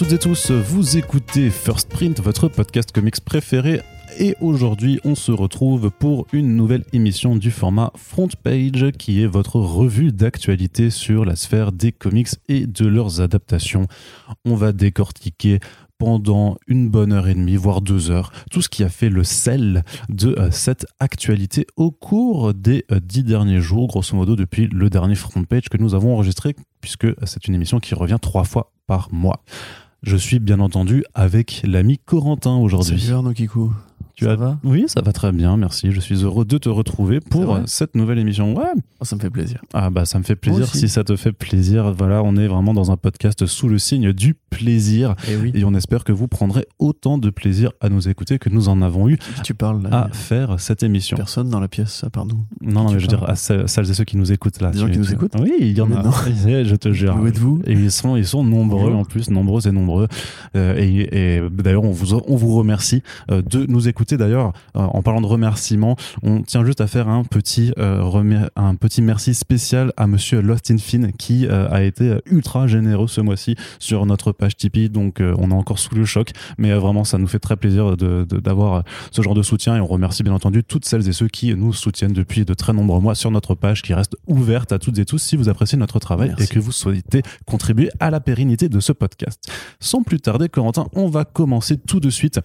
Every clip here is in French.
Toutes et tous, vous écoutez First Print, votre podcast comics préféré. Et aujourd'hui, on se retrouve pour une nouvelle émission du format Front Page, qui est votre revue d'actualité sur la sphère des comics et de leurs adaptations. On va décortiquer pendant une bonne heure et demie, voire deux heures, tout ce qui a fait le sel de euh, cette actualité au cours des euh, dix derniers jours, grosso modo depuis le dernier front page que nous avons enregistré, puisque c'est une émission qui revient trois fois par mois. Je suis bien entendu avec l'ami Corentin aujourd'hui. Tu ça va Oui, ça va très bien, merci. Je suis heureux de te retrouver pour cette nouvelle émission. Ouais. Oh, Ça me fait plaisir. Ah bah ça me fait plaisir si ça te fait plaisir. Voilà, on est vraiment dans un podcast sous le signe du plaisir Et oui. et on espère que vous prendrez autant de plaisir à nous écouter que nous en avons eu tu parles là à faire cette émission. Personne dans la pièce à part nous. Non, non, mais je veux dire à celles, celles et ceux qui nous écoutent là. Des gens qui nous écoutent Oui, il y en a. non. je te jure. Où êtes-vous Et ils sont, ils sont nombreux en plus, nombreux et nombreux. Euh, et et d'ailleurs, on vous, on vous remercie euh, de nous écouter. D'ailleurs, euh, en parlant de remerciements, on tient juste à faire un petit, euh, un petit merci spécial à Monsieur Lost in Fin qui euh, a été ultra généreux ce mois-ci sur notre page Tipeee. Donc, euh, on est encore sous le choc, mais vraiment, ça nous fait très plaisir de- de- d'avoir euh, ce genre de soutien. Et on remercie bien entendu toutes celles et ceux qui nous soutiennent depuis de très nombreux mois sur notre page qui reste ouverte à toutes et tous si vous appréciez notre travail Merci. et que vous souhaitez contribuer à la pérennité de ce podcast. Sans plus tarder, Corentin, on va commencer tout de suite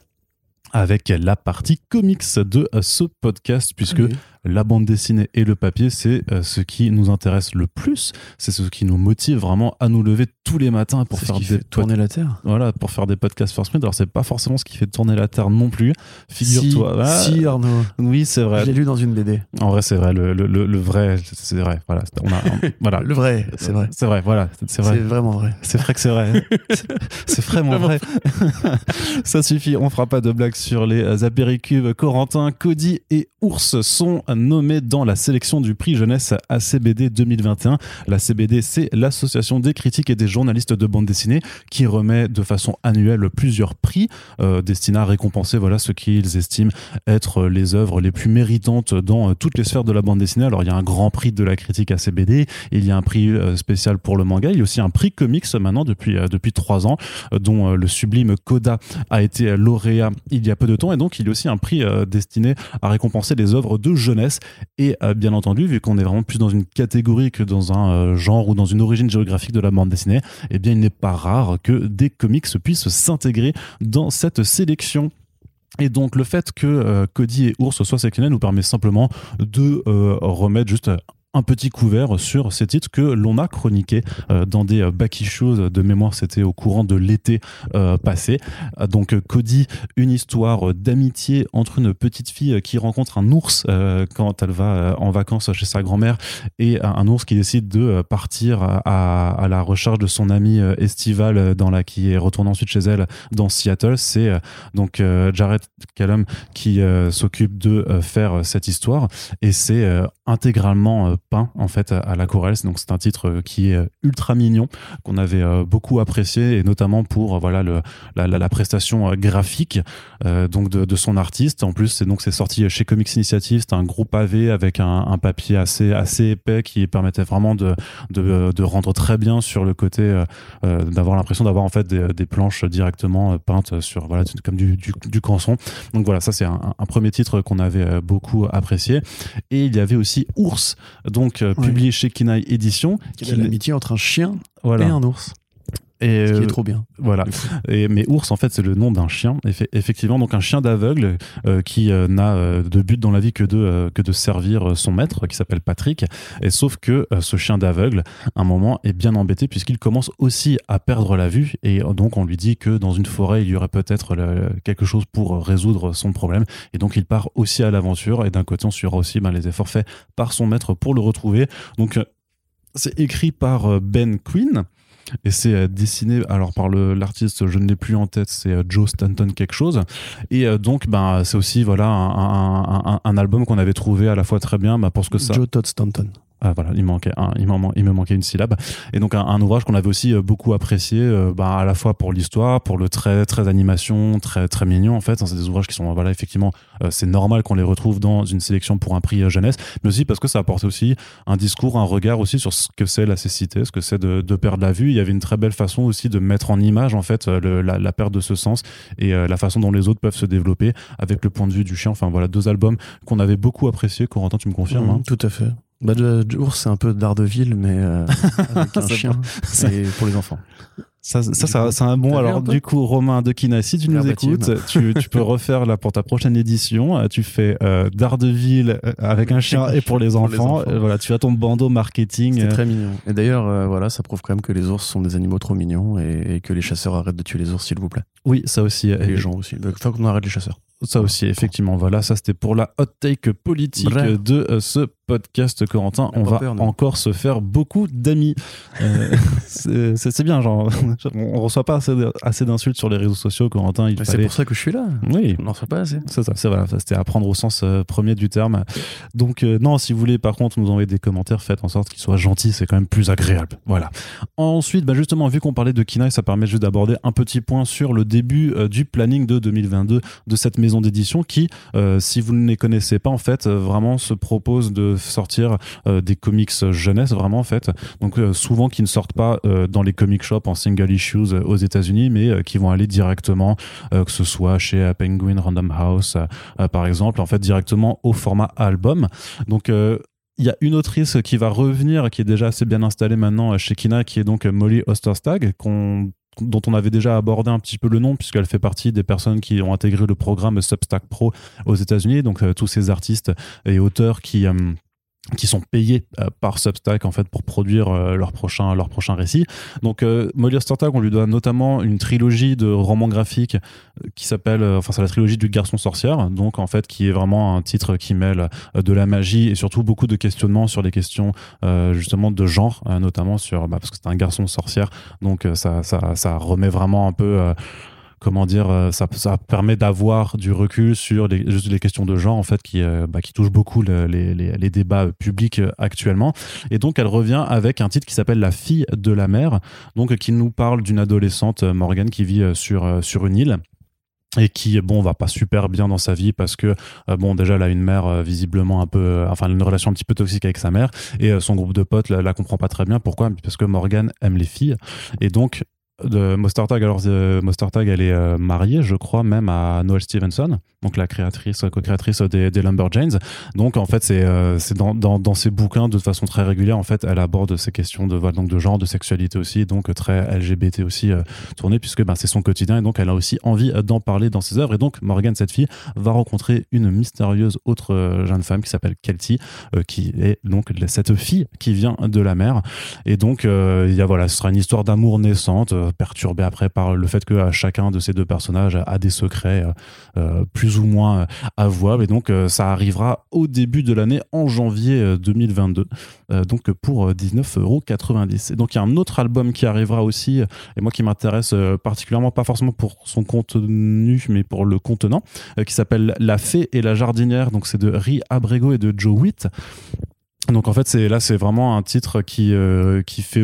avec la partie comics de euh, ce podcast, puisque Oui. La bande dessinée et le papier, c'est euh, ce qui nous intéresse le plus, c'est ce qui nous motive vraiment à nous lever tous les matins pour C'est faire des tourner la Terre. voilà, pour faire des podcasts first print. Alors c'est pas forcément ce qui fait tourner la terre non plus. Figure-toi. Ah, Si, si, Arnaud. Oui, c'est vrai. Je l'ai lu dans une BD. En vrai, c'est vrai. Le, le, le, le vrai, c'est vrai. Voilà, c'est- on a, voilà. Le vrai, c'est vrai. C'est vrai. Voilà, c'est C'est vrai. vraiment vrai. C'est vrai que c'est vrai. C'est- C'est vraiment vrai. Ça suffit, on fera pas de blagues sur les apéricubes. Corentin, Cody et Ours sont nommés dans la sélection du prix jeunesse ACBD 2021. La CBD, c'est l'association des critiques et des journalistes de bande dessinée qui remet de façon annuelle plusieurs prix euh, destinés à récompenser voilà, ce qu'ils estiment être les œuvres les plus méritantes dans euh, toutes les sphères de la bande dessinée. Alors il y a un grand prix de la critique ACBD, il y a un prix euh, spécial pour le manga, il y a aussi un prix comics maintenant depuis, depuis trois ans, dont le sublime Coda a été lauréat il y a peu de temps, et donc il y a aussi un prix destiné à récompenser les œuvres de jeunesse. Et euh, bien entendu, vu qu'on est vraiment plus dans une catégorie que dans un euh, genre ou dans une origine géographique de la bande dessinée, eh bien il n'est pas rare que des comics puissent s'intégrer dans cette sélection. Et donc le fait que euh, Cody et Ours soient sélectionnés nous permet simplement de remettre juste un petit couvert sur ces titres que l'on a chroniqués euh, dans des euh, back issues de mémoire. C'était au courant de l'été euh, passé. Donc Cody une histoire d'amitié entre une petite fille qui rencontre un ours quand elle va en vacances chez sa grand-mère et un, ours qui décide de partir à, la recherche de son amie estivale dans la qui est retournée ensuite chez elle dans Seattle. C'est donc Jared Callum qui s'occupe de faire cette histoire. Et c'est intégralement peint en fait à, à l'aquarelle donc c'est un titre euh, qui est euh, ultra mignon qu'on avait euh, beaucoup apprécié et notamment pour voilà le, la, la- la prestation graphique donc de, son artiste. En plus c'est donc c'est sorti chez Comics Initiative. C'est un gros pavé avec un, papier assez assez épais qui permettait vraiment de, de, de rendre très bien sur le côté d'avoir l'impression d'avoir en fait des, planches directement peintes sur voilà comme du, du, du canson. Donc voilà ça c'est un, un premier titre qu'on avait beaucoup apprécié. Et il y avait aussi Ours donc euh, Ouais. publié chez Kinaï Édition Quelle est l'amitié entre un chien voilà et un ours et Ce qui euh, est trop bien. voilà et, mais ours, en fait, c'est le nom d'un chien. Effe- effectivement, donc un chien d'aveugle euh, qui euh, n'a euh, de but dans la vie que de, euh, que de servir euh, son maître, qui s'appelle Patrick. Et sauf que euh, ce chien d'aveugle, à un moment, est bien embêté puisqu'il commence aussi à perdre la vue. Et euh, donc, on lui dit que dans une forêt, il y aurait peut-être quelque chose pour résoudre son problème. Et donc, il part aussi à l'aventure. Et d'un côté, on suivra aussi ben, les efforts faits par son maître pour le retrouver. Donc, euh, c'est écrit par euh, Ben Quinn. Et c'est euh, dessiné alors par l'artiste, je ne l'ai plus en tête, c'est euh, Joe Stanton quelque chose. Et euh, donc, ben, c'est aussi voilà un, un- album qu'on avait trouvé à la fois très bien, bah, pour ce que ça. Joe Todd Stanton. Ah, voilà, il, manquait un, il, m'en- il me manquait une syllabe. Et donc un, un ouvrage qu'on avait aussi euh, beaucoup apprécié, euh, bah, à la fois pour l'histoire, pour le trait, très d'animation, très très mignon en fait. C'est des ouvrages qui sont voilà effectivement, euh, c'est normal qu'on les retrouve dans une sélection pour un prix jeunesse, mais aussi parce que ça apporte aussi un discours, un regard aussi sur ce que c'est la cécité, ce que c'est de, de perdre la vue. Il y avait une très belle façon aussi de mettre en image en fait le- la, la perte de ce sens et euh, la façon dont les autres peuvent se développer avec le point de vue du chien. Enfin voilà, deux albums qu'on avait beaucoup apprécié. Corentin, tu me confirmes hein? Mhm, Tout à fait. Bah, Ours, c'est un peu Daredevil, mais euh, avec un C'est chien. Et pour les enfants. Ça, ça, c'est un bon. Alors, du coup, Romain Dekina, si tu nous écoutes, tu, tu peux refaire là pour ta prochaine édition. Tu fais euh, Daredevil euh, avec un chien et pour les Pour les enfants. Euh, voilà, tu as ton bandeau marketing. C'est euh, très mignon. Et d'ailleurs, euh, voilà, ça prouve quand même que les ours sont des animaux trop mignons et, et que les chasseurs arrêtent de tuer les ours, s'il vous plaît. Oui, ça aussi. Et les gens aussi. Il faut qu'on arrête les chasseurs. Ça aussi, effectivement. Voilà, ça c'était pour la hot take politique Bref. de euh, ce podcast, Corentin. On va peur, encore se faire beaucoup d'amis. Euh, c'est bien, genre, on reçoit pas assez, d'insultes sur les réseaux sociaux, Corentin. C'est pour ça que je suis là. Oui, On n'en fait pas assez. C'est ça, c'est voilà, c'était à prendre au sens euh, premier du terme. Donc non, si vous voulez par contre nous envoyer des commentaires, faites en sorte qu'ils soient gentils, c'est quand même plus agréable. Voilà. Ensuite, bah, justement, vu qu'on parlait de Kinaï, ça permet juste d'aborder un petit point sur le début du planning de 2022 de cette d'édition qui, euh, si vous ne les connaissez pas en fait, euh, vraiment se propose de sortir euh, des comics jeunesse vraiment en fait. Donc souvent qui ne sortent pas dans les comic shops en single issues aux États-Unis, mais qui vont aller directement que ce soit chez Penguin Random House, par exemple, en fait directement au format album. Donc il y a une autrice qui va revenir, qui est déjà assez bien installée maintenant chez Kina, qui est donc Molly Osterstag, qu'on dont on avait déjà abordé un petit peu le nom puisqu'elle fait partie des personnes qui ont intégré le programme Substack Pro aux États-Unis. Donc euh, tous ces artistes et auteurs qui euh, qui sont payés euh, par Substack en fait pour produire euh, leur prochain leur prochain récit. Donc euh, Molly Ostertag, on lui doit notamment une trilogie de romans graphiques euh, qui s'appelle enfin c'est la trilogie du garçon sorcière donc en fait qui est vraiment un titre qui mêle de la magie et surtout beaucoup de questionnements sur les questions justement de genre notamment sur bah, parce que c'est un garçon sorcière donc ça ça remet vraiment un peu comment dire, euh, ça, ça permet d'avoir du recul sur les, juste les questions de genre en fait qui, euh, bah, qui touchent beaucoup le- les, les, les débats euh, publics actuellement. Et donc elle revient avec un titre qui s'appelle La fille de la mer, donc qui nous parle d'une adolescente Morgane qui vit sur sur une île et qui bon va pas super bien dans sa vie parce que bon déjà elle a une mère visiblement un peu euh, enfin une relation un petit peu toxique avec sa mère et son groupe de potes la, la comprend pas très bien pourquoi? Parce que Morgan aime les filles et donc de Mostert alors euh, elle est euh, mariée je crois même à Noel Stevenson donc la créatrice co-créatrice des, des Lumberjanes. Donc en fait c'est euh, dans, dans, ses bouquins de façon très régulière en fait elle aborde ces questions de voilà, donc de genre de sexualité aussi donc très LGBT aussi euh, tournée puisque ben, c'est son quotidien et donc elle a aussi envie euh, d'en parler dans ses œuvres. Et donc Morgan cette fille va rencontrer une mystérieuse autre euh, jeune femme qui s'appelle Kelty euh, qui est donc cette fille qui vient de la mer. Et donc euh, il y a voilà ce sera une histoire d'amour naissante euh, perturbée après par le fait que euh, chacun de ces deux personnages a des secrets euh, plus ou moins avouables. Et donc ça arrivera au début de l'année en janvier euh, 2022 euh, donc pour euh, 19,90€ et donc il y a un autre album qui arrivera aussi et moi qui m'intéresse particulièrement pas forcément pour son contenu mais pour le contenant qui s'appelle La Fée et la Jardinière. Donc c'est de Ri Abrego et de Joe Witt. Donc en fait c'est là c'est vraiment un titre qui qui fait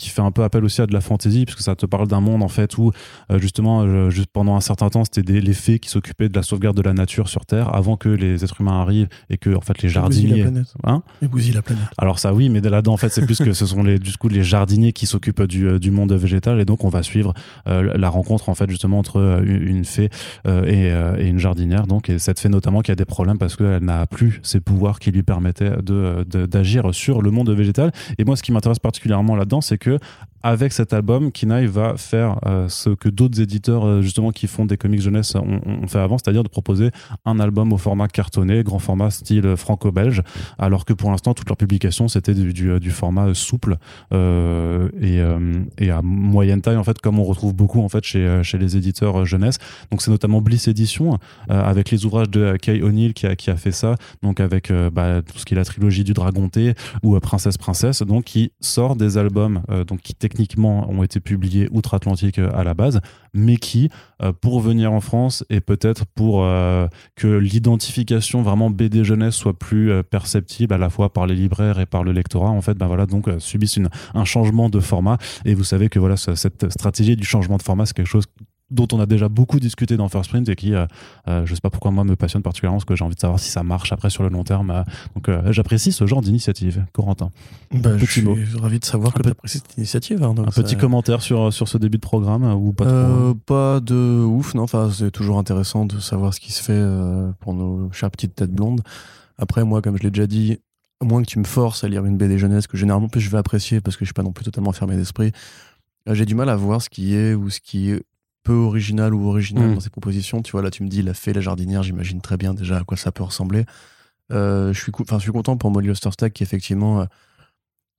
qui fait un peu appel aussi à de la fantaisie puisque ça te parle d'un monde en fait où euh, justement euh, juste pendant un certain temps c'était des, les fées qui s'occupaient de la sauvegarde de la nature sur Terre avant que les êtres humains arrivent et que en fait les jardiniers. Hein Et bousille la planète. alors ça oui, mais là-dedans en fait c'est plus que ce sont les du coup les jardiniers qui s'occupent du, euh, du monde végétal et donc on va suivre euh, la rencontre en fait justement entre une fée et, et une jardinière donc et cette fée notamment qui a des problèmes parce qu'elle n'a plus ses pouvoirs qui lui permettaient de de- d'agir sur le monde végétal et moi ce qui m'intéresse particulièrement là-dedans c'est que dafür. Avec cet album, Kinaï va faire euh, ce que d'autres éditeurs euh, justement qui font des comics jeunesse ont, fait avant, c'est-à-dire de proposer un album au format cartonné, grand format style franco-belge, alors que pour l'instant toutes leurs publications c'était du, format souple euh, et, euh, à moyenne taille en fait, comme on retrouve beaucoup en fait chez, euh, les éditeurs euh, jeunesse. Donc c'est notamment Bliss Edition euh, avec les ouvrages de Kay O'Neill qui a, fait ça, donc avec euh, bah, tout ce qui est la trilogie du Dragon T ou euh, Princesse Princesse, donc qui sort des albums, euh, donc qui techniquement ont été publiés outre-Atlantique à la base, mais qui, pour venir en France et peut-être pour que l'identification vraiment BD jeunesse soit plus perceptible à la fois par les libraires et par le lectorat, en fait, ben voilà, donc subissent une, un changement de format. Et vous savez que voilà, cette stratégie du changement de format, c'est quelque chose dont on a déjà beaucoup discuté dans First Print et qui, euh, euh, je sais pas pourquoi moi, me passionne particulièrement parce que j'ai envie de savoir si ça marche après sur le long terme. Euh, donc j'apprécie ce genre d'initiative, Corentin. Bah, je suis ravi de savoir que tu apprécies cette initiative. Hein, un petit commentaire sur, sur ce début de programme ou pas trop hein Pas de ouf, non. Enfin, c'est toujours intéressant de savoir ce qui se fait pour nos chères petites têtes blondes. Après, moi, comme je l'ai déjà dit, à moins que tu me forces à lire une BD jeunesse que généralement plus je vais apprécier parce que je suis pas non plus totalement fermé d'esprit, j'ai du mal à voir ce qui est ou ce qui est peu original ou original mm. dans ses propositions. Tu vois, là, tu me dis la fée, la jardinière, j'imagine très bien déjà à quoi ça peut ressembler. Euh, je, suis je suis content pour Molly Osterstag qui, effectivement, euh,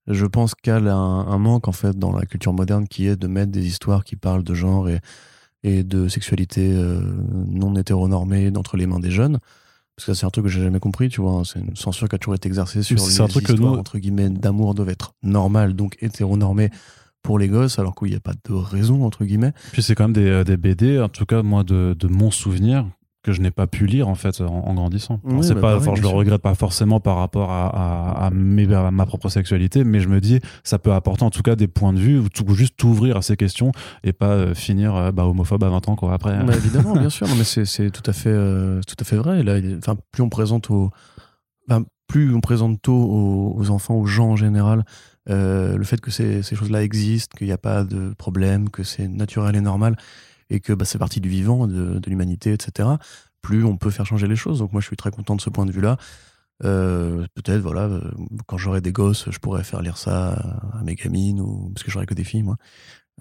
je pense qu'elle a un, manque, en fait, dans la culture moderne qui est de mettre des histoires qui parlent de genre et, et de sexualité euh, non hétéronormée entre les mains des jeunes. Parce que c'est un truc que j'ai jamais compris, tu vois. C'est une censure qui a toujours été exercée sur les un truc histoires, entre guillemets, d'amour doivent être normal, donc hétéronormé pour les gosses, alors qu'il n'y a pas de raison, entre guillemets. Puis c'est quand même des, euh, des, BD, en tout cas, moi, de, de mon souvenir, que je n'ai pas pu lire en fait en, grandissant. c'est bah pas, je le regrette pas forcément par rapport à, à, à, ma propre sexualité, mais je me dis ça peut apporter en tout cas des points de vue ou tout, juste t'ouvrir à ces questions et pas euh, finir euh, bah, homophobe à 20 ans quoi après. Bah, évidemment, bien sûr, non, mais c'est tout à fait tout à fait vrai. Là, enfin, plus on présente aux, plus on présente tôt aux, aux enfants, aux gens en général, euh, le fait que ces, choses-là existent, qu'il n'y a pas de problème, que c'est naturel et normal, et que bah, c'est partie du vivant, de, l'humanité, etc., plus on peut faire changer les choses. Donc moi, je suis très content de ce point de vue-là. Euh, peut-être, voilà, euh, quand j'aurai des gosses, je pourrais faire lire ça à mes gamines, ou parce que j'aurai que des filles, moi.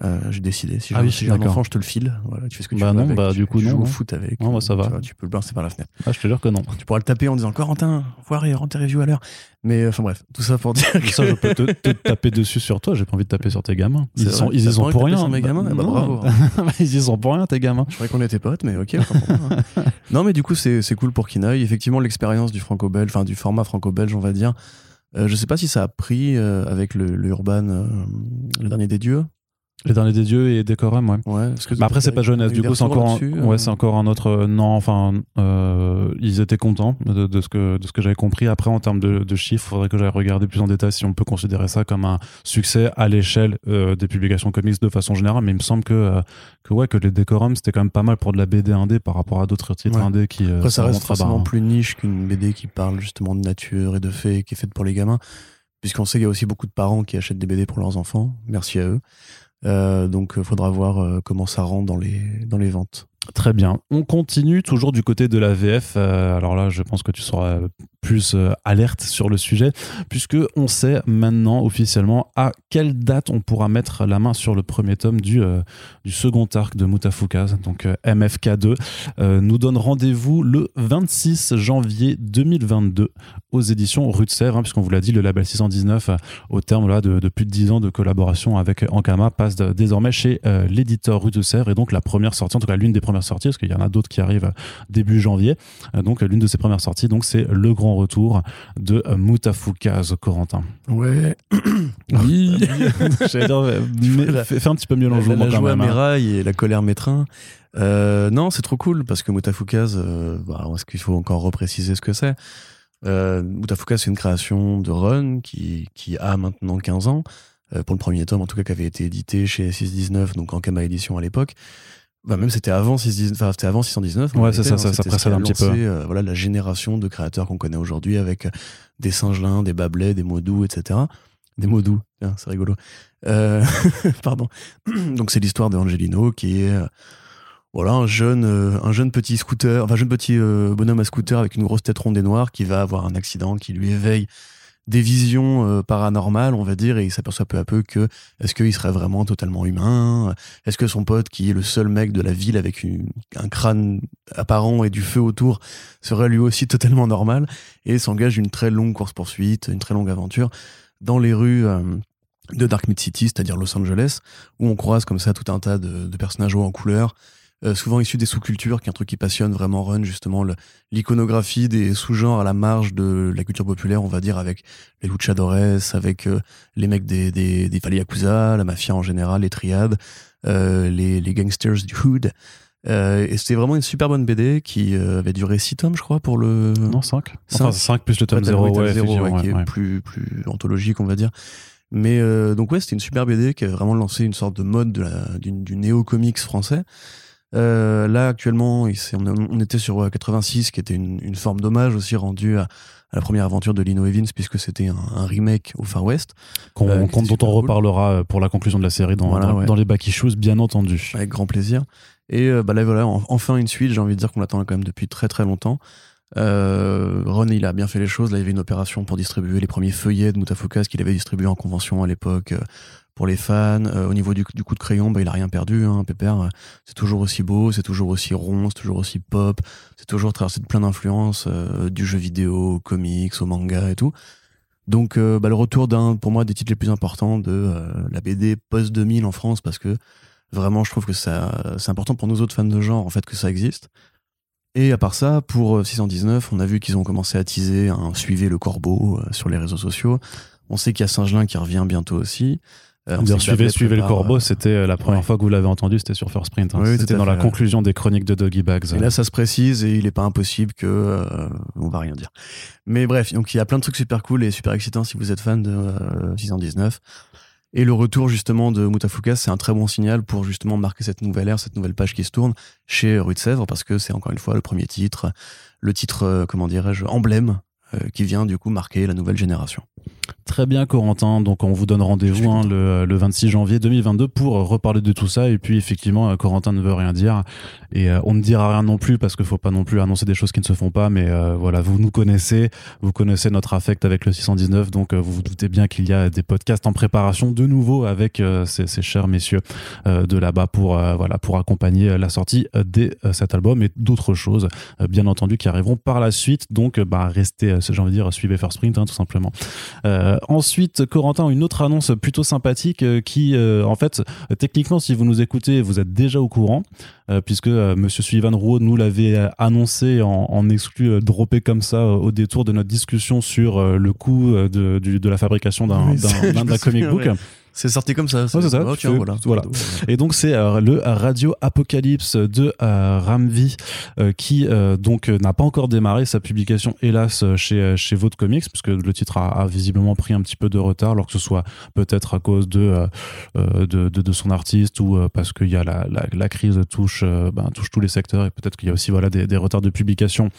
Euh, j'ai décidé. Si ah j'ai un enfant, je te le file. Voilà, tu fais ce que tu bah veux. Non, bah, du coup, tu non. Joues au foot avec. Non, bah, ça va. Tu, peux le balancer par la fenêtre. Ah, je te jure que non. Tu pourras le taper en disant Corentin, voir et rentre tes reviews à l'heure. Mais enfin bref, tout ça pour dire que. Ça, je peux te, taper dessus sur toi. J'ai pas envie de taper sur tes gamins. Ils, y sont, ils y sont pour rien. mes gamins bah, bravo. ils y sont pour rien, tes gamins. Je croyais qu'on était potes, mais ok. non, mais du coup, c'est cool pour Kinaï. Effectivement, l'expérience du franco-belge, enfin du format franco-belge, on va dire. Euh, je sais pas si ça a pris euh, avec le, le Urban, euh, le dernier des dieux. Les derniers des dieux et Décorum, ouais. ouais mais après, c'est pas jeunesse. Du coup, c'est encore, un... ouais, c'est encore un autre. Euh, non, enfin, euh, ils étaient contents de, de, ce que de ce que j'avais compris. Après, en termes de, de chiffres, il faudrait que j'aille regarder plus en détail si on peut considérer ça comme un succès à l'échelle euh, des publications comics de façon générale. Mais il me semble que euh, que ouais, que les Décorums c'était quand même pas mal pour de la BD indé par rapport à d'autres titres indés qui. Après, ça reste forcément plus niche qu'une BD qui parle justement de nature et de faits, qui est faite pour les gamins puisqu'on sait qu'il y a aussi beaucoup de parents qui achètent des BD pour leurs enfants. Merci à eux. Euh, donc, il faudra voir euh, comment ça rentre dans les, dans les ventes. Très bien. On continue toujours du côté de la VF. Euh, alors là, je pense que tu seras plus euh, alerte sur le sujet, puisque on sait maintenant officiellement à quelle date on pourra mettre la main sur le premier tome du, euh, du second arc de Mutafukaz, donc MFK2, nous donne rendez-vous le 26 janvier 2022 aux éditions Rue de Sèvres, hein, puisqu'on vous l'a dit, le label 619, au terme là, de, plus de 10 ans de collaboration avec Ankama, passe désormais chez l'éditeur Rue de Sèvres, et donc la première sortie, en tout cas l'une des premières sorties, parce qu'il y en a d'autres qui arrivent début janvier. Euh, donc l'une de ses premières sorties, donc c'est le grand retour de Mutafukaz Corentin. Ouais. oui. J'allais dire, fais, un petit peu mieux l'enjouement la, quand même. La hein. et la colère métrin. Euh, non, c'est trop cool parce que Mutafukaz, euh, bah, est-ce qu'il faut encore repréciser ce que c'est? Euh, c'est une création de Run qui, qui a maintenant 15 ans. pour le premier tome, en tout cas, qui avait été édité chez 619, donc en Kama Édition à l'époque. Bah même c'était avant, enfin, c'était avant 619. Ouais, c'est ça, ça, ça précède un petit peu. Euh, voilà, la génération de créateurs qu'on connaît aujourd'hui avec euh, des singelins, des bablets, des mots doux, etc. Des mots doux, c'est rigolo. Euh, pardon. Donc c'est l'histoire d'Angelino qui est voilà un jeune, un jeune petit scooter, enfin jeune petit bonhomme à scooter avec une grosse tête ronde et noire qui va avoir un accident qui lui éveille des visions euh, paranormales, on va dire, et il s'aperçoit peu à peu que est-ce qu'il serait vraiment totalement humain? Est-ce que son pote, qui est le seul mec de la ville avec un crâne apparent et du feu autour, serait lui aussi totalement normal? Et s'engage une très longue course-poursuite, une très longue aventure dans les rues euh, de Dark Mid City, c'est-à-dire Los Angeles, où on croise comme ça tout un tas de, personnages en couleur, euh, souvent issu des sous-cultures, qui est un truc qui passionne vraiment Run, justement, l'iconographie des sous-genres à la marge de la culture populaire, on va dire, avec les luchadores, avec euh, les mecs des, des, des Yakuza, la mafia en général, les triades, euh, les, les gangsters du hood. Euh, et c'était vraiment une super bonne BD qui euh, avait duré 6 tomes, je crois, pour le. Non, 5. Enfin, 5 plus le tome 0, ouais, qui est plus, plus anthologique, on va dire. Mais euh, donc, ouais, c'était une super BD qui a vraiment lancé une sorte de mode de la, du, du néo-comics français. Euh, là, actuellement, on, on, était sur 86, qui était une, une forme d'hommage aussi rendu à, à, la première aventure de Lino Evans, puisque c'était un, un, remake au Far West. Euh, dont on reparlera pour la conclusion de la série dans, dans, dans les Back Issues, bien entendu. Avec grand plaisir. Et euh, bah là, voilà, enfin une suite, j'ai envie de dire qu'on l'attend quand même depuis très très longtemps. Euh, Ron, il a bien fait les choses. Là, il y avait une opération pour distribuer les premiers feuillets de Mutafocas qu'il avait distribué en convention à l'époque euh, pour les fans. Euh, au niveau du, coup de crayon, bah, il a rien perdu. Hein, Pépère, c'est toujours aussi beau, c'est toujours aussi rond, c'est toujours aussi pop, c'est toujours traversé de plein d'influences, du jeu vidéo, comics, au manga et tout. Donc, bah, le retour d'un, pour moi, des titres les plus importants de la BD post 2000 en France, parce que Vraiment, je trouve que c'est important pour nous autres fans de genre, en fait, que ça existe. Et à part ça, pour 619, euh, on a vu qu'ils ont commencé à teaser un Suivez le Corbeau euh, sur les réseaux sociaux. On sait qu'il y a Saint-Gelin qui revient bientôt aussi. Euh, suivez, suivez le corbeau, c'était la première fois que vous l'avez entendu, c'était sur First Print. Hein. c'était dans la conclusion des chroniques de Doggy Bags. Et là, ça se précise et il n'est pas impossible que. on va rien dire. Mais bref, donc il y a plein de trucs super cool et super excitants si vous êtes fan de 619. Et le retour justement de Moutafuka, c'est un très bon signal pour justement marquer cette nouvelle ère, cette nouvelle page qui se tourne chez Rue de Sèvres, parce que c'est encore une fois le premier titre, le titre, euh, comment dirais-je, emblème euh, qui vient du coup marquer la nouvelle génération. Très bien, Corentin. Donc, on vous donne rendez-vous hein, le, le, 26 janvier 2022 pour reparler de tout ça. Et puis, effectivement, euh, Corentin ne veut rien dire. Et euh, on ne dira rien non plus parce qu'il faut pas non plus annoncer des choses qui ne se font pas. Mais voilà, vous nous connaissez. Vous connaissez notre affect avec le 619. Donc, vous vous doutez bien qu'il y a des podcasts en préparation de nouveau avec ces, ces, chers messieurs de là-bas pour, voilà, pour accompagner la sortie de cet album et d'autres choses, bien entendu, qui arriveront par la suite. Donc, bah, restez j'ai envie de dire, suivez First Sprint, hein, tout simplement. Euh, ensuite, Corentin, une autre annonce plutôt sympathique euh, qui, euh, en fait, techniquement, si vous nous écoutez, vous êtes déjà au courant, puisque Monsieur Sullivan Rowe nous l'avait annoncé en, en exclu, droppé comme ça au détour de notre discussion sur le coût de, de la fabrication d'un comic book. C'est sorti comme ça. c'est ça. voilà. Et donc c'est euh, le Radio Apocalypse de euh, Ramvi euh, qui donc n'a pas encore démarré sa publication, hélas, chez chez Comics, puisque le titre a, visiblement pris un petit peu de retard, alors que ce soit peut-être à cause de de, de, de, son artiste ou parce qu'il y a la, la, la, crise touche ben, touche tous les secteurs et peut-être qu'il y a aussi voilà des, des retards de publication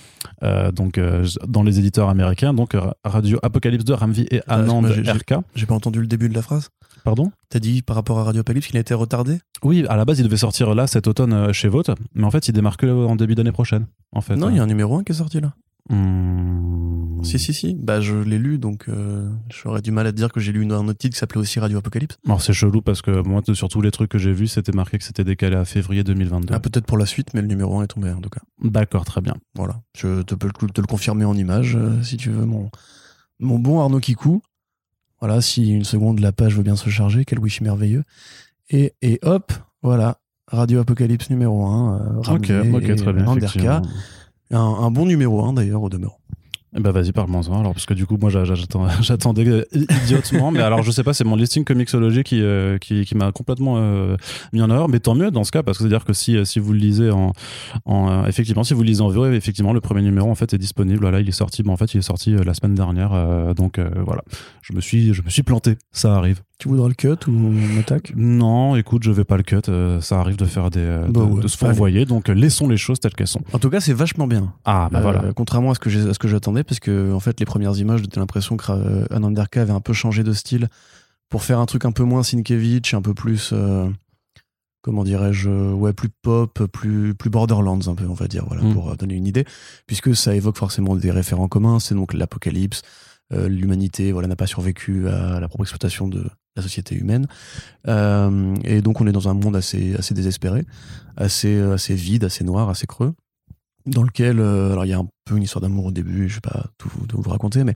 donc dans les éditeurs américains. Donc Radio Apocalypse de Ramvi et Anand RK. J'ai pas entendu le début de la phrase. Pardon T'as dit par rapport à Radio Apocalypse qu'il a été retardé? Oui, à la base, il devait sortir là cet automne euh, chez Vote, mais en fait, il démarre que en début d'année prochaine. En fait, non, il y a un numéro 1 qui est sorti là. Hmm. Si, si, si. Bah, je l'ai lu, donc euh, j'aurais du mal à te dire que j'ai lu un autre titre qui s'appelait aussi Radio Apocalypse. Alors, c'est chelou parce que moi, sur tous les trucs que j'ai vus, c'était marqué que c'était décalé à février 2022. Ah, peut-être pour la suite, mais le numéro 1 est tombé en tout cas. D'accord, très bien. Voilà. Je te peux te le confirmer en image euh, si tu veux, mon, mon bon Arnaud Kikou. Voilà, si une seconde la page veut bien se charger, quel wish merveilleux. Et, et hop, voilà, Radio Apocalypse numéro 1. Euh, ok, ok, très bien. Un, un, bon numéro 1 d'ailleurs au demeurant. Ben vas-y, parle-moi-en alors, parce que du coup, moi j'attendais idiotement, mais alors je sais pas, c'est mon listing comicsologie qui, euh, qui, qui m'a complètement euh, mis en erreur, mais tant mieux dans ce cas, parce que c'est-à-dire que si, si vous le lisez en. en euh, effectivement, si vous le lisez en VO, effectivement, le premier numéro en fait est disponible. Voilà, il est sorti, bon, en fait, il est sorti la semaine dernière, donc voilà. Je me, suis, je me suis planté, ça arrive. Tu voudras le cut ou on attaque Non, écoute, je vais pas le cut. ça arrive de faire des. Bah de, se envoyer, donc laissons les choses telles qu'elles sont. En tout cas, c'est vachement bien. Ah, bah voilà. Contrairement à ce que j'attendais parce que en fait les premières images j'avais l'impression que euh, Ananderka avait un peu changé de style pour faire un truc un peu moins Sienkiewicz, un peu plus euh, comment dirais-je ouais plus pop, plus plus Borderlands un peu on va dire voilà mm. pour euh, donner une idée puisque ça évoque forcément des référents communs, c'est donc l'apocalypse, l'humanité voilà n'a pas survécu à la propre exploitation de la société humaine. Et donc on est dans un monde assez assez désespéré, assez assez vide, assez noir, assez creux dans lequel, euh, alors il y a un peu une histoire d'amour au début, je vais pas tout vous, raconter, mais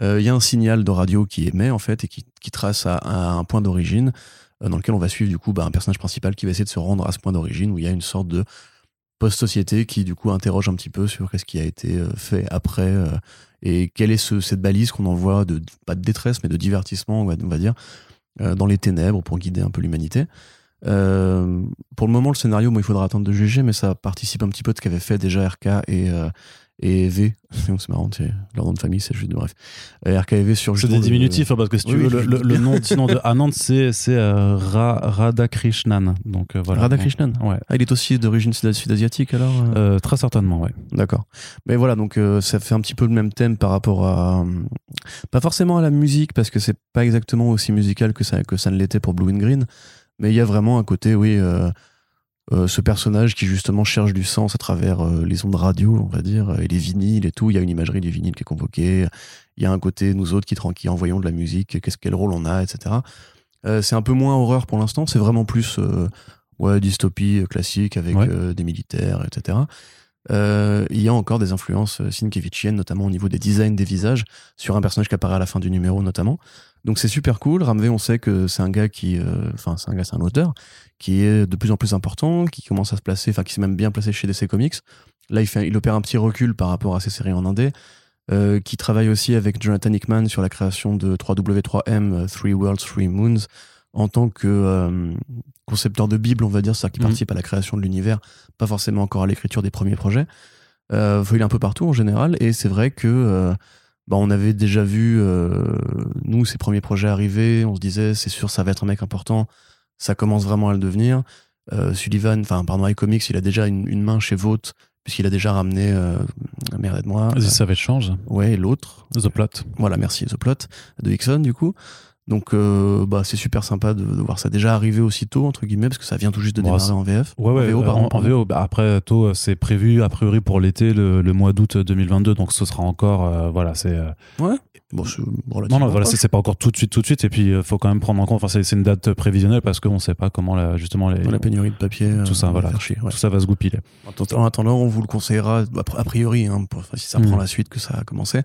il y a un signal de radio qui émet en fait et qui, trace à, un point d'origine dans lequel on va suivre du coup bah, un personnage principal qui va essayer de se rendre à ce point d'origine où il y a une sorte de post-société qui du coup interroge un petit peu sur qu'est-ce qui a été fait après et quelle est ce, cette balise qu'on envoie de pas de détresse mais de divertissement on va, dire dans les ténèbres pour guider un peu l'humanité. Euh, pour le moment, le scénario, il faudra attendre de juger, mais ça participe un petit peu de ce qu'avaient fait déjà RK et, euh, et V. C'est marrant, leur nom de famille, c'est juste, bref. Euh, RK et V sur C'est des diminutifs, hein, parce que si tu veux, le, nom sinon de Anand, c'est euh, Radhakrishnan. Donc, voilà. Radhakrishnan Ouais. Ah, il est aussi d'origine sud-asiatique alors Très certainement, ouais. D'accord. Mais voilà, donc ça fait un petit peu le même thème par rapport à. pas forcément à la musique, parce que c'est pas exactement aussi musical que ça, que ça ne l'était pour Blue and Green. Mais il y a vraiment un côté, oui, euh, euh, ce personnage qui justement cherche du sens à travers euh, les ondes radio, on va dire, et les vinyles et tout. Il y a une imagerie du vinyle qui est convoquée. Il y a un côté, nous autres, qui, qui envoyons de la musique, qu'est-ce quel rôle on a, etc. c'est un peu moins horreur pour l'instant. C'est vraiment plus ouais, dystopie classique avec des militaires, etc. il y a encore des influences Sienkiewicziennes, notamment au niveau des designs des visages, sur un personnage qui apparaît à la fin du numéro notamment. Donc c'est super cool. Ramvé, on sait que c'est un gars qui, euh, enfin c'est un gars, c'est un auteur qui est de plus en plus important, qui commence à se placer, enfin qui s'est même bien placé chez DC Comics. Là, il fait, il opère un petit recul par rapport à ses séries en indé. Euh, qui travaille aussi avec Jonathan Hickman sur la création de 3W3M, Three Worlds, Three Moons, en tant que euh, concepteur de Bible, on va dire, c'est-à-dire qui mhm. participe à la création de l'univers, pas forcément encore à l'écriture des premiers projets. Euh, il est un peu partout en général, et c'est vrai que bah, on avait déjà vu, euh, nous, ces premiers projets arriver, on se disait, c'est sûr, ça va être un mec important, ça commence vraiment à le devenir. Euh, Sullivan, enfin, pardon, iComics, il a déjà une, main chez Vought, puisqu'il a déjà ramené, euh, merde, aide-moi. The Savage Change. Ouais, l'autre. The Plot. Voilà, merci, The Plot, de Hickson, du coup. Donc, euh, bah, c'est super sympa de, voir ça déjà arriver aussitôt, entre guillemets, parce que ça vient tout juste de démarrer en VF. Ouais, ouais, en VO. En, VO bah, après, tôt, c'est prévu, a priori, pour l'été, le, mois d'août 2022. Donc, ce sera encore. Euh, voilà, c'est. Euh, ouais. Bon, non, non, voilà, c'est pas encore tout de suite, tout de suite. Et puis, il faut quand même prendre en compte. Enfin, c'est une date prévisionnelle parce qu'on sait pas comment, la, justement, les, la pénurie de papier. Tout ça, voilà. Tout ça va se goupiller. En attendant, on vous le conseillera, a priori, hein, si ça prend mm. la suite que ça a commencé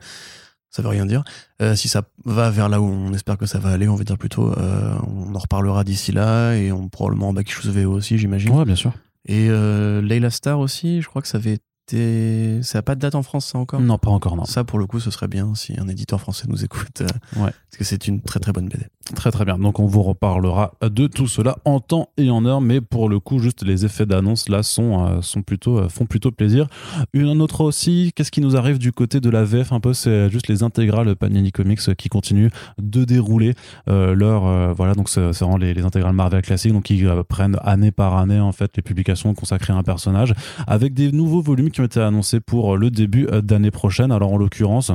ça veut rien dire. Euh, si ça va vers là où on espère que ça va aller, on va dire plutôt, euh, on en reparlera d'ici là et on probablement en Back VO aussi, j'imagine. Ouais, bien sûr. Et euh, Layla Star aussi, je crois que ça avait ça n'a pas de date en France, ça encore? Non, pas encore, non. Ça, pour le coup, ce serait bien si un éditeur français nous écoute. Euh, ouais. Parce que c'est une très très bonne BD. Très très bien. Donc on vous reparlera de tout cela en temps et en heure, mais pour le coup, juste les effets d'annonce là sont, euh, plutôt, euh, font plutôt plaisir. Une autre aussi, qu'est-ce qui nous arrive du côté de la VF un peu? C'est juste les intégrales Panini Comics qui continuent de dérouler leur. voilà, donc c'est vraiment les, les, intégrales Marvel classiques, donc qui prennent année par année en fait les publications consacrées à un personnage avec des nouveaux volumes qui ont été annoncés pour le début d'année prochaine. Alors en l'occurrence,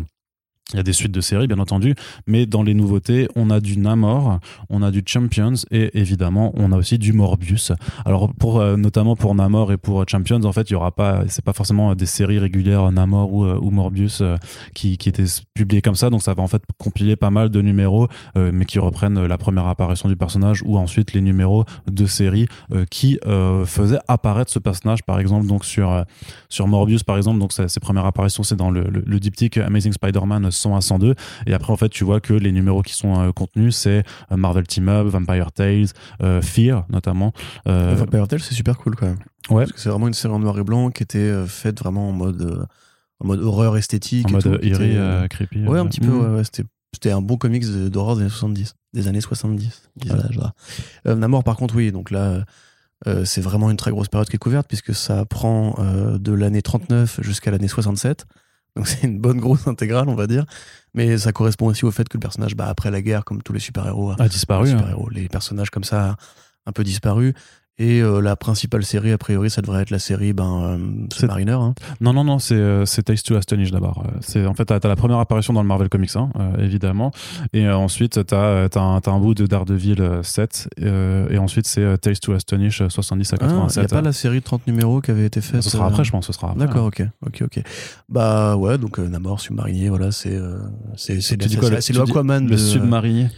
il y a des suites de séries, bien entendu, mais dans les nouveautés, on a du Namor, on a du Champions et évidemment, on a aussi du Morbius. Alors, pour, euh, notamment pour Namor et pour Champions, en fait, il y aura pas, c'est pas forcément des séries régulières Namor ou, euh, ou Morbius euh, qui, qui étaient publiées comme ça, donc ça va en fait compiler pas mal de numéros, mais qui reprennent la première apparition du personnage ou ensuite les numéros de séries qui faisaient apparaître ce personnage, par exemple, donc sur, sur Morbius, par exemple, donc ses premières apparitions, c'est dans le, le, le diptyque Amazing Spider-Man 100 à 102. Et après, en fait, tu vois que les numéros qui sont euh, contenus, c'est euh, Marvel Team Up, Vampire Tales, euh, Fear notamment. Vampire Tales, c'est super cool quand même. Ouais. Parce que c'est vraiment une série en noir et blanc qui était faite vraiment en mode, en mode horreur esthétique. En mode eerie, creepy. Ouais, un petit peu, mm. ouais, c'était un bon comics d'horreur des années 70. Des années 70, Namor, par contre, oui, donc là, c'est vraiment une très grosse période qui est couverte, puisque ça prend de l'année 39 jusqu'à l'année 67. Donc c'est une bonne grosse intégrale, on va dire. Mais ça correspond aussi au fait que le personnage, bah, après la guerre, comme tous les super-héros, a disparu. Hein. les personnages comme ça, un peu disparus. Et euh, la principale série, a priori, ça devrait être la série ben, euh, Mariner. Hein. Non, non, non, c'est euh, Taste to Astonish d'abord. C'est En fait, tu as, la première apparition dans le Marvel Comics, hein, évidemment. Et ensuite, tu as, un, un bout de Daredevil 7. et ensuite, c'est Taste to Astonish 70 à 87. Il n'y a pas la série de 30 numéros qui avait été faite Ce sera après, je pense. Ce sera D'accord, ok. ok, ok. Bah ouais, donc Namor, submarinier, voilà, c'est c'est c'est le Aquaman. Le submarinier?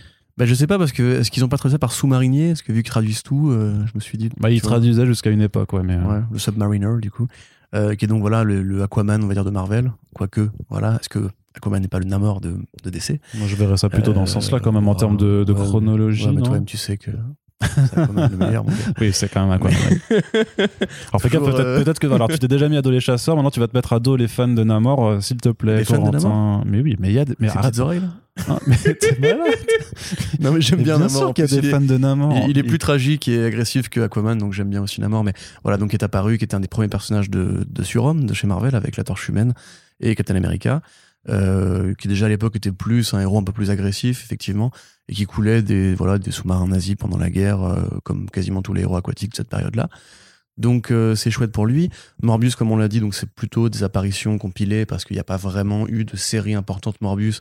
Bah, je sais pas parce que est-ce qu'ils ont pas traduit ça par sous-marinier? Est-ce que vu qu'ils traduisent tout, euh, je me suis dit. Bah, ils traduisaient jusqu'à une époque, ouais, mais. Euh. le Submariner, du coup. Euh, qui est donc voilà le, Aquaman, on va dire, de Marvel. Quoique, voilà. Est-ce que Aquaman n'est pas le Namor de, de DC. Moi, je verrais ça plutôt dans ce sens-là, quand même, en termes de, chronologie. Ouais, mais non? toi-même, tu sais que c'est Aquaman le meilleur. mon gars. Oui, c'est quand même Aquaman. alors, fais gaffe, Toujours, peut-être euh, peut-être que alors, tu t'es déjà mis à dos les chasseurs, maintenant tu vas te mettre à dos les fans de Namor, euh, s'il te plaît. Les fans de Corentin. Mais oui, mais il y a. des- Mais Ces arrête. petites oreilles, là hein, mais t'es malade. Non, mais j'aime bien, bien Namor. sûr qu'il y a plus, des il est- fans de Namor. Il, il est plus tragique et agressif que Aquaman, donc j'aime bien aussi Namor. Mais voilà, donc qui est apparu, qui était un des premiers personnages de, de Surhomme, de chez Marvel, avec la Torche Humaine et Captain America, euh, qui déjà à l'époque était plus un héros un peu plus agressif, effectivement, et qui coulait des, voilà, des sous-marins nazis pendant la guerre, euh, comme quasiment tous les héros aquatiques de cette période-là. Donc euh, c'est chouette pour lui. Morbius, comme on l'a dit, donc c'est plutôt des apparitions compilées parce qu'il n'y a pas vraiment eu de série importante Morbius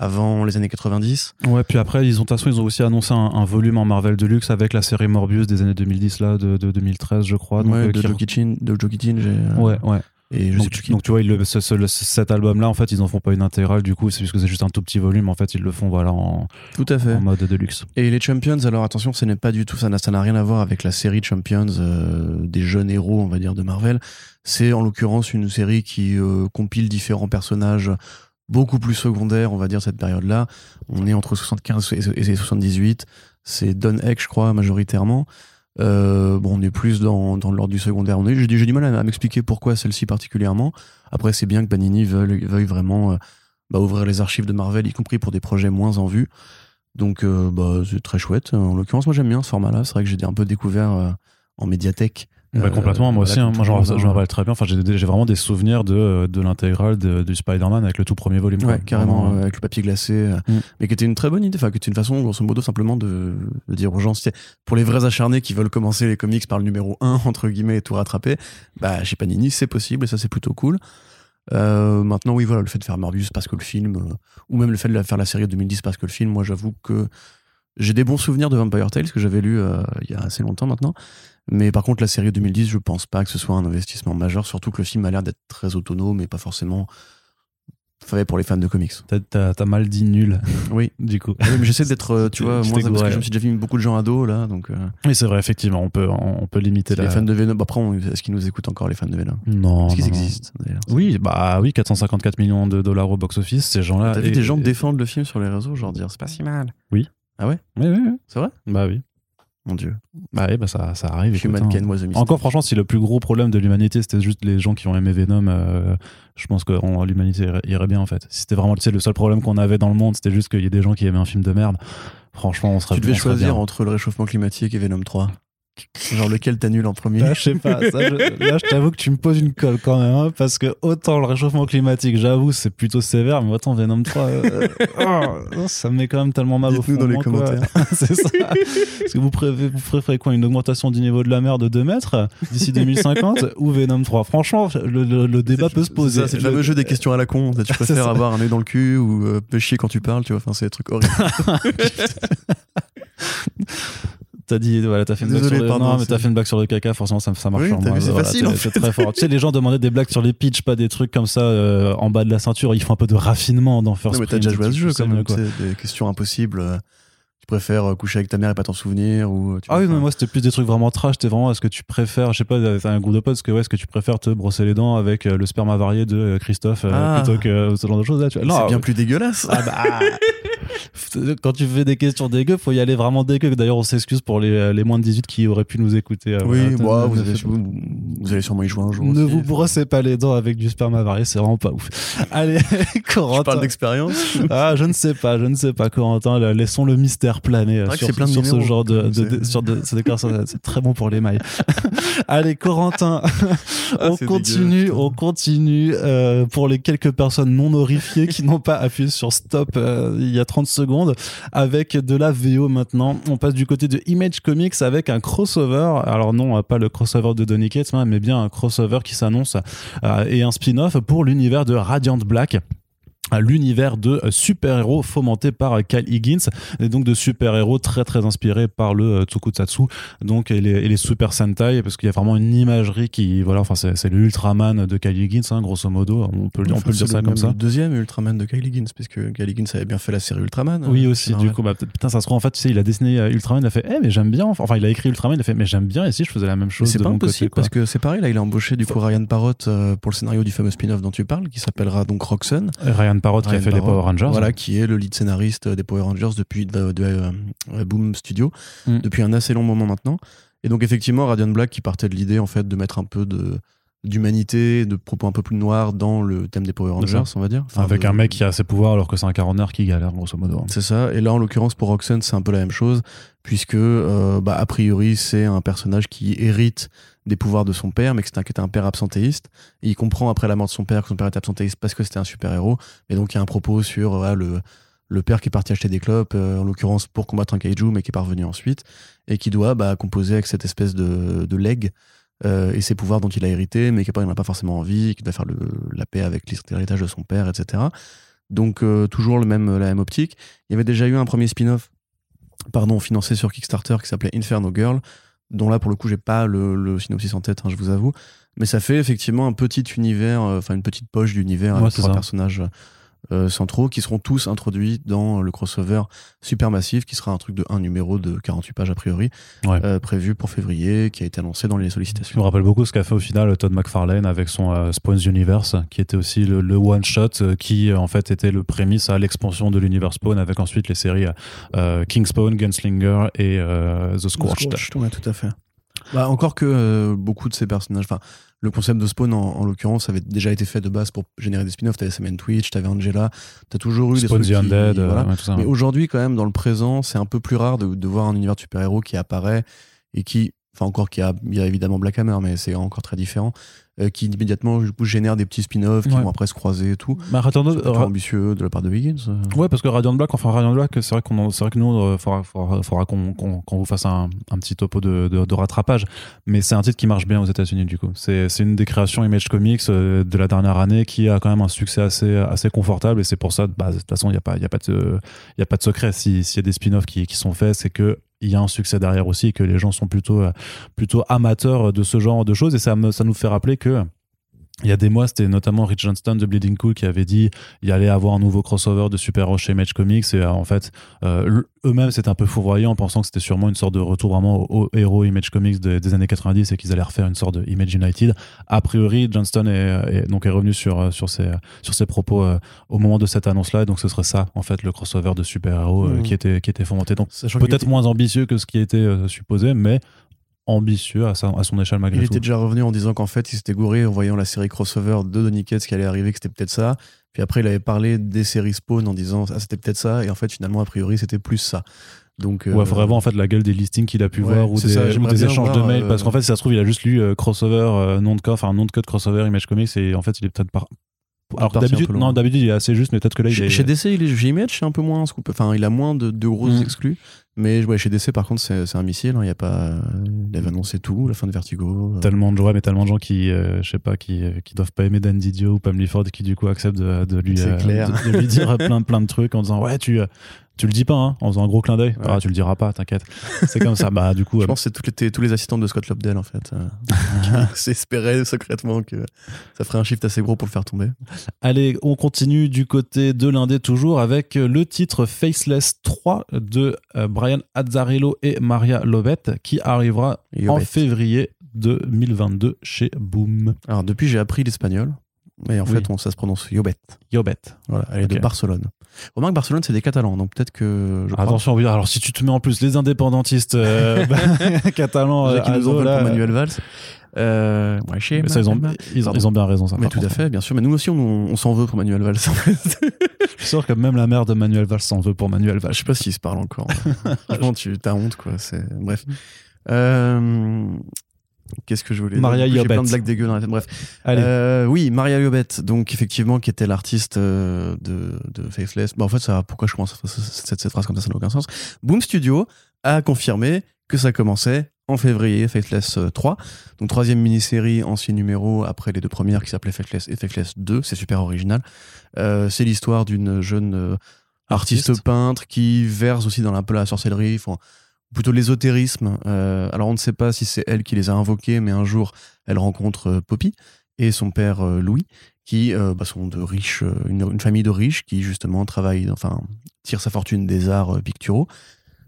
avant les années 90. Ouais, puis après, ils ont, de toute façon, ils ont aussi annoncé un, un volume en Marvel Deluxe avec la série Morbius des années 2010, là, de, de 2013, je crois. Donc, ouais, euh, de qui- Joe Kitchen, de Joe j'ai. euh, Ouais, ouais. Et je donc, sais plus tu, qui. donc tu vois, le- ce- ce- le- cet album-là, en fait, ils en font pas une intégrale, du coup, c'est puisque c'est juste un tout petit volume, en fait, ils le font voilà, en, Tout à fait. en mode Deluxe. Et les Champions, alors attention, ce n'est pas du tout, ça n'a ça n'a rien à voir avec la série Champions euh, des jeunes héros, on va dire, de Marvel. C'est en l'occurrence une série qui euh, compile différents personnages beaucoup plus secondaires, on va dire, cette période-là. On est entre 75 et et 78. C'est Don Heck, je crois, majoritairement. Euh, bon, on est plus dans, l'ordre du secondaire. J'ai, du- mal à, m'expliquer pourquoi celle-ci particulièrement. Après, c'est bien que Panini veuille, vraiment euh, bah, ouvrir les archives de Marvel, y compris pour des projets moins en vue. Donc, euh, bah, c'est très chouette. En l'occurrence, moi, j'aime bien ce format-là. C'est vrai que j'ai un peu découvert en médiathèque. Bah, Euh, complètement, moi aussi. hein. moi, genre, je me rappelle très bien. Enfin, j'ai vraiment des souvenirs de, de l'intégrale du Spider-Man avec le tout premier volume. Ouais, carrément, euh, avec le papier glacé. euh, Mm. Mais qui était une très bonne idée. Enfin, qui était une façon, grosso modo, simplement de, de dire aux gens, pour les vrais acharnés qui veulent commencer les comics par le numéro 1, entre guillemets, et tout rattraper, bah, chez Panini, c'est possible et ça, c'est plutôt cool. Euh, maintenant, oui, voilà, le fait de faire Morbius parce que le film, euh, ou même le fait de la- faire la série de 2010 parce que le film, moi, j'avoue que j'ai des bons souvenirs de Vampire Tales que j'avais lu euh, il y a assez longtemps maintenant. Mais par contre, la série 2010, je pense pas que ce soit un investissement majeur, surtout que le film a l'air d'être très autonome et pas forcément fait pour les fans de comics. T'as- t'as mal dit nul, Oui, du coup. oui, mais j'essaie d'être, euh, tu vois, t'es parce que je me suis déjà vu beaucoup de gens ados là, donc euh, Oui, c'est vrai, effectivement, on peut, on peut limiter la. les fans de Venom. bah, Après, est-ce qu'ils nous écoutent encore les fans de Venom? Non. Est-ce qu'ils existent d'ailleurs Oui, bah oui, 454 millions de dollars au box-office, ces gens-là. T'as vu et- des gens défendre le film sur les réseaux, genre dire c'est pas si mal. Oui. Ah ouais? Oui, oui, oui. C'est vrai? Bah oui. Mon dieu. Bah oui, bah ça, ça arrive. écoute, hein. Encore, franchement, si le plus gros problème de l'humanité c'était juste les gens qui ont aimé Venom, euh, je pense que l'humanité irait, irait bien en fait. Si c'était vraiment tu sais, le seul problème qu'on avait dans le monde, c'était juste qu'il y ait des gens qui aimaient un film de merde. Franchement, on serait Tu devais choisir entre le réchauffement climatique et Venom 3. Genre lequel t'annules en premier Là, je sais pas. ça, je, là, je t'avoue que tu me poses une colle quand même, hein, parce que autant le réchauffement climatique, j'avoue, c'est plutôt sévère, mais autant Venom 3, euh, oh, ça me met quand même tellement mal au fond. Dites-nous dans les quoi. commentaires. c'est ça. Est-ce que vous préférez, vous préférez quoi Une augmentation du niveau de la mer de 2 mètres d'ici 2050 ou Venom 3 Franchement, le, le- le débat peut se poser. C'est le fameux jeu des questions à la con. Tu préfères avoir un œil dans le cul ou euh, te chier quand tu parles, tu vois? Enfin, c'est des trucs horribles. T'as dit, voilà, t'as fait une blague Désolé, sur le... pardon, non, mais c'est- t'as fait une blague sur le caca, forcément, ça, ça marche Oui, t'as vu, c'est Voilà, facile, en fait. C'est très fort. tu sais, les gens demandaient des blagues sur les pitchs, pas des trucs comme ça euh, en bas de la ceinture. Ils font un peu de raffinement dans First Non, mais t'as déjà joué à ce jeu quand même. quoi. Des questions impossibles. euh, Tu préfères euh, coucher avec ta mère et pas t'en souvenir ou tu Ah oui, mais moi c'était plus des trucs vraiment trash. C'était vraiment, est-ce que tu préfères, je sais pas, t'as un groupe de potes, est-ce que, ouais, est-ce que tu préfères te brosser les dents avec le sperme avarié de Christophe Ah. plutôt que ce genre de choses là, tu c'est Non, bien plus dégueulasse. Ah bah, quand tu fais des questions dégueu, faut y aller vraiment dégueu. D'ailleurs, on s'excuse pour les, les moins de 18 qui auraient pu nous écouter. euh, oui, voilà. moi, Ne- vous, avez, vous, vous allez sûrement y jouer un jour. Ne aussi. vous brossez pas les dents avec du sperme avarié, c'est vraiment pas ouf. Allez, Je Corentin. parle d'expérience. Ah, je ne sais pas, je ne sais pas, Corentin. là, Laissons le mystère planer euh, sur, plein de sur ce genre de, de, sur de, ces déclarations. C'est très bon pour les mailles. Allez, Corentin, Ah, on continue, dégueu, on continue euh, pour les quelques personnes non horrifiées qui n'ont pas appuyé sur stop euh, il y a 30 secondes avec de la VO maintenant. On passe du côté de Image Comics avec un crossover. Alors non, pas le crossover de Donny Cates, hein, mais bien un crossover qui s'annonce euh, et un spin-off pour l'univers de Radiant Black l'univers de super-héros fomenté par Cal Higgins. Et donc de super-héros très très inspirés par le euh, Tokusatsu. Donc et les, et les Super Sentai parce qu'il y a vraiment une imagerie qui voilà enfin c'est c'est le Ultraman de Cal Higgins hein, grosso modo. On peut, on peut le c'est dire ça comme ça. Le deuxième Ultraman de Kyle Higgins, puisque Kyle Higgins avait bien fait la série Ultraman. oui euh, aussi du coup bah, putain ça se trouve en fait tu sais il a dessiné euh, Ultraman il a fait eh mais j'aime bien enfin il a écrit Ultraman il a fait mais j'aime bien et si je faisais la même chose c'est pas impossible parce que c'est pareil là il a embauché du coup Ryan Parrott euh, pour le scénario du fameux spin-off dont tu parles qui s'appellera donc Roxanne Ryan Parrott qui a fait les Power Rangers. Voilà, qui est le lead scénariste des Power Rangers depuis de, Boom Studio, mm. depuis un assez long moment maintenant. Et donc effectivement, Radiant Black qui partait de l'idée en fait de mettre un peu de d'humanité, de propos un peu plus noirs dans le thème des Power Rangers, on va dire. Avec un mec qui a ses pouvoirs alors que c'est un quarantenaire qui galère, grosso modo. C'est ça. Et là, en l'occurrence, pour Roxanne, c'est un peu la même chose, puisque, euh, bah, a priori, c'est un personnage qui hérite des pouvoirs de son père, mais que c'était un, père absentéiste. Il comprend après la mort de son père que son père était absentéiste parce que c'était un super-héros. Et donc, il y a un propos sur le, le père qui est parti acheter des clopes, euh, en l'occurrence pour combattre un kaiju, mais qui est parvenu ensuite, et qui doit bah, composer avec cette espèce de, de leg euh, et ses pouvoirs dont il a hérité, mais qui n'en a pas forcément envie, qui doit faire la paix avec l'héritage de son père, etc. Donc euh, toujours le même, la même optique. Il y avait déjà eu un premier spin-off, pardon, financé sur Kickstarter qui s'appelait Inferno Girl, dont là pour le coup j'ai pas le, synopsis en tête, hein, je vous avoue, mais ça fait effectivement un petit univers, euh, enfin une petite poche d'univers avec trois personnages centraux qui seront tous introduits dans le crossover Supermassive qui sera un truc de un numéro de 48 pages a priori euh, prévu pour février qui a été annoncé dans les sollicitations. Je me rappelle beaucoup ce qu'a fait au final Todd McFarlane avec son euh, Spawns Universe qui était aussi le, one shot qui en fait était le prémisse à l'expansion de l'univers Spawn avec ensuite les séries King Spawn, Gunslinger et The Scorched. tout à fait. Bah, encore que beaucoup de ces personnages, enfin le concept de Spawn, en, l'occurrence, avait déjà été fait de base pour générer des spin-offs. T'avais Sam Twitch, t'avais Angela, t'as toujours eu des Spawn the Undead, euh, Mais aujourd'hui, quand même, dans le présent, c'est un peu plus rare de, de voir un univers de super-héros qui apparaît et qui, enfin encore qu'il y, y a, évidemment Black Hammer, mais c'est encore très différent, euh, qui immédiatement génère des petits spin-offs qui vont après se croiser et tout. Bah, c'est ambitieux de la part de Wiggins. Euh. Ouais, parce que Radiant Black, enfin Radiant Black, c'est vrai, qu'on, c'est vrai que nous, il euh, faudra, faudra, qu'on, vous fasse un, un petit topo de, de, rattrapage. Mais c'est un titre qui marche bien aux États-Unis, du coup. C'est, une des créations Image Comics de la dernière année qui a quand même un succès assez, assez confortable. Et c'est pour ça, bah, de toute façon, il n'y a, pas, y a, pas de, y a pas de secret. S'il y a des spin-offs qui, qui sont faits, c'est que il y a un succès derrière aussi que les gens sont plutôt, plutôt amateurs de ce genre de choses. Et ça, me, ça nous fait rappeler que il y a des mois, c'était notamment Rich Johnston de Bleeding Cool qui avait dit il allait avoir un nouveau crossover de super-héros chez Image Comics et euh, en fait euh, eux-mêmes c'était un peu fourvoyant en pensant que c'était sûrement une sorte de retour vraiment aux, héros Image Comics des, années 90 et qu'ils allaient refaire une sorte de Image United. A priori, Johnston est, donc est revenu sur euh, sur ses sur ses propos au moment de cette annonce-là donc ce serait ça en fait le crossover de super-héros mmh. qui était qui était fomenté. Donc peut-être moins ambitieux que ce qui était supposé, mais ambitieux à, à son échelle malgré tout. Il était déjà revenu en disant qu'en fait, il s'était gouré en voyant la série crossover de Donny Cates qui allait arriver, que c'était peut-être ça. Puis après, il avait parlé des séries Spawn en disant ah, c'était peut-être ça. Et en fait, finalement, a priori, c'était plus ça. Donc, euh... ouais, vraiment en fait la gueule des listings qu'il a pu voir ou des, échanges de mails. Parce qu'en fait, si ça se trouve, il a juste lu euh, crossover, euh, nom de code, enfin nom de code crossover Image Comics et en fait, il est peut-être pas alors d'habitude, non, d'habitude il est assez juste, mais peut-être que là il chez, est... chez DC, il est, chez Image, c'est un peu moins scoop. Enfin, il a moins de, de grosses mm. exclus. Mais ouais, chez DC, par contre, c'est un missile. Hein, il y a pas, il avait annoncé tout, la fin de Vertigo. Euh. Tellement de gens, mais tellement de gens qui, euh, je sais pas, qui, euh, qui doivent pas aimer Dan Didio ou Pam Lifford, qui du coup acceptent de, de lui, de, lui dire plein, plein de trucs en disant ouais, tu tu le dis pas, hein, en faisant un gros clin d'œil. Ah, tu le diras pas, t'inquiète. C'est comme ça. Bah, du coup. Je pense que c'est tous les assistants de Scott Lobdell, en fait. Euh, s'espérait secrètement que ça ferait un shift assez gros pour le faire tomber. Allez, on continue du côté de l'Indé toujours avec le titre Faceless 3 de euh, Brian Azzarello et Maria Lovett qui arrivera en février 2022 chez Boom. Alors, depuis, j'ai appris l'espagnol. Mais en fait, on, ça se prononce Yobet. Yobet. Voilà, elle est de Barcelone. Remarque, Barcelone, c'est des Catalans, donc peut-être que. Je Attention, oui, alors si tu te mets en plus les indépendantistes euh, catalans, euh, qui nous en veulent pour Manuel Valls. Euh, ouais, chez ça, ils, ont, ils, ont, bien raison. Ça, mais tout à fait, bien sûr. Mais nous aussi, on, s'en veut pour Manuel Valls. je suis sûr que même la mère de Manuel Valls s'en veut pour Manuel Valls. Je sais pas s'ils se parlent encore. Franchement, tu as honte, quoi. Bref. Euh, Qu'est-ce que je voulais Maria J'ai plein de blagues dégueu dans la tête. Bref. Euh, oui, Maria Yobet, donc effectivement, qui était l'artiste euh, de, de Faithless. Bah, en fait, ça, pourquoi je commence cette, cette phrase comme ça, ça n'a aucun sens. Boom Studio a confirmé que ça commençait en février, Faithless 3. Euh, donc, troisième mini-série, ancien numéro, après les deux premières qui s'appelaient Faithless et Faithless 2. C'est super original. Euh, c'est l'histoire d'une jeune artiste. peintre qui verse aussi dans un peu la sorcellerie plutôt l'ésotérisme. Euh, alors on ne sait pas si c'est elle qui les a invoqués, mais un jour elle rencontre euh, Poppy et son père euh, Louis, qui bah, sont de riches, une, famille de riches qui justement travaille, enfin tire sa fortune des arts picturaux.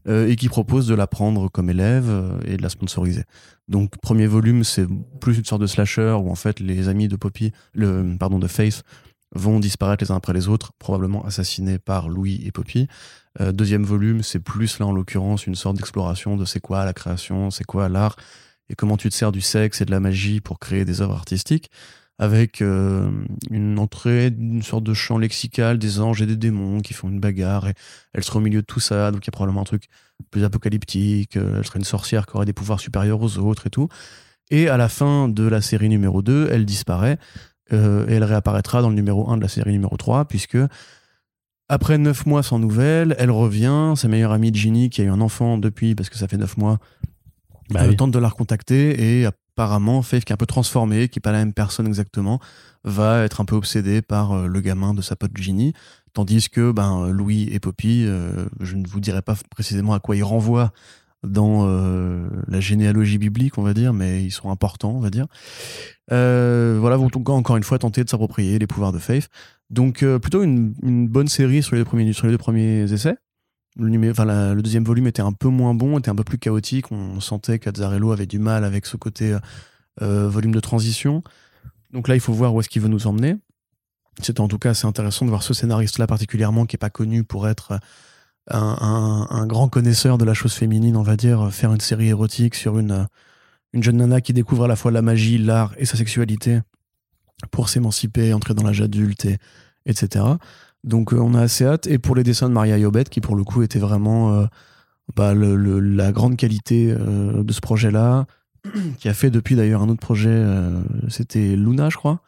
et qui propose de la prendre comme élève et de la sponsoriser. Donc premier volume, c'est plus une sorte de slasher où en fait les amis de Poppy, le pardon de Faith, vont disparaître les uns après les autres, probablement assassinés par Louis et Poppy. Euh, deuxième volume, c'est plus là en l'occurrence une sorte d'exploration de c'est quoi la création, c'est quoi l'art, et comment tu te sers du sexe et de la magie pour créer des œuvres artistiques, avec euh, une entrée, une sorte de champ lexical des anges et des démons qui font une bagarre, et elle sera au milieu de tout ça, donc il y a probablement un truc plus apocalyptique, euh, elle serait une sorcière qui aurait des pouvoirs supérieurs aux autres et tout. Et à la fin de la série numéro 2, elle disparaît, et elle réapparaîtra dans le numéro 1 de la série numéro 3, puisque après neuf mois sans nouvelles, elle revient. Sa meilleure amie Ginny, qui a eu un enfant depuis, parce que ça fait neuf mois, Bah euh, oui. tente de la recontacter et apparemment, Faith, qui est un peu transformée, qui n'est pas la même personne exactement, va être un peu obsédée par euh, le gamin de sa pote Ginny. Tandis que ben, Louis et Poppy, euh, je ne vous dirai pas précisément à quoi ils renvoient dans euh, la généalogie biblique, on va dire, mais ils sont importants, on va dire. Euh, voilà, vont encore une fois tenter de s'approprier les pouvoirs de Faith. Donc euh, plutôt une, bonne série sur les deux premiers, sur les deux premiers essais. Le, le deuxième volume était un peu moins bon, était un peu plus chaotique. On sentait qu'Azzarello avait du mal avec ce côté euh, volume de transition. Donc là, il faut voir où est-ce qu'il veut nous emmener. C'était en tout cas assez intéressant de voir ce scénariste-là particulièrement, qui est pas connu pour être un, grand connaisseur de la chose féminine, on va dire, faire une série érotique sur une, une jeune nana qui découvre à la fois la magie, l'art et sa sexualité pour s'émanciper, entrer dans l'âge adulte, et, etc. Donc euh, on a assez hâte. Et pour les dessins de Maria Yobet, qui pour le coup était vraiment euh, bah, la grande qualité euh, de ce projet-là, qui a fait depuis d'ailleurs un autre projet, c'était Luna, je crois.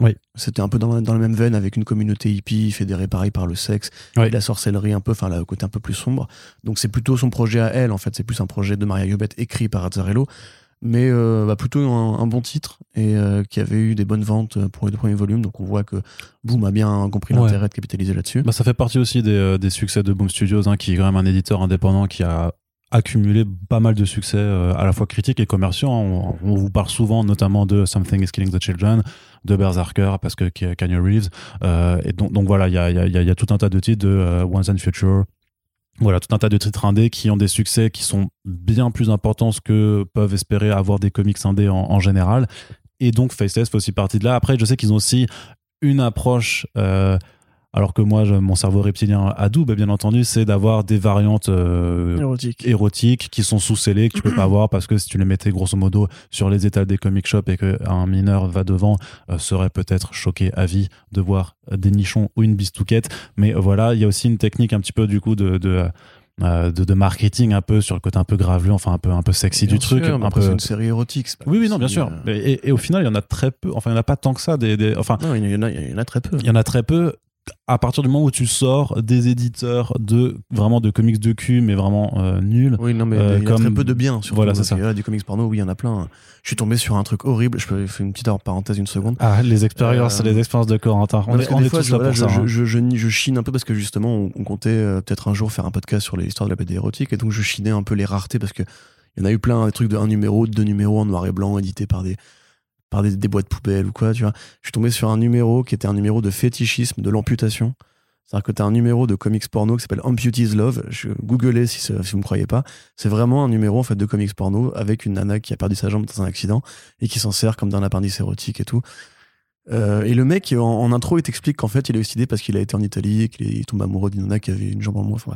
Oui. C'était un peu dans, la- dans la même veine avec une communauté hippie fédérée pareil par le sexe Oui. et la sorcellerie un peu, enfin le côté un peu plus sombre. Donc c'est plutôt son projet à elle en fait, c'est plus un projet de Maria Yobet écrit par Azzarello, mais euh, bah, plutôt un, un bon titre et euh, qui avait eu des bonnes ventes pour les deux premiers volumes. Donc on voit que Boom a bien compris Ouais. l'intérêt de capitaliser là-dessus. Bah, ça fait partie aussi des, euh, des succès de Boom Studios, hein, qui est quand même un éditeur indépendant qui a accumulé pas mal de succès euh, à la fois critiques et commerciaux. On, on vous parle souvent notamment de Something is Killing the Children, de Berserker, parce que Kanye Reeves. Euh, et donc, voilà, il y a, tout un tas de titres de euh, Once and Future. Voilà, tout un tas de titres indés qui ont des succès qui sont bien plus importants que peuvent espérer avoir des comics indés en, en général. Et donc, Faceless fait aussi partie de là. Après, je sais qu'ils ont aussi une approche euh, alors que moi, mon cerveau reptilien adoube, bien entendu, c'est d'avoir des variantes euh, Érotique. érotiques qui sont sous-scellées, que tu peux pas voir parce que si tu les mettais grosso modo sur les étals des comic shops et qu'un mineur va devant, euh, serait peut-être choqué à vie de voir des nichons ou une bistouquette. Mais voilà, il y a aussi une technique un petit peu du coup de. de euh, de, de marketing un peu sur le côté un peu graveleux enfin un peu un peu sexy Bien du truc sûr, un après, peu c'est une série érotique. oui oui non bien sûr euh, et, et- et au final il y en a très peu enfin il y en a pas tant que ça des, des- enfin Non, il y, en a, il y en a très peu. il y en a très peu. À partir du moment où tu sors des éditeurs de vraiment de comics de cul, mais vraiment euh, nuls. Oui, non, mais Euh, il y a comme- très peu de bien. Surtout, Voilà, c'est ça. qu'il y a du comics porno, oui, il y en a plein. Je suis tombé sur un truc horrible. Je peux faire une petite parenthèse une seconde. Ah, les expériences, Euh, les expériences de Corentin. On Non, est, que on des est fois, tous je, là voilà, pour je, ça. hein. je, chine un peu parce que justement, on, on comptait euh, peut-être un jour faire un podcast sur l'histoire de la BD érotique et donc je chinais un peu les raretés parce que il y en a eu plein, des trucs de un numéro, de deux numéros en noir et blanc édités par des par des, des boîtes poubelles ou quoi, tu vois. Je suis tombé sur un numéro qui était un numéro de fétichisme de l'amputation. C'est-à-dire que tu as un numéro de comics porno qui s'appelle Amputees Love. Je googlez si, si vous me croyez pas. C'est vraiment un numéro en fait de comics porno avec une nana qui a perdu sa jambe dans un accident et qui s'en sert comme d'un appendice érotique et tout. Euh, et le mec, en, en intro, il t'explique qu'en fait, il a eu cette idée parce qu'il a été en Italie qu'il est- il tombe amoureux d'une nana qui avait une jambe en moins. Enfin,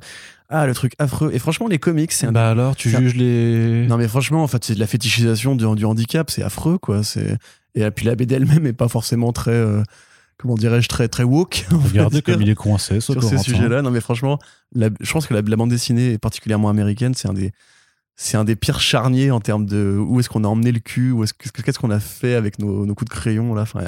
ah, le truc affreux. Et franchement, les comics, c'est un. Bah alors, tu un- juges les. Non, mais franchement, en fait, c'est de la fétichisation du, du handicap. C'est affreux, quoi. C'est Et puis la BD elle-même est pas forcément très. euh, comment dirais-je Très, très woke. Regardez comme il est coincé, ce sur ces sujets-là. Non, mais franchement, la- je pense que la, la bande dessinée, et particulièrement américaine, c'est un des. C'est un des pires charniers en termes de où est-ce qu'on a emmené le cul, où est-ce que- qu'est-ce qu'on a fait avec nos, nos coups de crayon là. Enfin,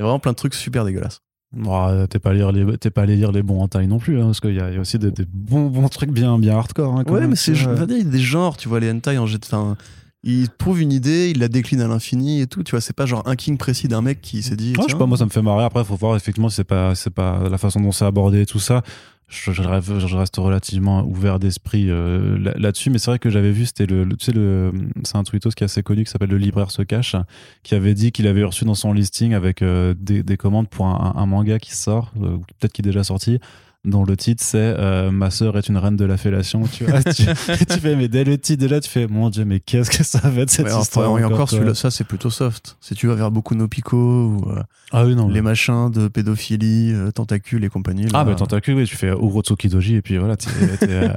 il y a- vraiment plein de trucs super dégueulasses. Oh, t'es pas, lire les... t'es pas allé lire les bons en taille non plus, hein, parce qu'il y, a il y a aussi des, des bons, bons trucs bien, bien hardcore. hein, Ouais, même, mais c'est je veux dire, il y a des genres, tu vois, les hentai en jet. Enfin, il trouve une idée, il la décline à l'infini et tout. Tu vois, c'est pas genre un king précis d'un mec qui s'est dit. Ouais, je sais pas, moi ça me fait marrer. Après, faut voir effectivement si c'est pas, c'est pas la façon dont c'est abordé et tout ça. Je, je je reste relativement ouvert d'esprit euh, là- là-dessus, mais c'est vrai que j'avais vu, c'était le, le- tu sais, le, c'est un tweetos qui est assez connu qui s'appelle Le Libraire se cache, qui avait dit qu'il avait reçu dans son listing avec euh, des, des commandes pour un, un manga qui sort, euh, peut-être qui est déjà sorti, dont le titre c'est euh, Ma sœur est une reine de la fellation. Tu, vois, tu, tu fais, mais dès le titre, là, tu fais Mon Dieu, mais qu'est-ce que ça va être cette Ouais, histoire et encore, celui-là, ça c'est plutôt soft. Si tu vas vers beaucoup de Pico ou euh, Ah oui, non. les machins de pédophilie, euh, tentacules et compagnie. Ah, bah tentacule, oui, tu fais Urotsuki Doji et puis voilà, t'es t'es,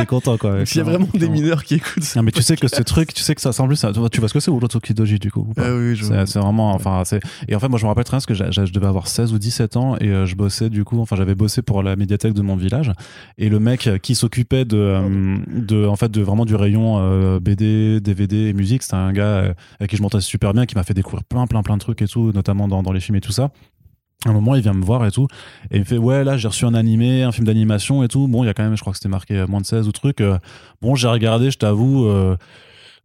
content quoi. S'il y a vraiment des mineurs qui écoutent ça. Non, mais tu sais que ce truc, tu sais que ça, plus, ça- tu vois ce que c'est Urotsuki Doji du coup ou pas? Ah oui, C'est vraiment, enfin. Et en fait, moi, je me rappelle très bien parce que je devais avoir 16 ou 17 ans et je bossais du coup, enfin, j'avais bossé pour la médiathèque de mon village et le mec euh, qui s'occupait de, euh, de, en fait, de vraiment du rayon euh, BD, DVD et musique, c'était un gars euh, avec qui je m'entendais super bien, qui m'a fait découvrir plein, plein, plein de trucs et tout, notamment dans, dans les films et tout ça. À un moment, il vient me voir et tout, et il me fait Ouais, là, j'ai reçu un animé, un film d'animation et tout. Bon, il y a quand même, je crois que c'était marqué euh, moins de 16 ou truc. Euh, bon, j'ai regardé, je t'avoue. euh,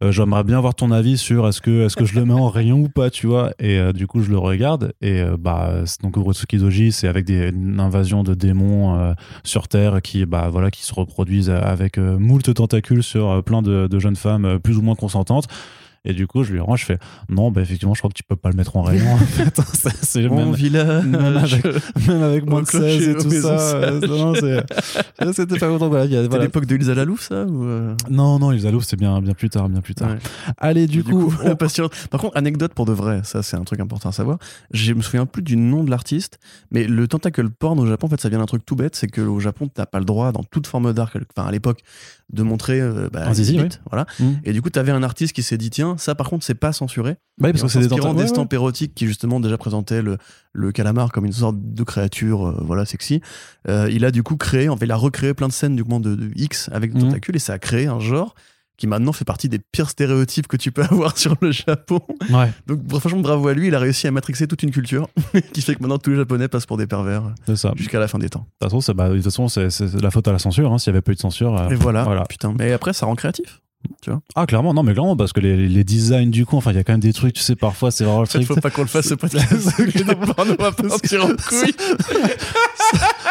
euh, j'aimerais bien voir ton avis sur est-ce que est-ce que je le mets en rayon ou pas tu vois. Et euh, du coup je le regarde. Et euh, bah donc Urotsuki Doji c'est avec des, une invasion de démons sur terre qui bah voilà qui se reproduisent avec moult tentacules sur plein de, jeunes femmes plus ou moins consentantes et du coup je lui rends je fais non bah effectivement je crois que tu peux pas le mettre en rayon en fait C'est- Mon même, village. même avec- même avec moins Au de 16 et tout ça c'était pas content voilà, il y a- C'était voilà. l'époque de Lisa Lalouf, ça ou euh, non non les aloufs c'est bien bien plus tard bien plus tard ouais. allez du, coup, on- la passion. Par contre, anecdote pour de vrai, ça c'est un truc important à savoir. Je me souviens plus du nom de l'artiste, mais le tentacle porn au Japon, en fait, ça vient d'un truc tout bête, c'est qu'au Japon, t'as pas le droit, dans toute forme d'art, enfin à l'époque, de montrer euh, bah, Un zizi, oui. voilà. Hmm. Et du coup, t'avais un artiste qui s'est dit, tiens, ça par contre, c'est pas censuré. Bah oui, parce que c'est des s'inspirant tentacules. d'estampes érotiques qui justement déjà présentaient le, le calamar comme une sorte de créature euh, voilà sexy euh, il a du coup créé en fait il a recréé plein de scènes du coup de, de X avec des Mhm. tentacules et ça a créé un genre qui maintenant fait partie des pires stéréotypes que tu peux avoir sur le Japon Ouais, donc franchement bravo à lui il a réussi à matrixer toute une culture qui fait que maintenant tous les japonais passent pour des pervers. De jusqu'à la fin des temps bah, de toute façon, c'est- c'est c'est la faute à la censure. hein. S'il n'y avait pas eu de censure. euh, et voilà, voilà. putain mais après ça rend créatif Ah, clairement, non, mais clairement, parce que les, les designs, du coup, enfin, il y a quand même des trucs, tu sais, parfois, c'est vraiment le il truc. faut pas qu'on le fasse ce podcast que des pornos partir en couille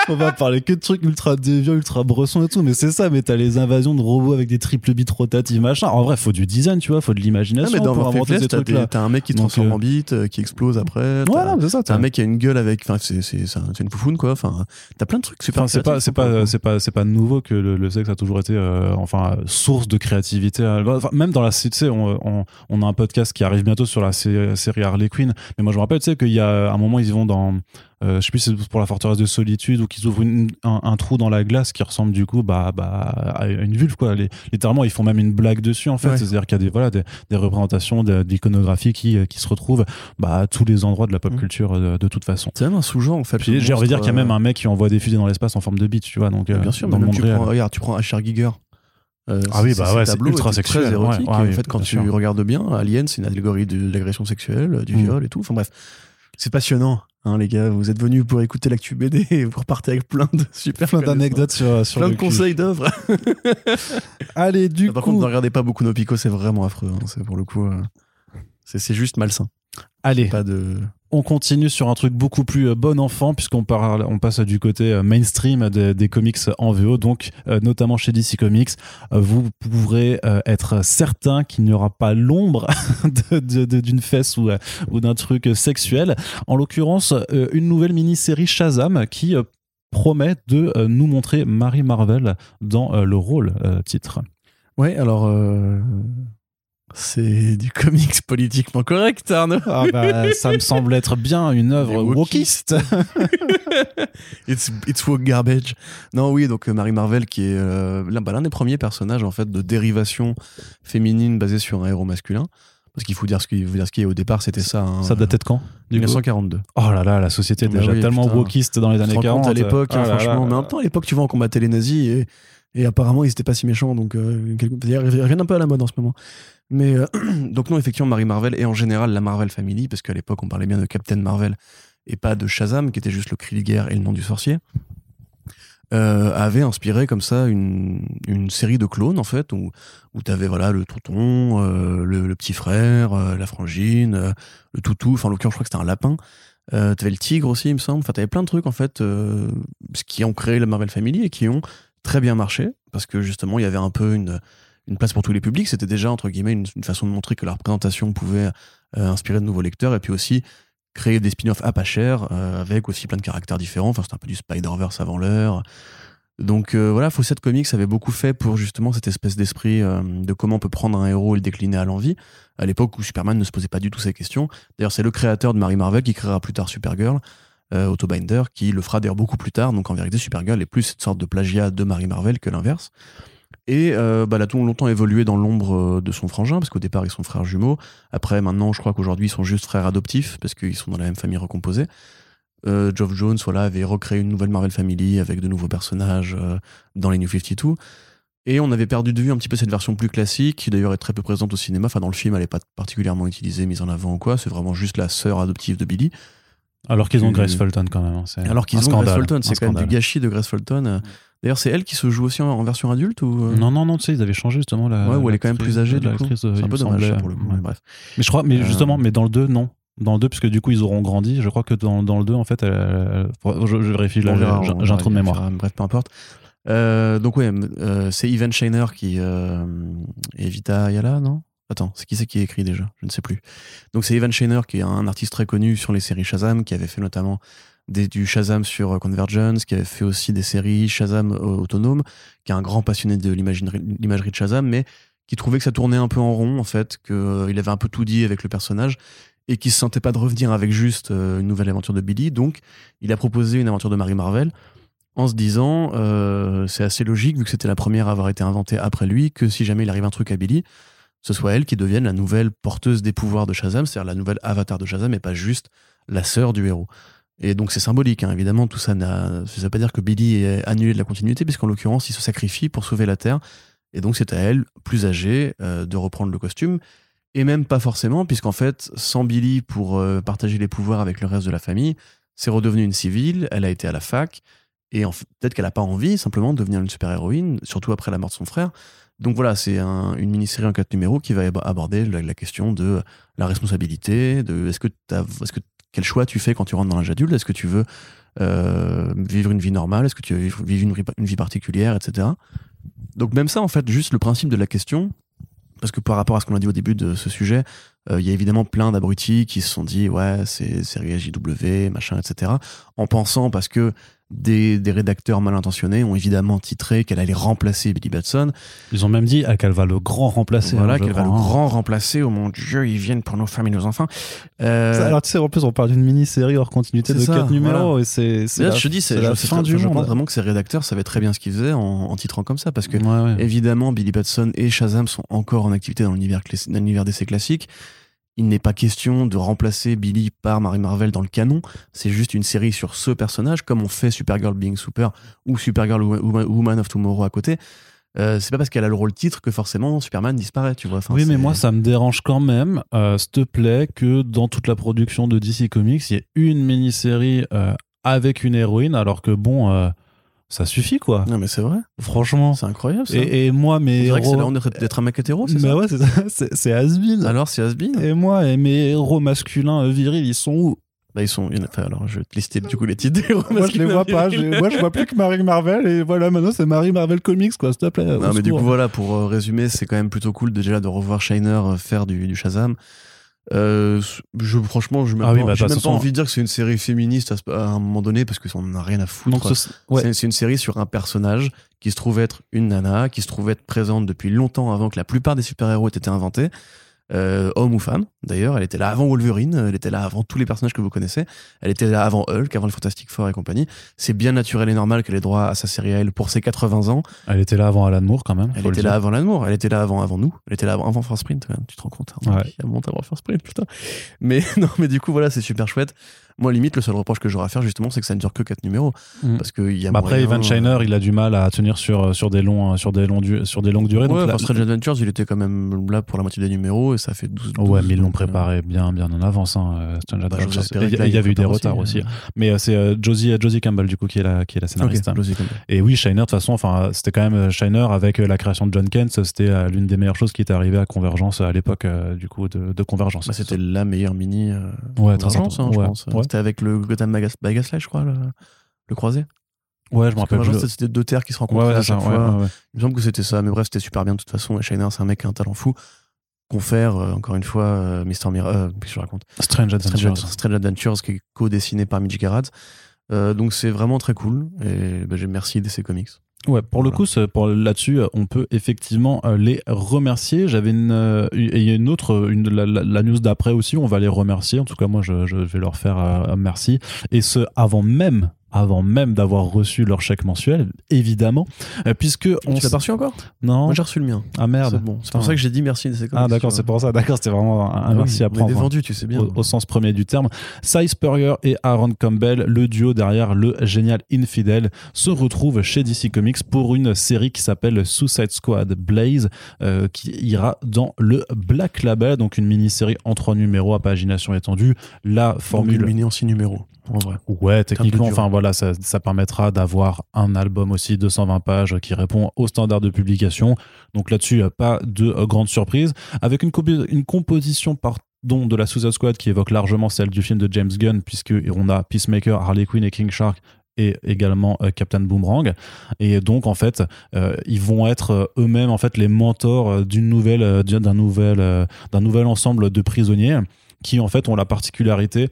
On va parler que de trucs ultra déviants, ultra bressons et tout, mais c'est ça, mais t'as les invasions de robots avec des triple bits rotatives, machin. En vrai, faut du design, tu vois, faut de Ah, l'imagination mais dans pour inventer ces trucs-là. t'as un mec qui se transforme euh, en bite, euh, qui explose après. Non, c'est ça. T'as un mec qui a une gueule avec. Enfin, c'est c'est- c'est un- c'est une foufoune, quoi. Enfin, t'as plein de trucs super Enfin, c'est pas, c'est hein, pas, coup. c'est pas, c'est pas nouveau que le, le sexe a toujours été, euh, enfin, source de créativité. Enfin, même dans la, tu sais, on, on, on a un podcast qui arrive bientôt sur la sé- série Harley Quinn. Mais moi, je me rappelle, tu sais, qu'il y a un moment, ils vont dans, je sais plus, si c'est pour la forteresse de solitude ou qu'ils ouvrent une- un, un trou dans la glace qui ressemble du coup, bah, bah, à une vulve, quoi. Les- littéralement, ils font même une blague dessus, en fait. Ouais. C'est-à-dire qu'il y a des, voilà, des, des représentations d'iconographie qui, euh, qui se retrouvent, bah, à tous les endroits de la pop Mm. culture euh, de, de toute façon. C'est même un sous-genre, en fait. Puis j'ai envie de dire qu'il y a même un mec qui envoie des fusées dans l'espace en forme de bite, tu vois. Donc, euh, euh, Bien sûr, dans mais le tu réel. prends, regarde, tu prends Asher Giger. Euh, Ah oui, c'est- bah ouais, c'est ultra sexuel, Très érotique. ouais. Ah et oui, en fait, quand tu sûr. regardes bien, Alien, c'est une allégorie de l'agression sexuelle, du Mm. viol et tout. Enfin bref, c'est passionnant, hein, les gars. Vous êtes venus pour écouter l'actu BD et vous repartez avec plein de super Plein d'anecdotes sur, sur Plein le de conseils d'œuvres. Allez, du Par coup. contre, ne regardez pas beaucoup Pico, c'est vraiment affreux. hein. C'est pour le coup, euh, c'est c'est juste malsain. Allez, Pas de. On continue sur un truc beaucoup plus euh, bon enfant, puisqu'on parle, on passe du côté euh, mainstream des, comics en VO, donc euh, notamment chez DC Comics. vous pourrez être certain qu'il n'y aura pas l'ombre d'une fesse ou, d'un truc sexuel. En l'occurrence, une nouvelle mini-série Shazam qui promet de nous montrer Mary Marvel dans le rôle titre. Ouais, alors. C'est du comics politiquement correct, Arnaud. Ah bah, ça me semble être bien une œuvre wokiste. It's, it's woke garbage. Non, oui, donc euh, Mary Marvel, qui est euh, l'un bah, l'un des premiers personnages en fait de dérivation féminine basée sur un héros masculin. Parce qu'il faut dire ce qu'il faut dire ce qui est au départ, c'était ça. hein, Ça datait de quand du coup? 1942. Oh là là, la société est Bah déjà oui, tellement putain. wokiste dans les années te rends 40. compte à l'époque, Ah hein, là là. franchement. Mais en même temps, à l'époque, tu vois, on combattait les nazis et, et apparemment, ils étaient pas si méchants. Donc, euh, ils reviennent un peu à la mode en ce moment. Mais euh, donc, non, effectivement, Mary Marvel et en général la Marvel Family, parce qu'à l'époque, on parlait bien de Captain Marvel et pas de Shazam, qui était juste le cri de guerre et le nom du sorcier, euh, avait inspiré comme ça une, une série de clones, en fait, où, où tu avais voilà, le tonton, euh, le, petit frère, euh, la frangine, le toutou, enfin, en l'occurrence, je crois que c'était un lapin. Euh, t'avais le tigre aussi, il me semble. Enfin, t'avais plein de trucs, en fait, euh, qui ont créé la Marvel Family et qui ont très bien marché, parce que justement, il y avait un peu une, une place pour tous les publics. C'était déjà, entre guillemets, une, façon de montrer que la représentation pouvait euh, inspirer de nouveaux lecteurs, et puis aussi créer des spin-offs à pas cher, euh, avec aussi plein de caractères différents. Enfin, c'était un peu du Spider-Verse avant l'heure. Donc euh, voilà, Fawcett Comics avait beaucoup fait pour justement cette espèce d'esprit de comment on peut prendre un héros et le décliner à l'envie, à l'époque où Superman ne se posait pas du tout ces questions. D'ailleurs, c'est le créateur de Mary Marvel qui créera plus tard Supergirl, euh, Otto Binder, qui le fera d'ailleurs beaucoup plus tard. Donc en vérité, Supergirl est plus cette sorte de plagiat de Mary Marvel que l'inverse. Et euh, bah, elle a longtemps évolué dans l'ombre euh, de son frangin, parce qu'au départ, ils sont frères jumeaux. Après, maintenant, je crois qu'aujourd'hui, ils sont juste frères adoptifs, parce qu'ils sont dans la même famille recomposée. Euh, Geoff Jones voilà, avait recréé une nouvelle Marvel Family avec de nouveaux personnages dans les New 52. Et on avait perdu de vue un petit peu cette version plus classique, qui d'ailleurs est très peu présente au cinéma. Enfin, dans le film, elle n'est pas particulièrement utilisée, mise en avant ou quoi. C'est vraiment juste la sœur adoptive de Billy. Alors qu'ils ont Euh, Grace Fulton quand même. hein, Alors qu'ils ont Grace scandale, Fulton, un c'est quand même du gâchis de Grace Fulton. Euh, D'ailleurs, c'est elle qui se joue aussi en, en version adulte ou euh Non, non, non, tu sais, ils avaient changé justement la. Ouais, ou elle est quand même plus âgée du coup. euh, C'est un peu dommage pour le coup. Ouais. Bref. Mais je crois, mais Euh, justement, mais dans le 2, non. Dans le 2, parce que du coup, ils auront grandi. Je crois que dans, dans le 2, en fait, elle- elle- je, je vérifie, j'ai- un trou de mémoire. Bref, peu importe. Euh, donc ouais, euh, c'est Ivan Shiner qui euh, et Vita Ayala, non? Attends, c'est qui c'est qui écrit déjà? Je ne sais plus. Donc c'est Ivan Shiner qui est un artiste très connu sur les séries Shazam, qui avait fait notamment des, du Shazam sur euh, Convergence, qui avait fait aussi des séries Shazam euh, autonomes, qui est un grand passionné de l'imagerie de Shazam, mais qui trouvait que ça tournait un peu en rond en fait, qu'il avait un peu tout dit avec le personnage et qui se sentait pas de revenir avec juste euh, une nouvelle aventure de Billy. Donc il a proposé une aventure de Mary Marvel en se disant euh, c'est assez logique vu que c'était la première à avoir été inventée après lui que si jamais il arrive un truc à Billy ce soit elle qui devienne la nouvelle porteuse des pouvoirs de Shazam c'est-à-dire la nouvelle avatar de Shazam et pas juste la sœur du héros. Et donc c'est symbolique hein, évidemment tout ça n'a ça veut pas dire que Billy est annulé de la continuité puisqu'en l'occurrence il se sacrifie pour sauver la Terre. Et donc c'est à elle plus âgée euh, de reprendre le costume. Et même pas forcément puisqu'en fait sans Billy pour euh, partager les pouvoirs avec le reste de la famille c'est redevenu une civile elle a été à la fac et peut-être qu'elle n'a pas envie simplement de devenir une super-héroïne, surtout après la mort de son frère. Donc voilà, c'est un- une mini-série en quatre numéros qui va ab- aborder la, question de la responsabilité, de est-ce que, quel choix tu fais quand tu rentres dans l'âge adulte? Est-ce que tu veux euh, vivre une vie normale? Est-ce que tu veux vivre- vivre une, vie- une vie particulière, etc. Donc même ça, en fait, juste le principe de la question, parce que par rapport à ce qu'on a dit au début de ce sujet, euh, il y a évidemment plein d'abrutis qui se sont dit ouais c'est série JW machin etc en pensant parce que des, des rédacteurs mal intentionnés ont évidemment titré qu'elle allait remplacer Billy Batson Ils ont même dit ah, qu'elle va le grand remplacer. voilà hein, je qu'elle va le hein. grand remplacer oh mon dieu ils viennent pour nos femmes et nos enfants Euh, Alors tu sais, en plus, on parle d'une mini-série hors continuité de ça, 4 numéros voilà. et c'est c'est là, la, je te dis c'est la je fin du je monde. pense vraiment que ces rédacteurs savaient très bien ce qu'ils faisaient en, en titrant comme ça parce que Ouais, ouais. Évidemment, Billy Batson et Shazam sont encore en activité dans l'univers dans l'univers d'essai classique. Il n'est pas question de remplacer Billy par Mary Marvel dans le canon. C'est juste une série sur ce personnage, comme on fait Supergirl Being Super ou Supergirl Woman of Tomorrow à côté. Euh, c'est pas parce qu'elle a le rôle titre que forcément Superman disparaît, tu vois. Enfin, oui, mais moi, ça me dérange quand même, euh, s'il te plaît, que dans toute la production de DC Comics, il y ait une mini-série euh, avec une héroïne, alors que bon, euh, ça suffit, quoi. Non, mais c'est vrai. Franchement. C'est incroyable, ça. Et, et moi, mes que c'est héros. la honte d'être- d'être un mec hétéro, c'est Mais ça ouais, c'est ça. C'est- has-been. Alors, c'est Asbin Et moi, et mes héros masculins euh, virils, ils sont où Bah, ils sont. enfin, alors, je vais te lister du coup les titres des héros Moi, je les vois pas. Moi, je vois plus que Marie Marvel. Et voilà, maintenant, c'est Marie Marvel Comics, quoi, s'il te plaît. Non, mais du coup, voilà, pour euh, résumer, c'est quand même plutôt cool déjà de revoir Shiner euh, faire du, du Shazam. Euh, je, franchement, je n'ai Ah oui, bah, même pas envie de dire que c'est une série féministe à, à un moment donné parce qu'on n'en a rien à foutre. Ouais. C'est- C'est une série sur un personnage qui se trouve être une nana, qui se trouve être présente depuis longtemps avant que la plupart des super-héros aient été inventés. Euh, homme ou femme, d'ailleurs, elle était là avant Wolverine, elle était là avant tous les personnages que vous connaissez, elle était là avant Hulk, avant le Fantastic Four et compagnie. C'est bien naturel et normal qu'elle ait droit à sa série à elle pour ses 80 ans. Elle était là avant Alan Moore, quand même. Elle était là avant l'amour, elle était là avant, avant nous, elle était là avant, avant First Sprint, quand même, tu te rends compte hein, Ouais. A longtemps avant First Sprint, putain. Mais non, mais du coup, voilà, c'est super chouette. Moi, limite, le seul reproche que j'aurais à faire, justement, c'est que ça ne dure que 4 numéros. Mm. Parce y a Bah après, Evan Shiner, il a du mal à tenir sur, sur, des, longs, sur, des, longs du- sur des longues durées. Ouais, donc Strange Adventures, il était quand même là pour la moitié des numéros et ça fait 12. Ouais, 12, mais ils l'ont euh, préparé bien, bien en avance, hein, euh, Strange bah, Adventures. il y, que avait eu des retards aussi, aussi. euh. Mais euh, c'est euh, Josie, Josie Campbell, du coup, qui est la, qui est la scénariste. Et oui, Shiner, de toute façon, enfin, c'était quand même euh, Shiner avec euh, la création de John Kent, c'était euh, l'une des meilleures choses qui était arrivée à Convergence euh, à l'époque, euh, du coup, de, de Convergence. Bah, c'était la meilleure mini. euh, Ouais, Convergence, hein, je Ouais, pense. ouais. C'était avec le Gotham Gaslight, je crois, le, le croisé. Ouais, je me rappelle. Plus. c'était deux terres qui se rencontraient ouais, à ça, chaque ouais, fois. ouais, ouais. Il me semble que c'était ça, mais bref, c'était super bien de toute façon. Et Shiner, c'est un mec qui a un talent fou. confrère, euh, encore une fois, euh, Mr. Mir euh, je raconte? Strange Adventures. Strange, Adventures, qui est co-dessiné par Mitch Gerrard. Euh, donc c'est vraiment très cool. Et bah, j'ai merci DC Comics. Ouais, pour le coup, pour là-dessus, euh, on peut effectivement euh, les remercier. J'avais une, euh, il y a une autre, une, la, la- news d'après aussi, on va les remercier. En tout cas, moi, je, je vais leur faire euh, un merci. Et ce, avant même, avant même d'avoir reçu leur chèque mensuel, évidemment, euh, puisque on tu l'as s- pas reçu encore? Non, Moi j'ai reçu le mien. ah merde. C'est bon. C'est pour ça que j'ai dit merci. Ah d'accord, c'est pour ça. D'accord, c'était vraiment un, Ah oui, merci à on prendre. des hein. tu sais bien. au, au sens premier du terme. Cy Spurrier et Aaron Campbell, le duo derrière le génial Infidel, se retrouvent chez DC Comics pour une série qui s'appelle Suicide Squad Blaze, euh, qui ira dans le Black Label, donc une mini-série en trois numéros à pagination étendue. La Formule formule mini en six numéros, en vrai. Ouais, techniquement, enfin voilà, ça, ça permettra d'avoir un album aussi 220 pages qui répond aux standards de publication. Donc là-dessus, pas de euh, grande surprise. Avec une, composition pardon, de la Suicide Squad qui évoque largement celle du film de James Gunn, puisque on a Peacemaker, Harley Quinn et King Shark et également euh, Captain Boomerang et donc en fait euh, ils vont être eux-mêmes en fait les mentors d'une nouvelle d'un nouvel d'un nouvel ensemble de prisonniers qui en fait ont la particularité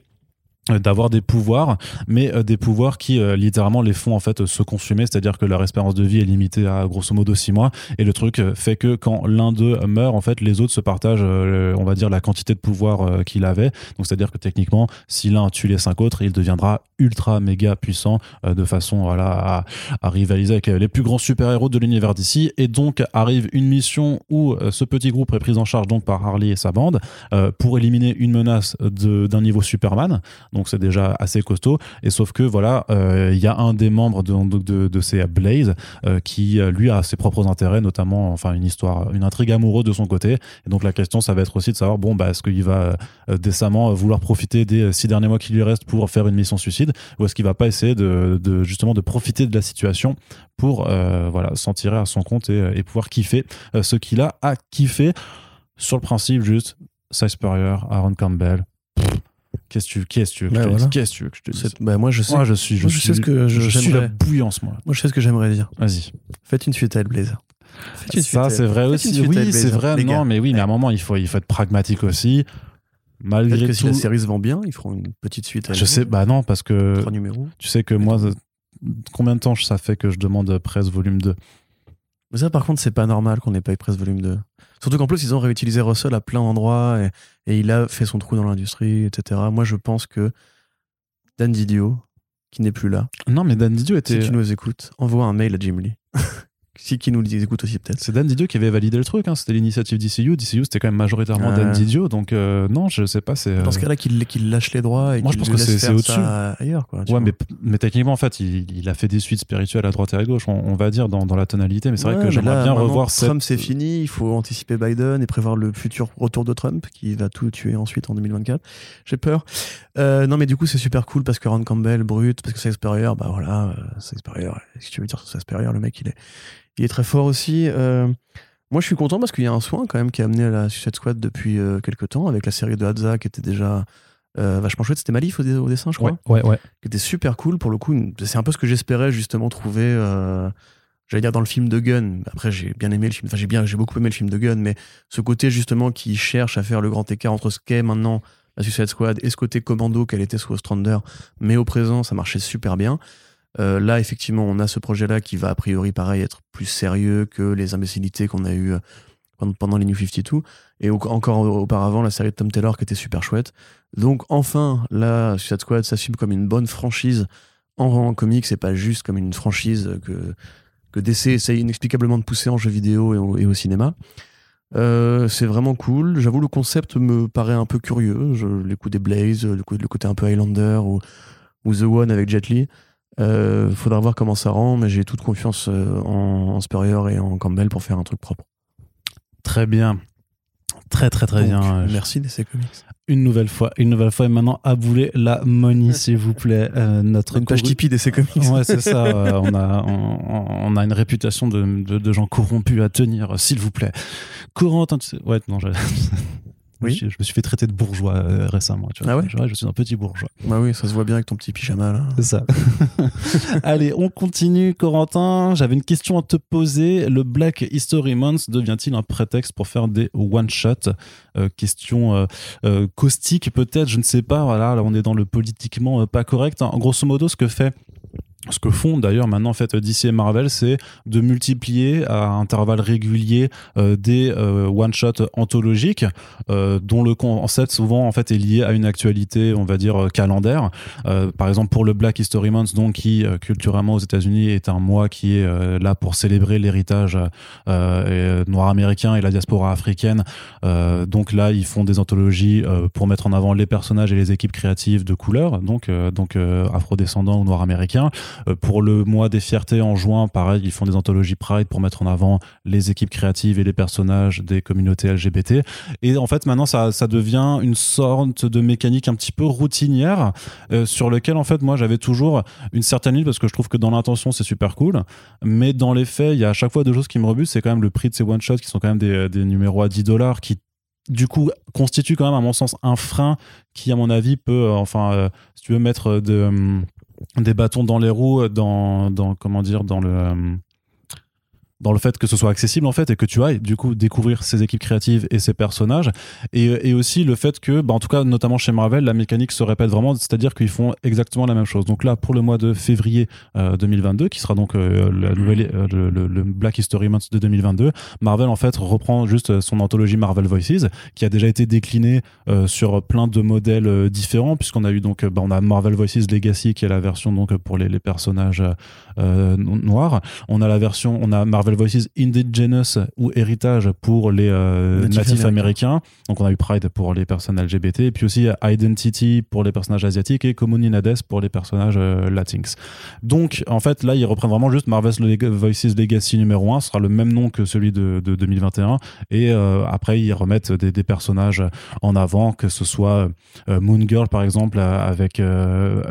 d'avoir des pouvoirs mais euh, des pouvoirs qui euh, littéralement les font en fait se consumer. C'est-à-dire que leur espérance de vie est limitée à grosso modo 6 mois. Et le truc euh, fait que quand l'un d'eux meurt en fait les autres se partagent euh, on va dire la quantité de pouvoir euh, qu'il avait. Donc c'est-à-dire que techniquement si l'un tue les cinq autres il deviendra ultra méga puissant euh, de façon voilà à, rivaliser avec euh, les plus grands super-héros de l'univers d'ici. Et donc arrive une mission où euh, ce petit groupe est pris en charge donc par Harley et sa bande euh, pour éliminer une menace d'un niveau Superman donc c'est déjà assez costaud. Et sauf que voilà euh, il y a un des membres de, ces Blaze euh, qui euh, lui a ses propres intérêts notamment enfin une histoire une intrigue amoureuse de son côté. Et donc la question ça va être aussi de savoir bon bah est-ce qu'il va décemment vouloir profiter des six derniers mois qui lui restent pour faire une mission suicide ou est-ce qu'il va pas essayer de, justement de profiter de la situation pour voilà s'en tirer à son compte et, pouvoir kiffer ce qu'il a à kiffer. Sur le principe juste Cy Aaron Campbell Qu'est-ce que tu qu'est-ce que tu veux que je Ouais, te dise voilà. Qu'est-ce que tu veux que je te dise bah, moi je sais. Moi, je suis, je, moi, je suis, sais ce que je- je suis la j'aimerais. bouillance, moi. Moi je sais ce que j'aimerais dire. Vas-y. Faites une suite à Hellblazer. Faites une Ça, suite à- c'est vrai faites une aussi. suite à Oui, c'est vrai. les Non, gars. mais oui, mais à un moment, il faut, il faut être pragmatique aussi. Malgré que si tout. la série se vend bien, ils feront une petite suite à Je sais, bah non, parce que Trois numéros. tu sais que moi, combien de temps ça fait que je demande Presse volume 2 Mais ça, par contre, c'est pas normal qu'on n'ait pas eu Presse Volume 2. Surtout qu'en plus, ils ont réutilisé Russell à plein d'endroits et, et il a fait son trou dans l'industrie, etc. Moi, je pense que Dan Didio, qui n'est plus là, Non, mais Dan Didio si était. tu nous écoutes, envoie un mail à Jim Lee. si qui nous écoute aussi, peut-être. C'est Dan Didio qui avait validé le truc, hein. c'était l'initiative DCU. DCU, c'était quand même majoritairement Ouais. Dan Didio, donc euh, non, je sais pas. C'est. Dans ce cas-là, qu'il lâche les droits et Moi, je qu'il pense que c'est- au-dessus. ça ailleurs. Quoi, Ouais, mais, mais techniquement, en fait, il, il a fait des suites spirituelles à droite et à gauche, on, on va dire, dans, dans la tonalité. Mais c'est Ouais, vrai que j'aimerais bien revoir cette. Trump, c'est fini. Il faut anticiper Biden et prévoir le futur retour de Trump qui va tout tuer ensuite en 2024. J'ai peur. Euh, non, mais du coup, c'est super cool parce que Ron Campbell, brut, parce que Sex Superior, bah voilà, euh, Sex Superior, si tu veux dire Sex Superior, le mec, il est, il est très fort aussi. Euh, moi, je suis content parce qu'il y a un soin quand même qui a amené à la Suicide Squad depuis euh, quelques temps avec la série de Hadza qui était déjà vachement chouette. C'était Malif au, dessin, je crois Ouais, ouais, ouais. qui était super cool pour le coup. C'est un peu ce que j'espérais justement trouver. J'allais dire dans le film de Gunn. Après, j'ai bien aimé le film. Enfin, j'ai bien, j'ai beaucoup aimé le film de Gunn, mais ce côté justement qui cherche à faire le grand écart entre ce qu'est maintenant la Suicide Squad et ce côté commando qu'elle était sous Ostrander, mais au présent, ça marchait super bien. Euh, là, effectivement, on a ce projet-là qui va a priori, pareil, être plus sérieux que les imbécilités qu'on a eues pendant, pendant les New 52. Et encore auparavant, la série de Tom Taylor qui était super chouette. Donc, enfin, là, Suicide Squad s'assume comme une bonne franchise en, en comics et pas juste comme une franchise que, que DC essaye inexplicablement de pousser en jeu vidéo et au cinéma. Euh, c'est vraiment cool. J'avoue, le concept me paraît un peu curieux. Je, les coups des Blaze, le, coup- le côté un peu Highlander ou, ou The One avec Jet Li. Euh, faudra voir comment ça rend, mais j'ai toute confiance euh, en, en Spurrier et en Campbell pour faire un truc propre. Très bien. Très, très, très Donc, bien. Merci DC Comics. Une nouvelle fois, une nouvelle fois. Et maintenant, aboulez la money, s'il vous plaît. Euh, notre Une page Tipeee DC Comics. Ouais, c'est ça. euh, on, a, on, on a une réputation de, de, de gens corrompus à tenir, s'il vous plaît. Corentin, tu sais- ouais, non, je- Oui. Je, me suis fait traiter de bourgeois euh, récemment. Tu vois. Ah ouais je, je suis un petit bourgeois. Bah oui, ça se voit bien avec ton petit pyjama là. C'est ça. Allez, on continue, Corentin. J'avais une question à te poser. Le Black History Month devient-il un prétexte pour faire des one-shots? Euh, Question euh, caustique peut-être, je ne sais pas. Voilà, là on est dans le politiquement pas correct. En grosso modo, ce que fait ce que font d'ailleurs maintenant en fait DC et Marvel, c'est de multiplier à intervalles réguliers euh, des euh, one shot anthologiques euh, dont le concept souvent en fait est lié à une actualité, on va dire calendaire. par exemple pour le Black History Month, donc qui culturellement aux États-Unis est un mois qui est là pour célébrer l'héritage noir américain et la diaspora africaine. donc là, ils font des anthologies pour mettre en avant les personnages et les équipes créatives de couleur, donc donc afrodescendants ou noirs américains. Euh, pour le mois des fiertés en juin, pareil, ils font des anthologies Pride pour mettre en avant les équipes créatives et les personnages des communautés LGBT. Et en fait, maintenant, ça, ça devient une sorte de mécanique un petit peu routinière euh, sur lequel, en fait, moi, j'avais toujours une certaine ligne parce que je trouve que dans l'intention, c'est super cool. Mais dans les faits, il y a à chaque fois deux choses qui me rebutent. C'est quand même le prix de ces one-shots qui sont quand même des, des numéros à 10 dollars qui du coup constitue quand même à mon sens un frein qui à mon avis peut euh, enfin si tu veux mettre de hum, des bâtons dans les roues dans, dans comment dire dans le euh, dans le fait que ce soit accessible en fait et que tu ailles du coup découvrir ces équipes créatives et ces personnages. Et, aussi le fait que bah, en tout cas notamment chez Marvel la mécanique se répète vraiment c'est-à-dire qu'ils font exactement la même chose. Donc là pour le mois de février 2022 euh, qui sera donc euh, la nouvelle, euh, le, Black History Month de 2022 Marvel en fait reprend juste son anthologie Marvel Voices qui a déjà été déclinée sur plein de modèles différents puisqu'on a eu donc bah, on a Marvel Voices Legacy qui est la version donc pour les, les personnages noirs. On a la version on a Marvel Voices Indigenous ou Héritage pour les euh, natifs américains. Donc on a eu Pride pour les personnes LGBT, et puis aussi Identity pour les personnages asiatiques et Comuninades pour les personnages euh, latinx. Donc en fait là ils reprennent vraiment juste Marvel's Voices Legacy numéro 1, ce sera le même nom que celui de, 2021, et euh, après ils remettent des, des, personnages en avant, que ce soit Moon Girl par exemple avec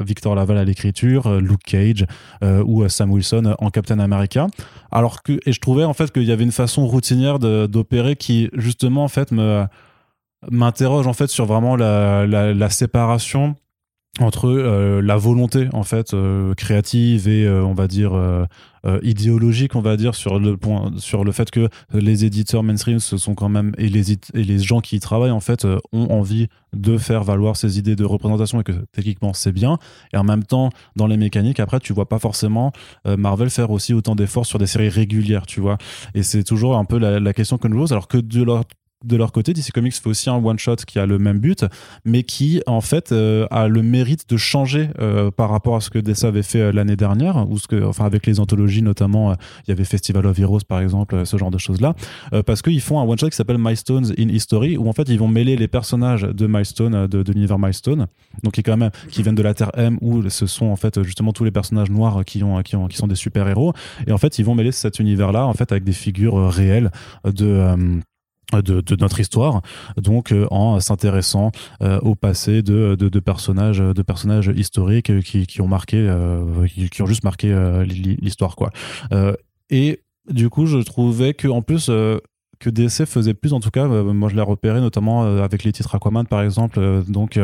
Victor Laval à l'écriture, Luke Cage ou Sam Wilson en Captain America. Alors que, et je trouvais en fait qu'il y avait une façon routinière d'opérer qui justement en fait me m'interroge en fait sur vraiment la, la, séparation entre euh, la volonté en fait euh, créative et euh, on va dire euh, idéologique, on va dire, sur le point, sur le fait que les éditeurs mainstream ce sont quand même et les et les gens qui y travaillent en fait euh, ont envie de faire valoir ces idées de représentation et que techniquement c'est bien. Et en même temps, dans les mécaniques, après, tu vois pas forcément euh, Marvel faire aussi autant d'efforts sur des séries régulières, tu vois. Et c'est toujours un peu la, la question que nous pose, alors que de leur de leur côté, DC Comics fait aussi un one shot qui a le même but, mais qui en fait euh, a le mérite de changer euh, par rapport à ce que DC avait fait euh, l'année dernière, ou ce que, enfin avec les anthologies notamment, il y avait Festival of Heroes par exemple, ce genre de choses là, parce qu'ils font un one shot qui s'appelle Milestones in History, où en fait ils vont mêler les personnages de Milestone, de, l'univers Milestone, donc qui quand même qui viennent de la Terre M, où ce sont en fait justement tous les personnages noirs qui ont qui ont qui sont des super héros, et en fait ils vont mêler cet univers là en fait avec des figures réelles de de, notre histoire, donc euh, en s'intéressant euh, au passé de, de, personnages, de personnages historiques qui, qui ont marqué, euh, qui, ont juste marqué l'histoire, quoi. et du coup, je trouvais que en plus que DC faisait plus en tout cas euh, moi je l'ai repéré notamment euh, avec les titres Aquaman par exemple euh, donc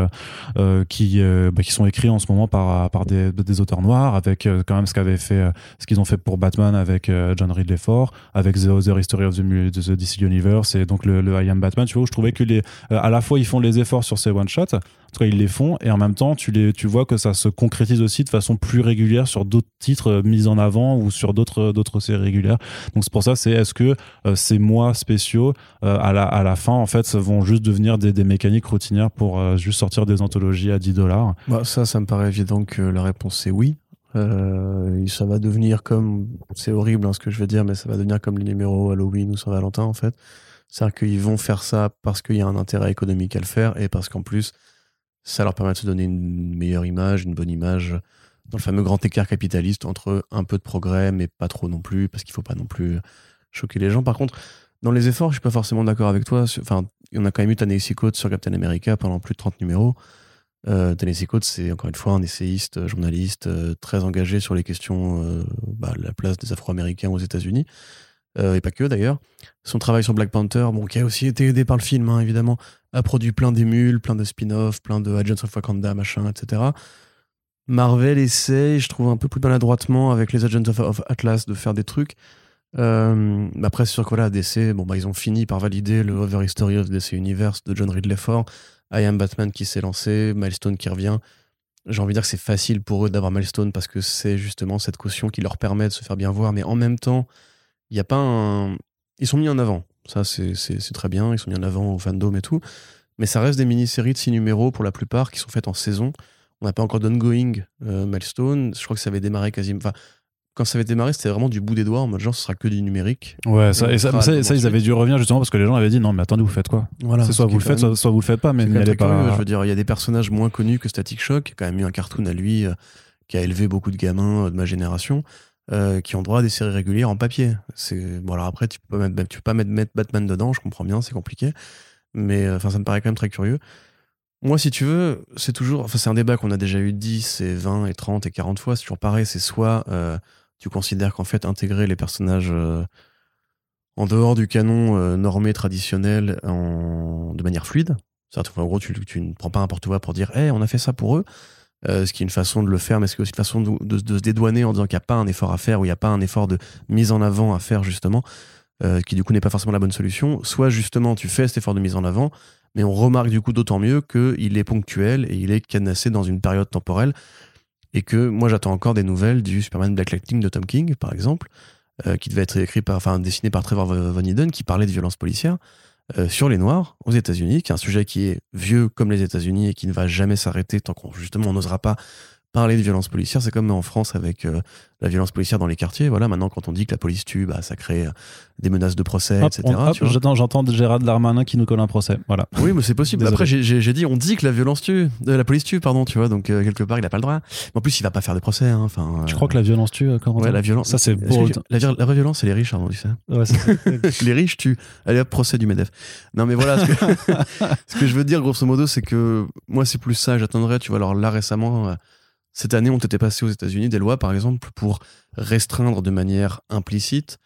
qui bah, qui sont écrits en ce moment par par des, des auteurs noirs avec quand même ce qu'avait fait ce qu'ils ont fait pour Batman avec John Ridley Ford avec The Other History of the, DC Universe et donc le, le I Am Batman tu vois je trouvais que les à la fois ils font les efforts sur ces one shots en tout cas ils les font et en même temps tu les tu vois que ça se concrétise aussi de façon plus régulière sur d'autres titres mis en avant ou sur d'autres d'autres séries régulières donc c'est pour ça c'est est-ce que ces mois spéciaux euh, à, la, à la fin en fait vont juste devenir des, des mécaniques routinières pour euh, juste sortir des anthologies à 10 dollars? Bah, Ça, ça me paraît évident que la réponse c'est oui. Euh, ça va devenir comme, c'est horrible hein, ce que je vais dire, mais ça va devenir comme les numéros Halloween ou Saint-Valentin en fait. C'est-à-dire qu'ils vont faire ça parce qu'il y a un intérêt économique à le faire et parce qu'en plus, ça leur permet de se donner une meilleure image, une bonne image dans le fameux grand écart capitaliste entre un peu de progrès, mais pas trop non plus, parce qu'il faut pas non plus choquer les gens. Par contre, dans les efforts, je suis pas forcément d'accord avec toi. Enfin, on a quand même eu Tennessee Coates sur Captain America pendant plus de 30 numéros. Euh, Tennessee c'est encore une fois un essayiste, journaliste, euh, très engagé sur les questions, euh, bah, la place des Afro-Américains aux États-Unis. Et pas que d'ailleurs. Son travail sur Black Panther, bon, qui a aussi été aidé par le film, hein, évidemment, a produit plein d'émules, plein de spin-offs, plein de Agents of Wakanda, machin, etc. Marvel essaye, je trouve un peu plus maladroitement avec les Agents of, Atlas de faire des trucs. Euh, après, c'est sûr que voilà, DC, bon, bah, ils ont fini par valider le Over History of DC Universe de John Ridley Ford, I Am Batman qui s'est lancé, Milestone qui revient. J'ai envie de dire que c'est facile pour eux d'avoir Milestone parce que c'est justement cette caution qui leur permet de se faire bien voir, mais en même temps, il n'y a pas un. Ils sont mis en avant. Ça, c'est très bien. Ils sont mis en avant au fandom et tout. Mais ça reste des mini-séries de 6 numéros pour la plupart qui sont faites en saison. On n'a pas encore d'ongoing euh, milestone. Je crois que ça avait démarré quasiment. Enfin, quand ça avait démarré, c'était vraiment du bout des doigts en mode genre ce sera que du numérique. Ouais, ça, et ça, ils avaient dû revenir justement parce que les gens avaient dit non, mais attendez, vous faites quoi? Voilà, C'est soit vous le faites, soit, vous le faites pas, mais n'y allez pas. je veux dire, il y a des personnages moins connus que Static Shock, qui a quand même eu un cartoon à lui, euh, qui a élevé beaucoup de gamins euh, de ma génération. Qui ont droit à des séries régulières en papier. C'est bon alors après tu peux mettre, tu peux pas mettre, Batman dedans, je comprends bien, c'est compliqué, mais enfin ça me paraît quand même très curieux. Moi, si tu veux, c'est toujours. Enfin, c'est un débat qu'on a déjà eu 10 et 20 et 30 et 40 fois. C'est toujours pareil. C'est soit euh, tu considères qu'en fait, intégrer les personnages euh, en dehors du canon euh, normé traditionnel en, de manière fluide. En gros, tu, ne prends pas n'importe quoi pour dire Hé, on a fait ça pour eux. Ce qui est une façon de le faire, mais c'est aussi une façon de, se dédouaner en disant qu'il n'y a pas un effort à faire ou il n'y a pas un effort de mise en avant à faire, justement, qui du coup n'est pas forcément la bonne solution. Soit justement, tu fais cet effort de mise en avant mais on remarque du coup d'autant mieux qu'il est ponctuel et il est cadenassé dans une période temporelle. Et que moi j'attends encore des nouvelles du Superman Black Lightning de Tom King, par exemple, euh, qui devait être écrit par, enfin dessiné par Trevor Von Eden, qui parlait de violence policière euh, sur les Noirs aux États-Unis, qui est un sujet qui est vieux comme les États-Unis et qui ne va jamais s'arrêter tant qu'on justement on n'osera pas parler de violence policière. C'est comme en France avec euh, la violence policière dans les quartiers. Voilà, maintenant, quand on dit que la police tue, bah, ça crée euh, des menaces de procès, etc. J'entends Gérard Darmanin qui nous colle un procès. Voilà. Oui, mais c'est possible. Après, j'ai dit, on dit que la violence tue, euh, la police tue, pardon, tu vois. Donc, quelque part, il n'a pas le droit. Mais en plus, il va pas faire de procès. Hein, enfin. je crois que la violence tue, quand Ouais, la violence. Ça, c'est beau. La, vraie violence, c'est les riches, hein, tu sais. Ouais, les riches tuent. Allez hop, procès du MEDEF. Non, mais voilà. Ce que, ce que je veux dire, grosso modo, c'est que moi, c'est plus ça. J'attendrai, tu vois. Alors là, récemment, cette année ont été passées aux États-Unis des lois, par exemple, pour restreindre de manière implicite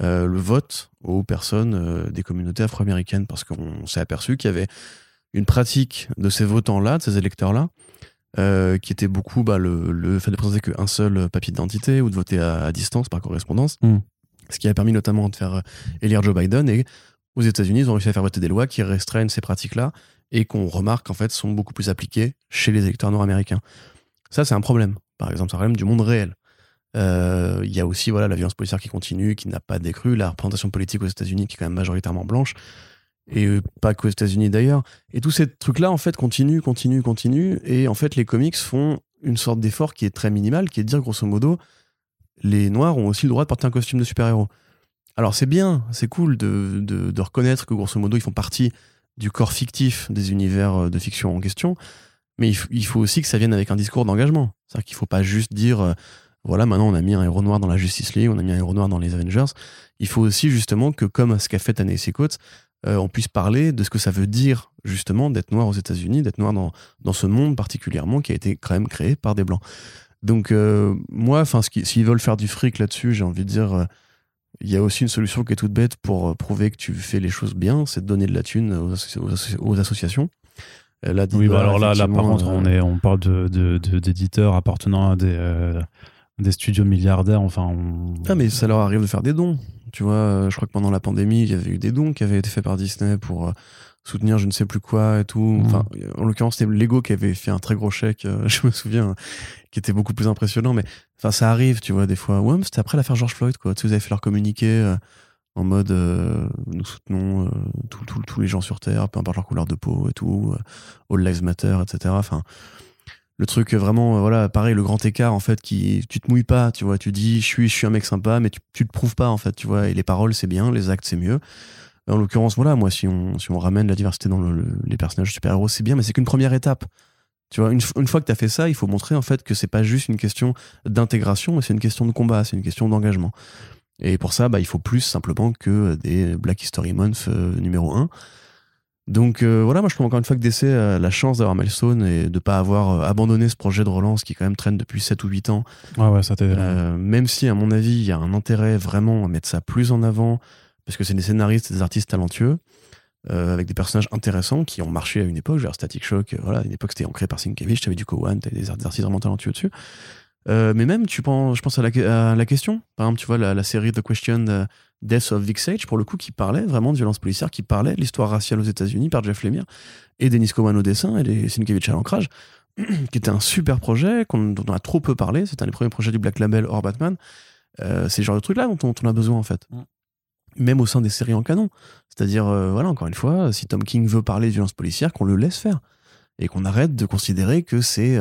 euh, le vote aux personnes euh, des communautés afro-américaines, parce qu'on s'est aperçu qu'il y avait une pratique de ces votants-là, de ces électeurs-là, euh, qui était beaucoup bah, le, fait de présenter qu'un seul papier d'identité ou de voter à, distance par correspondance, hmm. ce qui a permis notamment de faire élire Joe Biden. Et aux États-Unis, ils ont réussi à faire voter des lois qui restreignent ces pratiques-là et qu'on remarque en fait sont beaucoup plus appliquées chez les électeurs nord-américains. Ça, c'est un problème. Par exemple, c'est un problème du monde réel. Euh, il y a aussi voilà, la violence policière qui continue, qui n'a pas décru, la représentation politique aux États-Unis qui est quand même majoritairement blanche, et euh, pas qu'aux États-Unis d'ailleurs. Et tous ces trucs-là, en fait, continuent, continuent, continuent, et en fait, les comics font une sorte d'effort qui est très minimal, qui est de dire, grosso modo, les Noirs ont aussi le droit de porter un costume de super-héros. Alors c'est bien, c'est cool de, de, de, reconnaître que, grosso modo, ils font partie du corps fictif des univers de fiction en question, mais il, faut aussi que ça vienne avec un discours d'engagement. C'est-à-dire qu'il ne faut pas juste dire, euh, voilà, maintenant on a mis un héros noir dans la Justice League, on a mis un héros noir dans les Avengers. Il faut aussi justement que, comme ce qu'a fait Tennessee Coates, euh, on puisse parler de ce que ça veut dire justement d'être noir aux États-Unis, d'être noir dans, dans ce monde particulièrement qui a été quand même créé par des blancs. Donc euh, moi, enfin, s'ils veulent faire du fric là-dessus, j'ai envie de dire, il y a aussi une solution qui est toute bête pour prouver que tu fais les choses bien, c'est de donner de la thune aux associations oui, bah alors là, là par contre, on, euh, est, on parle d'éditeurs de, de, appartenant à des, euh, des studios milliardaires. Enfin, Ah, mais ça leur arrive de faire des dons. Tu vois, euh, je crois que pendant la pandémie, il y avait eu des dons qui avaient été faits par Disney pour soutenir je ne sais plus quoi et tout. Enfin, en l'occurrence, c'était Lego qui avait fait un très gros chèque, je me souviens, qui était beaucoup plus impressionnant. Mais enfin, ça arrive, tu vois, des fois. Ouais, c'était après l'affaire George Floyd, quoi. Tu sais, vous avez fait leur communiqué en mode euh, nous soutenons euh, tous les gens sur Terre, peu importe leur couleur de peau et tout, euh, All Lives Matter, etc. Enfin, le truc vraiment, voilà, pareil, le grand écart en fait, qui tu te mouilles pas, tu vois, tu dis je suis, je suis un mec sympa, mais tu, tu te prouves pas en fait, tu vois, et les paroles c'est bien, les actes c'est mieux. En l'occurrence, voilà, moi, si on, ramène la diversité dans les personnages super-héros, c'est bien, mais c'est qu'une première étape. Tu vois, une, une fois que tu as fait ça, il faut montrer en fait que c'est pas juste une question d'intégration, mais c'est une question de combat, c'est une question d'engagement. Et pour ça, bah, il faut plus simplement que des Black History Month euh, numéro 1. Donc euh, voilà, moi je trouve encore une fois que DC a la chance d'avoir Milestone et de pas avoir euh, abandonné ce projet de relance qui quand même traîne depuis 7 ou 8 ans. Ouais, ouais, ça. Euh, même si, à mon avis, il y a un intérêt vraiment à mettre ça plus en avant, parce que c'est des scénaristes des artistes talentueux, euh, avec des personnages intéressants qui ont marché à une époque, genre Static Shock, voilà, à une époque c'était ancré par Sienkiewicz, t'avais du Cowan, t'avais des artistes vraiment talentueux dessus. Euh, mais même, tu penses, je pense à la, à la question, par exemple, tu vois, la, la série The Question euh, Death of Vic Sage, pour le coup, qui parlait vraiment de violence policière, qui parlait de l'histoire raciale aux États-Unis par Jeff Lemire et Denis Cowan au dessin et les Sienkiewicz à l'ancrage, qui était un super projet qu'on- dont on a trop peu parlé. C'était un des premiers projets du Black Label hors Batman. Euh, c'est le genre de truc là dont on, dont on a besoin en fait. Mm. Même au sein des séries en canon. C'est-à-dire, euh, voilà, encore une fois, si Tom King veut parler de violence policière, qu'on le laisse faire. Et qu'on arrête de considérer que c'est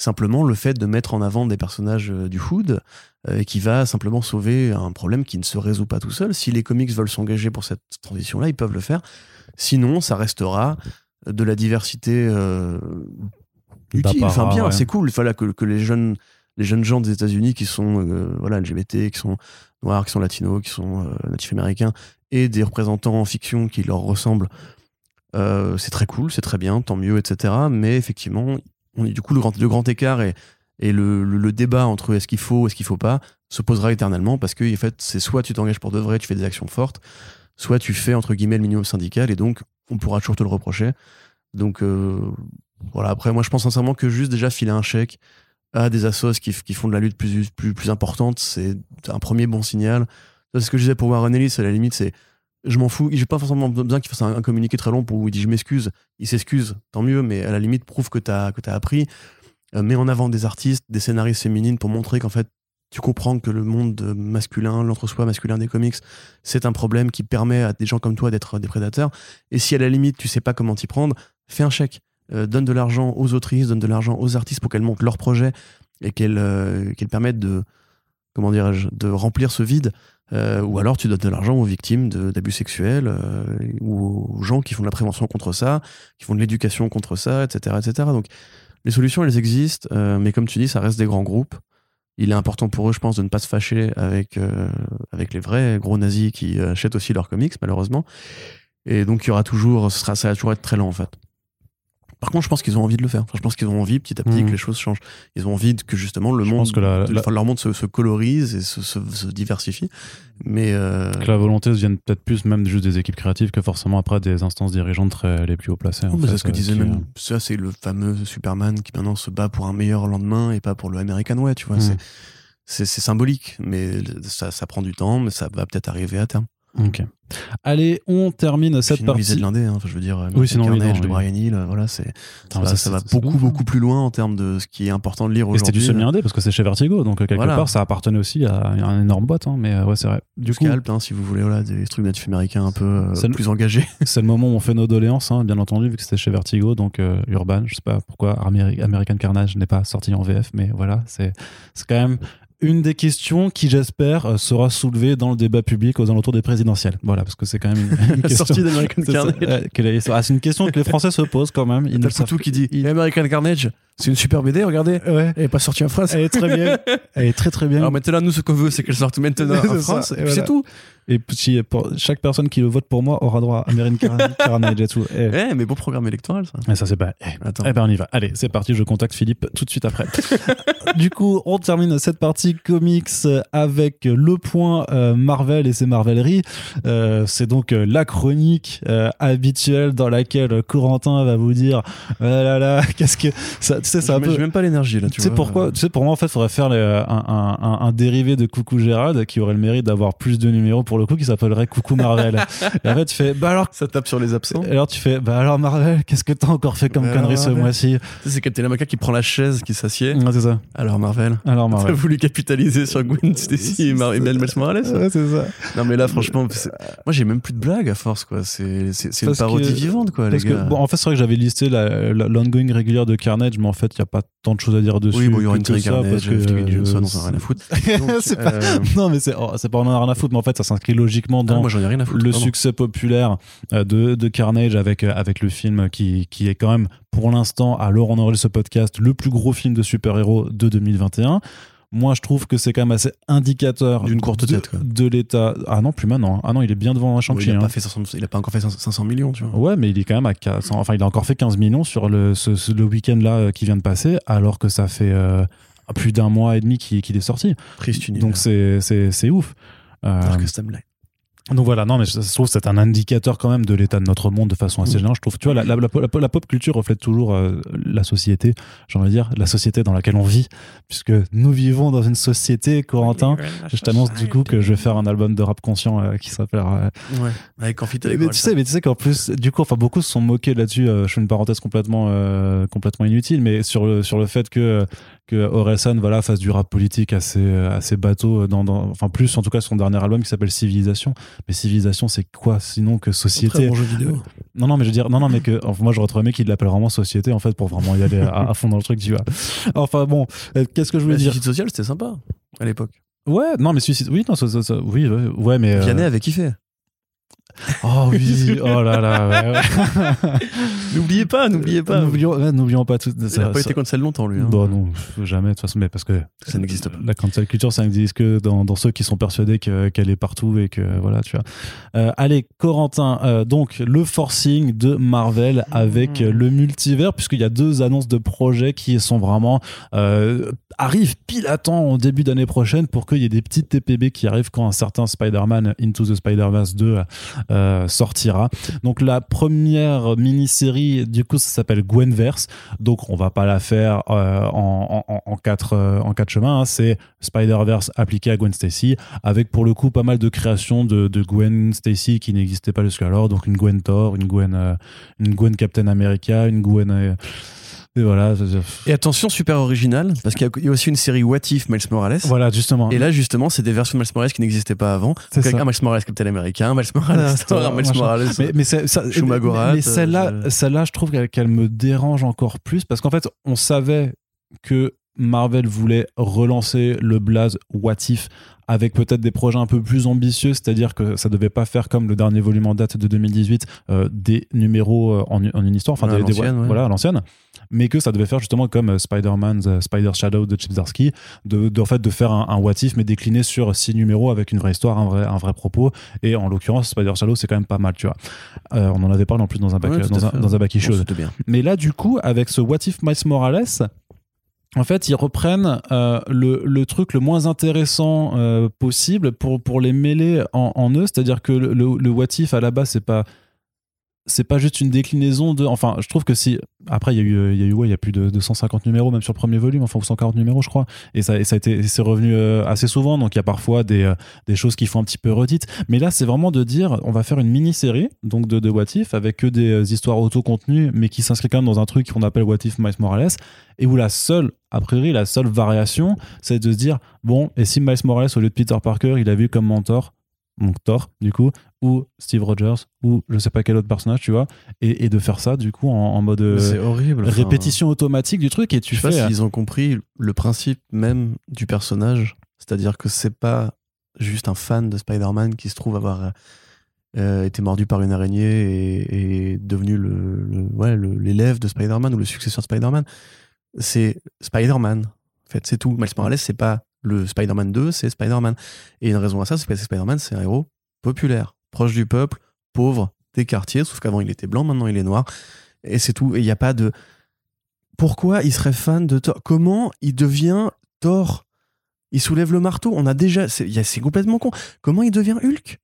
simplement le fait de mettre en avant des personnages euh, du Hood euh, qui va simplement sauver un problème qui ne se résout pas tout seul. Si les comics veulent s'engager pour cette transition-là, ils peuvent le faire. Sinon, ça restera de la diversité euh, utile. Enfin, bien, ouais. c'est cool. Voilà, que, que les jeunes les jeunes gens des États-Unis qui sont euh, voilà LGBT, qui sont noirs, qui sont latinos, qui sont natifs américains, et des représentants en fiction qui leur ressemblent, c'est très cool, c'est très bien, tant mieux, etc. Mais effectivement, on est du coup le grand, le grand écart et, et le, le- débat entre est-ce qu'il faut, est-ce qu'il faut pas, se posera éternellement parce que en fait, c'est soit tu t'engages pour de vrai, tu fais des actions fortes, soit tu fais entre guillemets le minimum syndical et donc on pourra toujours te le reprocher. Donc euh, voilà, après moi je pense sincèrement que juste déjà filer un chèque à des assos qui, qui font de la lutte plus, plus, plus importante, c'est un premier bon signal. C'est ce que je disais pour Warren Ellis, à la limite, c'est je m'en fous, j'ai pas forcément besoin qu'il fasse un, un communiqué très long pour où il dit je m'excuse, il s'excuse, tant mieux, mais à la limite prouve que t'as que as appris, Euh, mets en avant des artistes, des scénaristes féminines pour montrer qu'en fait tu comprends que le monde masculin, l'entre-soi masculin des comics, c'est un problème qui permet à des gens comme toi d'être des prédateurs. Et si à la limite tu sais pas comment t'y prendre, fais un chèque. Euh, donne de l'argent aux autrices, donne de l'argent aux artistes pour qu'elles montent leur projet et qu'elles euh, qu'elles permettent de, comment dirais-je, de remplir ce vide. Euh, ou alors tu donnes de l'argent aux victimes d'abus sexuels euh, ou aux gens qui font de la prévention contre ça, qui font de l'éducation contre ça, etc., etc. Donc les solutions, elles existent, euh, mais comme tu dis, ça reste des grands groupes. Il est important pour eux, je pense, de ne pas se fâcher avec, euh, avec les vrais gros nazis qui achètent aussi leurs comics, malheureusement. Et donc, il y aura toujours, sera, ça va toujours être très lent, en fait. Par contre, je pense qu'ils ont envie de le faire. Enfin, je pense qu'ils ont envie, petit à petit, que les choses changent. Ils ont envie que, justement, le Je monde, pense que la- de- la- enfin, leur monde se, se colorise et se, se- se diversifie. Mais, euh, Que la volonté vienne peut-être plus même juste des équipes créatives que forcément après des instances dirigeantes très, les plus haut placées. Oh, c'est ce que euh, disait qui, même. Ça, c'est le fameux Superman qui maintenant se bat pour un meilleur lendemain et pas pour le American Way, tu vois. Mhm. C'est- symbolique, mais ça, ça prend du temps, mais ça va peut-être arriver à terme. Ok. Allez, on termine cette Sinon, partie. de l'indé, hein. Enfin, je veux dire, Oui, sinon, oui, Carnage non, de oui. Brian Hill, euh, voilà, c'est ça, ça, ça va beaucoup, bon, ça. beaucoup plus loin en termes de ce qui est important de lire Et c'était aujourd'hui. du semi-indé parce que c'est chez Vertigo, donc euh, quelque Voilà. part ça appartenait aussi à une énorme boîte, hein, mais euh, ouais, c'est vrai. Du coup, Scalp, hein, si vous voulez, voilà, des trucs natifs américains un peu euh, plus engagés. c'est le moment où on fait nos doléances, hein, bien entendu, vu que c'était chez Vertigo, donc euh, Urban. Je sais pas pourquoi Ameri- American Carnage n'est pas sorti en VF, mais voilà, c'est c'est quand même une des questions qui, j'espère, euh, sera soulevée dans le débat public aux alentours des présidentielles. Voilà, parce que c'est quand même une, une question. Sortie d'American Carnage. euh, que les- ah, c'est une question que les Français se posent quand même. Ils le Poutou qui dit il- American Carnage, c'est une super BD, regardez. Ouais. Elle est pas sortie en France. Elle est très bien. Elle est très très bien. Alors maintenant, nous, ce qu'on veut, c'est qu'elle sorte maintenant en ça, France. et voilà. c'est tout. Et si, pour, chaque personne qui le vote pour moi aura droit à Car- Carnage et tout. Et, Eh, mais beau programme électoral, ça. et ça, c'est pas. eh, Attends. Eh ben, on y va. Allez, c'est parti. Je contacte Philippe tout de suite après. du coup, on termine cette partie comics avec le point euh, Marvel et ses Marveleries. Euh, c'est donc euh, la chronique euh, habituelle dans laquelle Corentin va vous dire ah là là, qu'est-ce que ça, sais, c'est un peu. j'ai même pas l'énergie, là, tu sais pourquoi Tu sais pour moi en fait, il faudrait faire les- un, un- un- un dérivé de Coucou Gérald qui aurait le mérite d'avoir plus de numéros pour le coup, qui s'appellerait Coucou Marvel. et en fait, tu fais bah alors. Ça tape sur les absents. Alors tu fais bah alors Marvel, qu'est-ce que t'as encore fait comme Bah connerie ce mois-ci C'est Captain America qui prend la chaise, qui s'assied. Ouais, c'est ça. Alors, Marvel. Alors T'as Marvel. voulu capitaliser sur Gwen Stacy et Miles Morales Ouais, c'est ça. Non, mais là, franchement, moi, j'ai même plus de blagues à force, quoi. C'est une parodie vivante, quoi, Parce les que, bon, en fait, c'est vrai que j'avais listé l'ongoing régulière de Carnage, mais en fait, il n'y a pas tant de choses à dire dessus. oui, bon, il y aura une série Carnage, parce que, Dwayne Johnson, on s'en a rien à foutre. Donc, c'est pas- euh, Non, mais c'est oh, c'est pas on en a rien à foutre, mais en fait, ça s'inscrit logiquement ah, dans moi, j'en ai rien à foutre. le succès populaire euh, de, de Carnage avec, euh, avec le film qui, qui est quand même, pour l'instant, où on enregistre ce podcast, le plus gros film de super-héros de 2021. Moi je trouve que c'est quand même assez indicateur D'une courte de, tête, quoi. de l'état. Ah non, plus maintenant. Ah non, il est bien devant Ouais, Shang-Chi. il, a hein. pas fait 500 il a pas encore fait 500 millions, tu vois. Ouais, mais il est quand même à 400 Enfin, il a encore fait 15 millions sur le, ce- ce- le week-end là euh, qui vient de passer, alors que ça fait euh, plus d'un mois et demi qu'il est sorti. Triste univers. Donc c'est ouf. Euh, Dark Custom Line. Donc voilà, non, mais je, je trouve c'est un indicateur quand même de l'état de notre monde de façon assez Mm. générale. Je trouve, tu vois, la, la- la- la- la pop culture reflète toujours euh, la société, j'ai envie de dire, la société dans laquelle on vit, puisque nous vivons dans une société, Corentin. Je t'annonce du coup que je vais faire un album de rap conscient euh, qui s'appellera Ouais, avec Amphi mais tu sais, mais tu sais qu'en plus, du coup, enfin, beaucoup se sont moqués là-dessus. euh, je fais une parenthèse complètement, euh, complètement inutile, mais sur le, sur le fait que, que Orelsan, voilà, fasse du rap politique assez, euh, assez bateau, dans, dans- enfin, plus, en tout cas, son dernier album qui s'appelle Civilisation. Mais Civilisation, c'est quoi sinon que société? bon jeu vidéo. Non, non, mais je veux dire, non, non, mais que, enfin, moi, j'aurais trouvé aimé qu'il l'appelle vraiment société, en fait, pour vraiment y aller à, à fond dans le truc, tu vois. Enfin, bon, euh, qu'est-ce que je voulais dire? suicide social, c'était sympa à l'époque. Ouais, non, mais suicide, oui, non, ça, ça- ça- oui, ouais, ouais, mais. euh, Vianney avait kiffé. Oh oui, oh là là, ouais, ouais. N'oubliez pas, n'oubliez pas. N'oublions pas tout. Il ça- n'a pas ça- été cancel longtemps, lui. hein. Bon, non, jamais, de toute façon, mais parce que Ça n'existe pas. la cancel culture, ça n'existe que dans, dans ceux qui sont persuadés que- qu'elle est partout et que voilà, tu vois. Euh, allez, Corentin, euh, donc le forcing de Marvel avec euh, le multivers, puisqu'il y a deux annonces de projets qui sont vraiment euh, arrivent pile à temps au début d'année prochaine pour qu'il y ait des petites TPB qui arrivent quand un certain Spider-Man Into the Spider-Verse 2 euh, sortira. Donc la première mini-série, du coup, ça s'appelle Gwenverse. Donc on va pas la faire euh, en, quatre, euh, en quatre chemins. hein. C'est Spider-Verse appliqué à Gwen Stacy, avec pour le coup pas mal de créations de, Gwen Stacy qui n'existaient pas jusqu'alors. Donc une Gwen Thor, une Gwen, une Gwen Captain America, une Gwen. Euh, et voilà. Et attention, super original, parce qu'il y a- aussi une série What If Miles Morales. Voilà, justement. Et là, justement, c'est des versions de Miles Morales qui n'existaient pas avant. C'est ça. un Miles Morales Captain America, un Miles Morales un Miles. Morales. Mais, mais, ça- Shumagorat, mais- mais celle-là, euh, celle-là, je trouve qu'elle qu'elle me dérange encore plus parce qu'en fait, on savait que Marvel voulait relancer le blaze What If avec peut-être des projets un peu plus ambitieux, c'est-à-dire que ça devait pas faire comme le dernier volume en date de 2018, euh, des numéros euh, en, en une histoire, enfin des- des- ouais. voilà à l'ancienne, mais que ça devait faire justement comme euh, Spider-Man, Spider Shadow de Chip Zdarsky, de, de, en fait de faire un, un What If mais décliné sur six numéros avec une vraie histoire, un vrai, un vrai propos, et en l'occurrence Spider Shadow c'est quand même pas mal, tu vois. Euh, on en avait parlé en plus dans un back, Ouais, dans, un, dans un bien. Mais là, du coup, avec ce What If Miles Morales, en fait, ils reprennent euh, le, truc le moins intéressant euh, possible pour, les mêler en, en eux. C'est-à-dire que le, le, What If, à la base, c'est pas. C'est pas juste une déclinaison de. Enfin, je trouve que si. Après, il y a eu, il y a ouais, y a plus de, de 150 numéros, même sur le premier volume, enfin, ou 140 numéros, je crois. Et ça, et ça a été, c'est revenu euh, assez souvent. Donc, il y a parfois des, euh, des choses qui font un petit peu redites. Mais là, c'est vraiment de dire, on va faire une mini-série, donc de, de What If, avec que des euh, histoires auto-contenues, mais qui s'inscrit quand même dans un truc qu'on appelle What If Miles Morales, et où la seule, a priori, la seule variation, c'est de se dire, bon, et si Miles Morales, au lieu de Peter Parker, il a vu comme mentor, donc Thor, du coup, ou Steve Rogers, ou je sais pas quel autre personnage, tu vois, et, et de faire ça, du coup, en, en mode euh, horrible. enfin, répétition automatique du truc, et tu Je sais pas fais. euh, s'ils ont compris le principe même du personnage. C'est-à-dire que c'est pas juste un fan de Spider-Man qui se trouve avoir euh, été mordu par une araignée et, et devenu le, le- ouais, le- l'élève de Spider-Man ou le successeur de Spider-Man. C'est Spider-Man. En fait, c'est tout. Miles Morales, c'est pas le Spider-Man 2, c'est Spider-man. Et une raison à ça, c'est parce que Spider-Man, c'est un héros populaire, proche du peuple, pauvre, des quartiers, sauf qu'avant il était blanc, maintenant il est noir. Et c'est tout. Et il n'y a pas de. Pourquoi il serait fan de Thor? Comment il devient Thor? Il soulève le marteau. On a déjà. C'est complètement con. Comment il devient Hulk?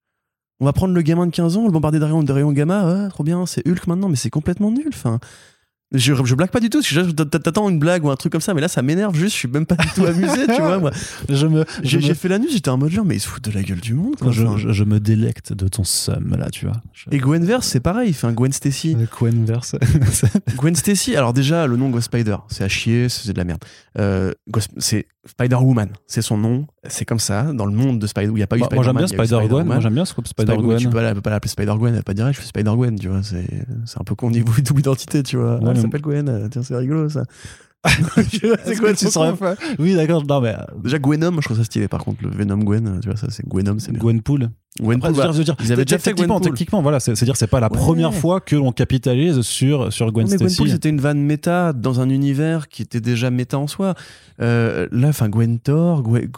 On va prendre le gamin de 15 ans, le bombarder de rayons, de rayons gamma. Trop bien, c'est Hulk maintenant, mais c'est complètement nul. Enfin. Je, je blague pas du tout, t'attends une blague ou un truc comme ça, mais là ça m'énerve juste, je suis même pas du tout amusé, tu vois. Moi. je me, je J'ai me- fait la nuit, j'étais en mode genre, mais ils se foutent de la gueule du monde. Quoi. je, Enfin, je- je me délecte de ton somme là, tu vois. Je- Et Gwenverse, c'est pareil, enfin Gwen Stacy. Le Quenverse. Gwen Stacy, alors déjà, le nom Ghost Spider, c'est à chier, c'est de la merde. Euh, c'est Spider-Woman, c'est son nom, c'est comme ça, dans le monde de Spider, où il n'y a pas eu Bah, moi j'aime Spider-Man. bien Spider-Gwen. Moi Spider-Man. j'aime bien Spider-Gwen. Tu peux, pas- l'appeler Spider-Gwen, elle va pas dire, je fais Spider-Gwen, tu vois, c'est un peu con au niveau double identité, tu vois. Ouais, elle s'appelle Gwen, euh, tiens, c'est rigolo ça. c'est quoi, tu serais Oui, d'accord. Non, mais euh, Déjà Gwenom, je trouve ça stylé par contre, le Venom Gwen, euh, tu vois, ça c'est Gwenom, c'est bien. Gwenpool. Après, je veux dire, ils avaient déjà fait techniquement, techniquement, voilà, c'est- c'est-à-dire c'est pas la Ouais. première fois que l'on capitalise sur sur Gwen Non, mais Stacy. Gwenpool, c'était une vanne méta dans un univers qui était déjà méta en soi. Euh, là, enfin, Gwen Thor, Gwen,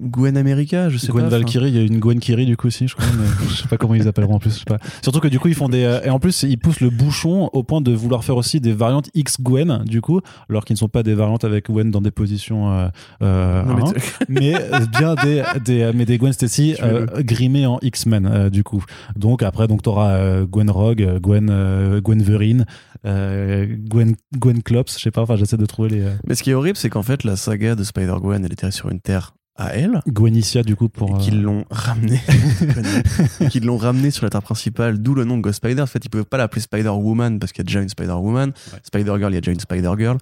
Gwen America, je sais Gwen pas. enfin. Valkyrie, il y a une Gwen Kiri du coup aussi, je crois, mais je sais pas comment ils appelleront en plus. je sais pas. Surtout que du coup ils font des euh, et en plus ils poussent le bouchon au point de vouloir faire aussi des variantes X Gwen du coup, alors qu'ils ne sont pas des variantes avec Gwen dans des positions, euh, euh, Non, mais hein, mais bien des, des mais des Gwen Stacy euh, grimées en X-Men euh, du coup. Donc après donc t'auras euh, Gwen Rogue, euh, Gwen euh, Gwen Verine, Gwen Gwen Clops, je sais pas, enfin j'essaie de trouver les Mais ce qui est horrible, c'est qu'en fait, la saga de Spider-Gwen, elle était sur une terre à elle. Gwenicia du coup pour et qu'ils l'ont ramené qu'ils l'ont ramené sur la terre principale d'où le nom de Ghost Spider. En fait ils peuvent pas l'appeler Spider-Woman parce qu'il y a déjà une Spider-Woman. Spider-Girl il y a déjà une Spider-Girl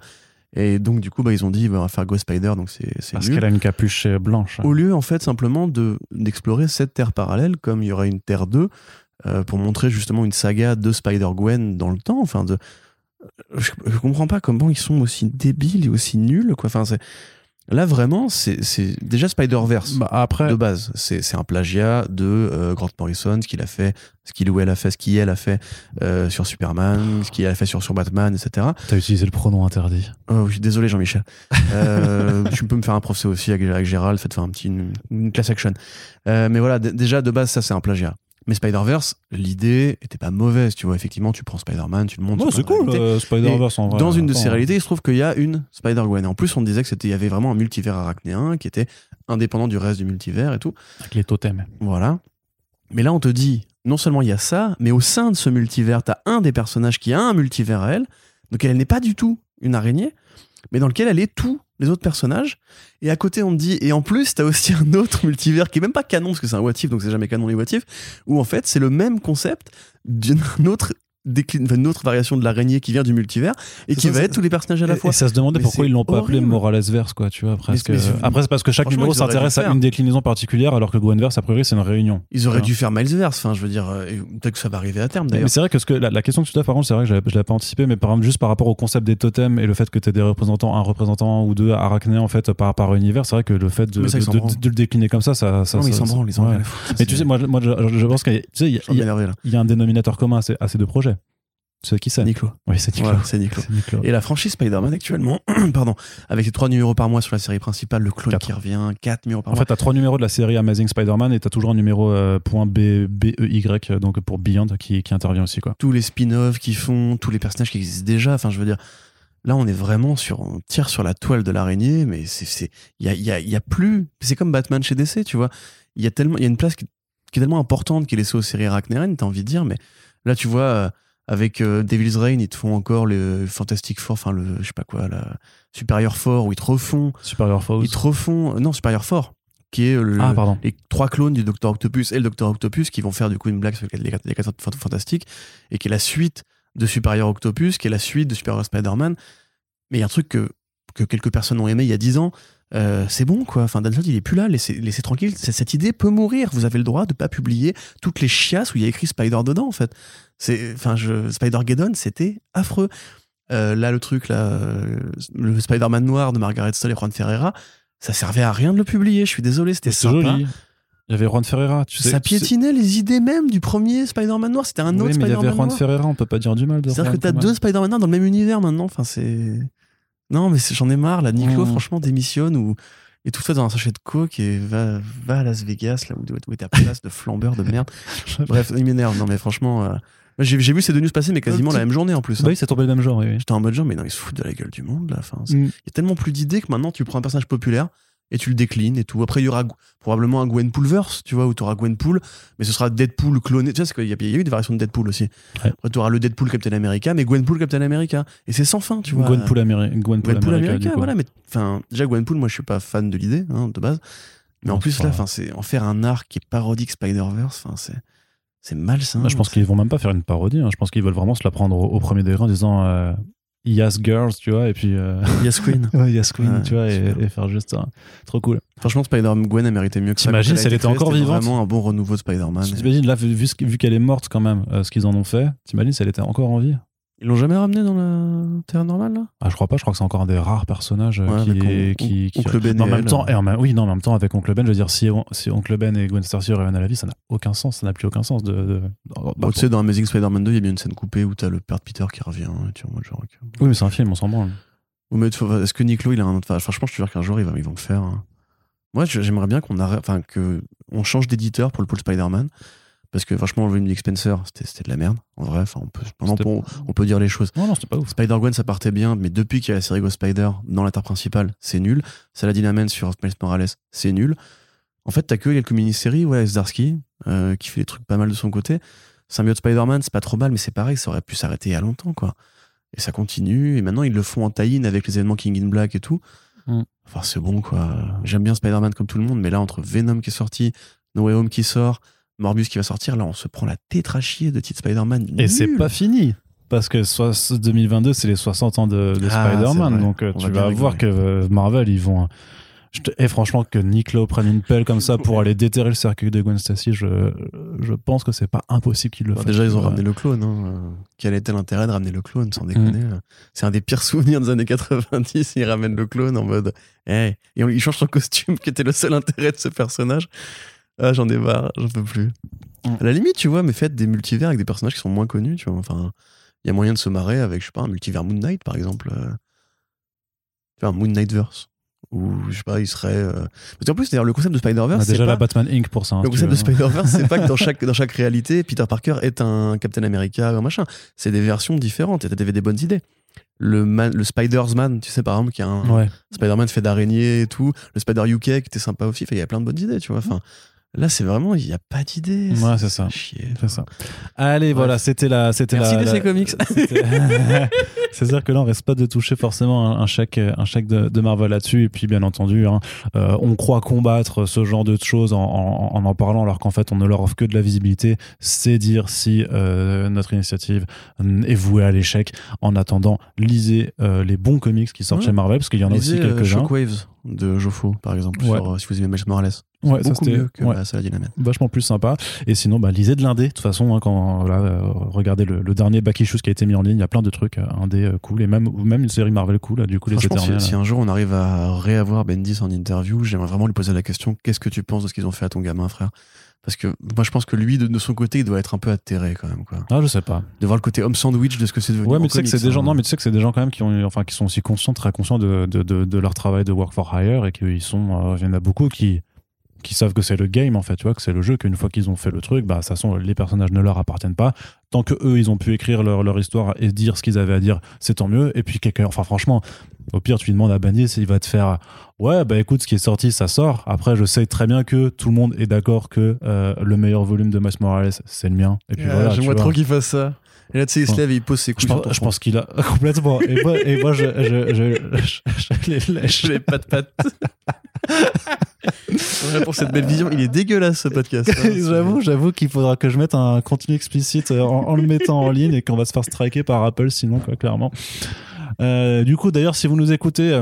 et donc du coup bah, ils ont dit bah, on va faire Ghost Spider donc c'est parce qu'elle a une capuche euh, blanche. au lieu en fait simplement de d'explorer cette terre parallèle comme il y aurait une terre 2 euh, pour montrer justement une saga de Spider-Gwen dans le temps enfin de je, je comprends pas comment ils sont aussi débiles et aussi nuls quoi enfin c'est là vraiment c'est c'est déjà Spider-Verse Bah, après de base. C'est c'est un plagiat de euh, Grant Morrison, ce qu'il a fait, ce qu'il ou elle a fait, ce qu'elle a fait euh, sur Superman, ce qu'il a fait sur, sur Batman, etc. T'as utilisé le pronom interdit. Oh, oui, désolé Jean-Michel. Euh, tu peux me faire un procès aussi avec, avec Gérald, faites faire un petit, une, une class action. Euh, mais voilà, déjà de base, ça c'est un plagiat. Mais Spider-Verse, l'idée était pas mauvaise, tu vois. Effectivement, tu prends Spider-Man, tu le montes. Ouais, c'est cool, euh, Spider-Verse en vrai. Dans une de ces réalités, il se trouve qu'il y a une Spider-Gwen. Et en plus, on disait que c'était, il y avait vraiment un multivers arachnéen qui était indépendant du reste du multivers et tout. Avec les totems. Voilà. Mais là, on te dit, non seulement il y a ça, mais au sein de ce multivers, t'as un des personnages qui a un multivers à elle. Donc elle n'est pas du tout une araignée, mais dans lequel elle est tous les autres personnages. Et à côté, on te dit, et en plus, t'as aussi un autre multivers qui est même pas canon, parce que c'est un what if, donc c'est jamais canon les what if, où en fait, c'est le même concept d'une autre décline, enfin, une autre variation de l'araignée qui vient du multivers et qui ça, va être tous les personnages à la fois. et ça se demandait Mais pourquoi ils l'ont pas appelé horrible. Morales Verse, quoi, tu vois. Presque. Mais- mais- Après, c'est parce que chaque numéro s'intéresse à une déclinaison particulière, alors que Gwenverse, a priori, c'est une réunion. Ils auraient Voilà. dû faire Miles-Verse, enfin, je veux dire, euh, et peut-être que ça va arriver à terme Mais d'ailleurs. c'est vrai que, ce que la, la question que tu as, par contre, c'est vrai que je l'avais pas anticipé, mais par exemple, juste par rapport au concept des totems et le fait que tu des représentants, un représentant ou deux arachnéens, en fait, par rapport à univers, c'est vrai que le fait de, Mais ça, ils de, s'en de- branlent. de le décliner comme ça, ça. ça non, mais ils s'en branlent, ils Mais tu sais, moi, je- moi je, je pense qu'il y a, un dénominateur commun à ces deux projets. Sais qui c'est Nico. Oui, c'est. Voilà, c'est. C'est Nicolas. Et la franchise Spider-Man actuellement, pardon, avec les trois numéros par mois sur la série principale, le clone Quatre. qui revient, quatre numéros par En mois. fait, t'as trois numéros de la série Amazing Spider-Man et t'as toujours un numéro euh, point B, BEY, euh, donc pour Beyond, qui, qui intervient aussi, quoi. tous les spin-offs qu'ils font, tous les personnages qui existent déjà. Enfin, je veux dire, là, on est vraiment sur, on tire sur la toile de l'araignée, mais c'est, c'est, il y a, y a, y plus. C'est comme Batman chez DC, tu vois. Il y a tellement, il y a une place qui, qui est tellement importante qui est laissée aux séries arachnéennes, t'as envie de dire, mais là, tu vois, euh, avec euh, Devil's Reign, ils te font encore le Fantastic Four, enfin le, je sais pas quoi, la Superior Four, où ils te refont, Superior Force. ils te refont, non, Superior Four, qui est le, Ah, pardon. les trois clones du Docteur Octopus et le Docteur Octopus qui vont faire du coup une blague sur les les quatre Fant- fantastiques et qui est la suite de Superior Octopus, qui est la suite de Superior Spider-Man. Mais il y a un truc que, que quelques personnes ont aimé il y a dix ans. Euh, c'est bon quoi. Enfin, il est plus là. Laissez, laissez tranquille. Cette idée peut mourir. Vous avez le droit de pas publier toutes les chiasses où il y a écrit Spider dedans en fait. C'est, enfin, je, Spider Geddon, c'était affreux. Euh, là, le truc là, euh, le Spider-Man noir de Margaret Stoll et Juan Ferreira, ça servait à rien de le publier. Je suis désolé. C'était sympa. joli. Il y avait Juan Ferreira, tu sais. Ça piétinait les idées même du premier Spider-Man noir. C'était un Oui, autre mais il y avait Spider-Man Juan noir. Ferreira, on peut pas dire du mal de C'est-à-dire que t'as deux Spider-Man noirs dans le même univers maintenant. Enfin, c'est. Non, mais j'en ai marre. La Nico, Mm. franchement, démissionne ou est tout fait dans un sachet de coke et va, va à Las Vegas, là où, où est ta place de flambeur de merde. Bref, il m'énerve. Non, mais franchement, euh, j'ai vu ces deux news passer, mais quasiment la même journée en plus. hein. Bah oui, c'est tombé le même genre, oui. oui. J'étais en mode genre, mais non, ils se foutent de la gueule du monde là. Enfin, c'est- Mm. il y a tellement plus d'idées que maintenant tu prends un personnage populaire et tu le déclines et tout. Après, il y aura probablement un Gwenpoolverse, tu vois, où tu auras Gwenpool, mais ce sera Deadpool cloné. Tu sais, parce qu'il y, a- il y a eu des variations de Deadpool aussi. Ouais. Après, tu auras le Deadpool Captain America, mais Gwenpool Captain America. Et c'est sans fin, tu vois. Gwenpool, Améri- Gwenpool Gwenpool America, America, voilà. Mais enfin, déjà, Gwenpool, moi, je suis pas fan de l'idée, hein, de base. Mais en plus, là, enfin, c'est en faire un arc qui est parodique Spider-Verse, enfin, c'est. C'est malsain. Bah, je pense qu'ils vont même pas faire une parodie. hein. Je pense qu'ils veulent vraiment se la prendre au, au premier degré en disant euh, Yes Girls, tu vois, et puis euh, Yes Queen. ouais, Yes Queen, Ouais, tu vois, et, faire juste ça. Trop cool. Franchement, Spider-Gwen a mérité mieux que ça. T'imagines si elle était encore vivante vraiment un bon renouveau de Spider-Man. T'imagines, là, vu, vu ce- vu qu'elle est morte quand même, euh, ce qu'ils en ont fait, t'imagines si elle était encore en vie? Ils l'ont jamais ramené dans la Terre normale là? Ah, je crois pas, je crois que c'est encore un des rares personnages euh, Ouais, qui, avec est- On- qui, qui- Oncle Ben Mais en et même temps, et en même- oui, non, en même temps, avec Oncle Ben, je veux dire, si, si Oncle Ben et Gwen Stacy reviennent à la vie, ça n'a aucun sens, ça n'a plus aucun sens de. de- bah, Bon, tu sais, dans Amazing Spider-Man 2, il y a bien une scène coupée où t'as le père de Peter qui revient. Et tu en mode genre. oui, mais c'est un film, on s'en branle. Mais Est-ce que Nick Lowe, il a un. Enfin, franchement, je te jure qu'un jour, ils vont, ils vont le faire. hein. Moi, j'aimerais bien qu'on arrête. Enfin, que on change d'éditeur pour le pôle Spider-Man. Parce que franchement, le volume Spencer, c'était de la merde. En vrai, enfin, on peut, vraiment, on, on peut dire les choses. Non, non, c'était pas ouf. Spider-Gwen, ça partait bien, mais depuis qu'il y a la série Ghost Spider dans l'inter principale, c'est nul. Saladin Amen sur Miles Morales, c'est nul. En fait, t'as que quelques mini-séries, ouais, Zdarsky, euh, qui fait des trucs pas mal de son côté. Symbiote Spider-Man, c'est pas trop mal, mais c'est pareil, ça aurait pu s'arrêter il y a longtemps, quoi. Et ça continue, et maintenant ils le font en tie-in avec les événements King in Black et tout. Mm. Enfin, c'est bon, quoi. J'aime bien Spider-Man comme tout le monde, mais là, entre Venom qui est sorti, No Way Home qui sort, Morbius qui va sortir, là, on se prend la tétrachier de titre Spider-Man. Et c'est pas fini. Parce que soix- 2022, c'est les 60 ans de, de Ah, Spider-Man. Donc euh, On tu va vas voir que euh, Marvel, ils vont. Je te- Et franchement, que Nick Lowe prenne une pelle comme ça pour aller déterrer le cercueil de Gwen Stacy, je, je pense que c'est pas impossible qu'il le fasse. déjà, ils ont Ouais. ramené le clone. hein. Euh, Quel était l'intérêt de ramener le clone, sans déconner euh. C'est un des pires souvenirs des années 90. Ils ramènent le clone en mode. Hey. Et on- il change son costume, qui était le seul intérêt de ce personnage. Ah, j'en ai marre, j'en peux plus. Mm. À la limite, tu vois, mais faites des multivers avec des personnages qui sont moins connus, tu vois. Enfin, il y a moyen de se marrer avec, je sais pas, un multivers Moon Knight, par exemple. euh. Tu vois, un Moon Knightverse. Ou, je sais pas, il serait. euh, Parce qu'en plus, d'ailleurs, le concept de On Spider-Verse. a c'est déjà pas- la Batman Inc. pour ça. hein, le concept de. Spider-Verse, c'est pas que dans chaque, dans chaque réalité, Peter Parker est un Captain America ou un machin. C'est des versions différentes et t'avais des bonnes idées. Le, man, le Spider-Man, tu sais, par exemple, qui a un Ouais. Spider-Man fait d'araignée et tout. Le Spider UK qui était sympa aussi. Enfin, Il y a plein de bonnes idées, tu vois. Enfin, là, c'est vraiment, il n'y a pas d'idées. Ouais, c'est ça. Chier. C'est ça. Allez, voilà, c'était la, c'était Merci la, DC la- Comics. C'est-à-dire que là, on risque pas de toucher forcément un, chèque, un chèque de, de Marvel là-dessus. Et puis, bien entendu, hein, euh, on croit combattre ce genre de choses en en, en, en parlant, alors qu'en fait, on ne leur offre que de la visibilité. C'est dire si euh, notre initiative est vouée à l'échec. En attendant, lisez euh, les bons comics qui sortent Ouais. chez Marvel, parce qu'il y en a Lisez, aussi quelques-uns. Shockwaves de Joffo, par exemple, sur, si vous aimez Miles Morales. Ouais, ça Beaucoup c'était ouais, Amen. vachement plus sympa. Et sinon, bah, lisez de l'indé. De toute façon, hein, quand voilà, euh, regardez le, le dernier Back Issues qui a été mis en ligne, il y a plein de trucs euh, indé euh, cool et même ou même une série Marvel cool. là, du coup, les si, si un jour on arrive à réavoir Bendis en interview, j'aimerais vraiment lui poser la question qu'est-ce que tu penses de ce qu'ils ont fait à ton gamin, frère? Parce que moi, je pense que lui, de, de son côté, il doit être un peu atterré quand même, quoi. Ah, je sais pas. De voir le côté homme sandwich de ce que c'est devenu. Ouais, mais tu sais que c'est des gens, hein. non, mais tu sais que c'est des gens quand même qui ont, enfin, qui sont aussi conscients, très conscients de, de, de, de leur travail de work for hire et qu'ils sont, euh, il y en a beaucoup qui, qui savent que c'est le game en fait, tu vois, que c'est le jeu, qu'une fois qu'ils ont fait le truc, bah, de toute façon, les personnages ne leur appartiennent pas. Tant que eux, ils ont pu écrire leur, leur histoire et dire ce qu'ils avaient à dire, c'est tant mieux. Et puis quelqu'un, enfin, franchement, au pire, tu lui demandes à Banier s'il va te faire, ouais, bah écoute, ce qui est sorti, ça sort. Après, je sais très bien que tout le monde est d'accord que euh, le meilleur volume de Miles Morales, c'est le mien. Et puis voilà. J'aimerais trop qu'il fasse ça. Et là, tu sais, il se lève et il pose ses couilles Je pense, qu'il a complètement. Et moi, et moi je, je, je, je, je les lèche. Je vais pas de patte. Voilà pour cette belle vision. Il est dégueulasse ce podcast. hein. j'avoue, j'avoue qu'il faudra que je mette un contenu explicite euh, en, en le mettant en ligne et qu'on va se faire striker par Apple sinon, quoi, clairement. Euh, du coup, d'ailleurs, si vous nous écoutez.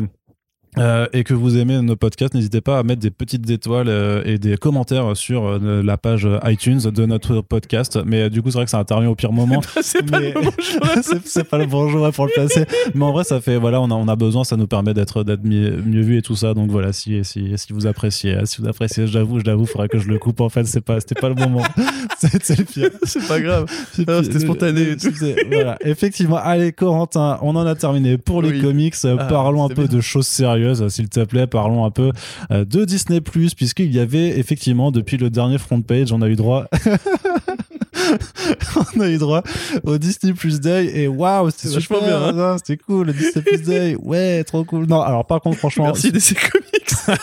Euh, euh, et que vous aimez nos podcasts, n'hésitez pas à mettre des petites étoiles euh, et des commentaires sur euh, la page iTunes de notre podcast. Mais euh, du coup, c'est vrai que ça intervient au pire moment. c'est pas Mais- pas le bon jour pour le placer. Mais en vrai ça fait voilà on a, on a besoin ça nous permet d'être d'être mieux, mieux vu et tout ça. Donc voilà si si, si vous appréciez si vous appréciez j'avoue je l'avoue faudrait que je le coupe. En fait c'est pas c'était pas le moment. C'est le pire. C'est pas grave. Ah, c'était spontané et tout. Voilà. Effectivement. Allez Corentin on en a terminé pour les comics. Euh, Ah, parlons un peu bien. de choses sérieuses s'il te plaît parlons un peu euh, de Disney Plus puisqu'il y avait effectivement depuis le dernier front page on a eu droit on a eu droit au Disney Plus Day et waouh c'était C'est vachement super, bien, hein. c'était cool le Disney Plus Day ouais trop cool non alors par contre franchement Merci DC Comics.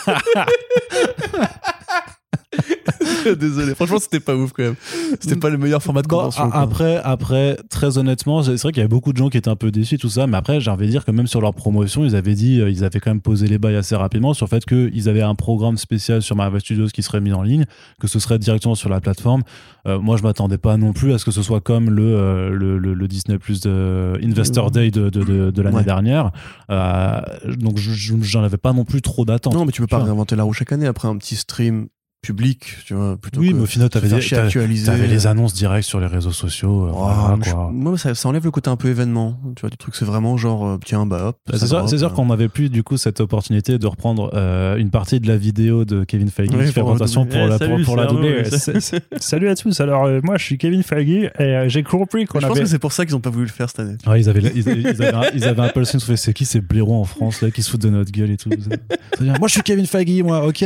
Désolé. Franchement, c'était pas ouf quand même. C'était pas le meilleur format de convention. après, après, très honnêtement, c'est vrai qu'il y avait beaucoup de gens qui étaient un peu déçus, tout ça, mais après, j'ai envie de dire que même sur leur promotion, ils avaient dit, euh, ils avaient quand même posé les bails assez rapidement sur le fait qu'ils avaient un programme spécial sur Marvel Studios qui serait mis en ligne, que ce serait directement sur la plateforme. Euh, moi, je m'attendais pas non plus à ce que ce soit comme le, euh, le, le- le Disney Plus de Investor Day de, de, de, de l'année Ouais. dernière. Euh, donc, je- je- j'en avais pas non plus trop d'attentes. Non, mais tu peux pas vois. réinventer la roue chaque année après un petit stream public, tu vois, plutôt Oui, que mais au final, t'avais des- les annonces directes sur les réseaux sociaux. euh, Oh, voilà, je- moi, ça, ça enlève le côté un peu événement. Tu vois, du truc, c'est vraiment genre, euh, tiens, bah hop. Bah, C'est sûr, euh. qu'on n'avait plus du coup cette opportunité de reprendre euh, une partie de la vidéo de Kevin Feige Oui, qui fait pour présentation pour, Eh, la, salut, pour, la doubler. Salut à tous, alors euh, moi je suis Kevin Feige et euh, j'ai compris qu'on Je pense avait... que c'est pour ça qu'ils ont pas voulu le faire cette année. Ouais, ils, avaient, ils, ils avaient un, ils avaient un peu le sens, c'est qui ces blaireaux en France là qui se foutent de notre gueule et tout. C'est-à-dire, moi je suis Kevin Feige, moi, ok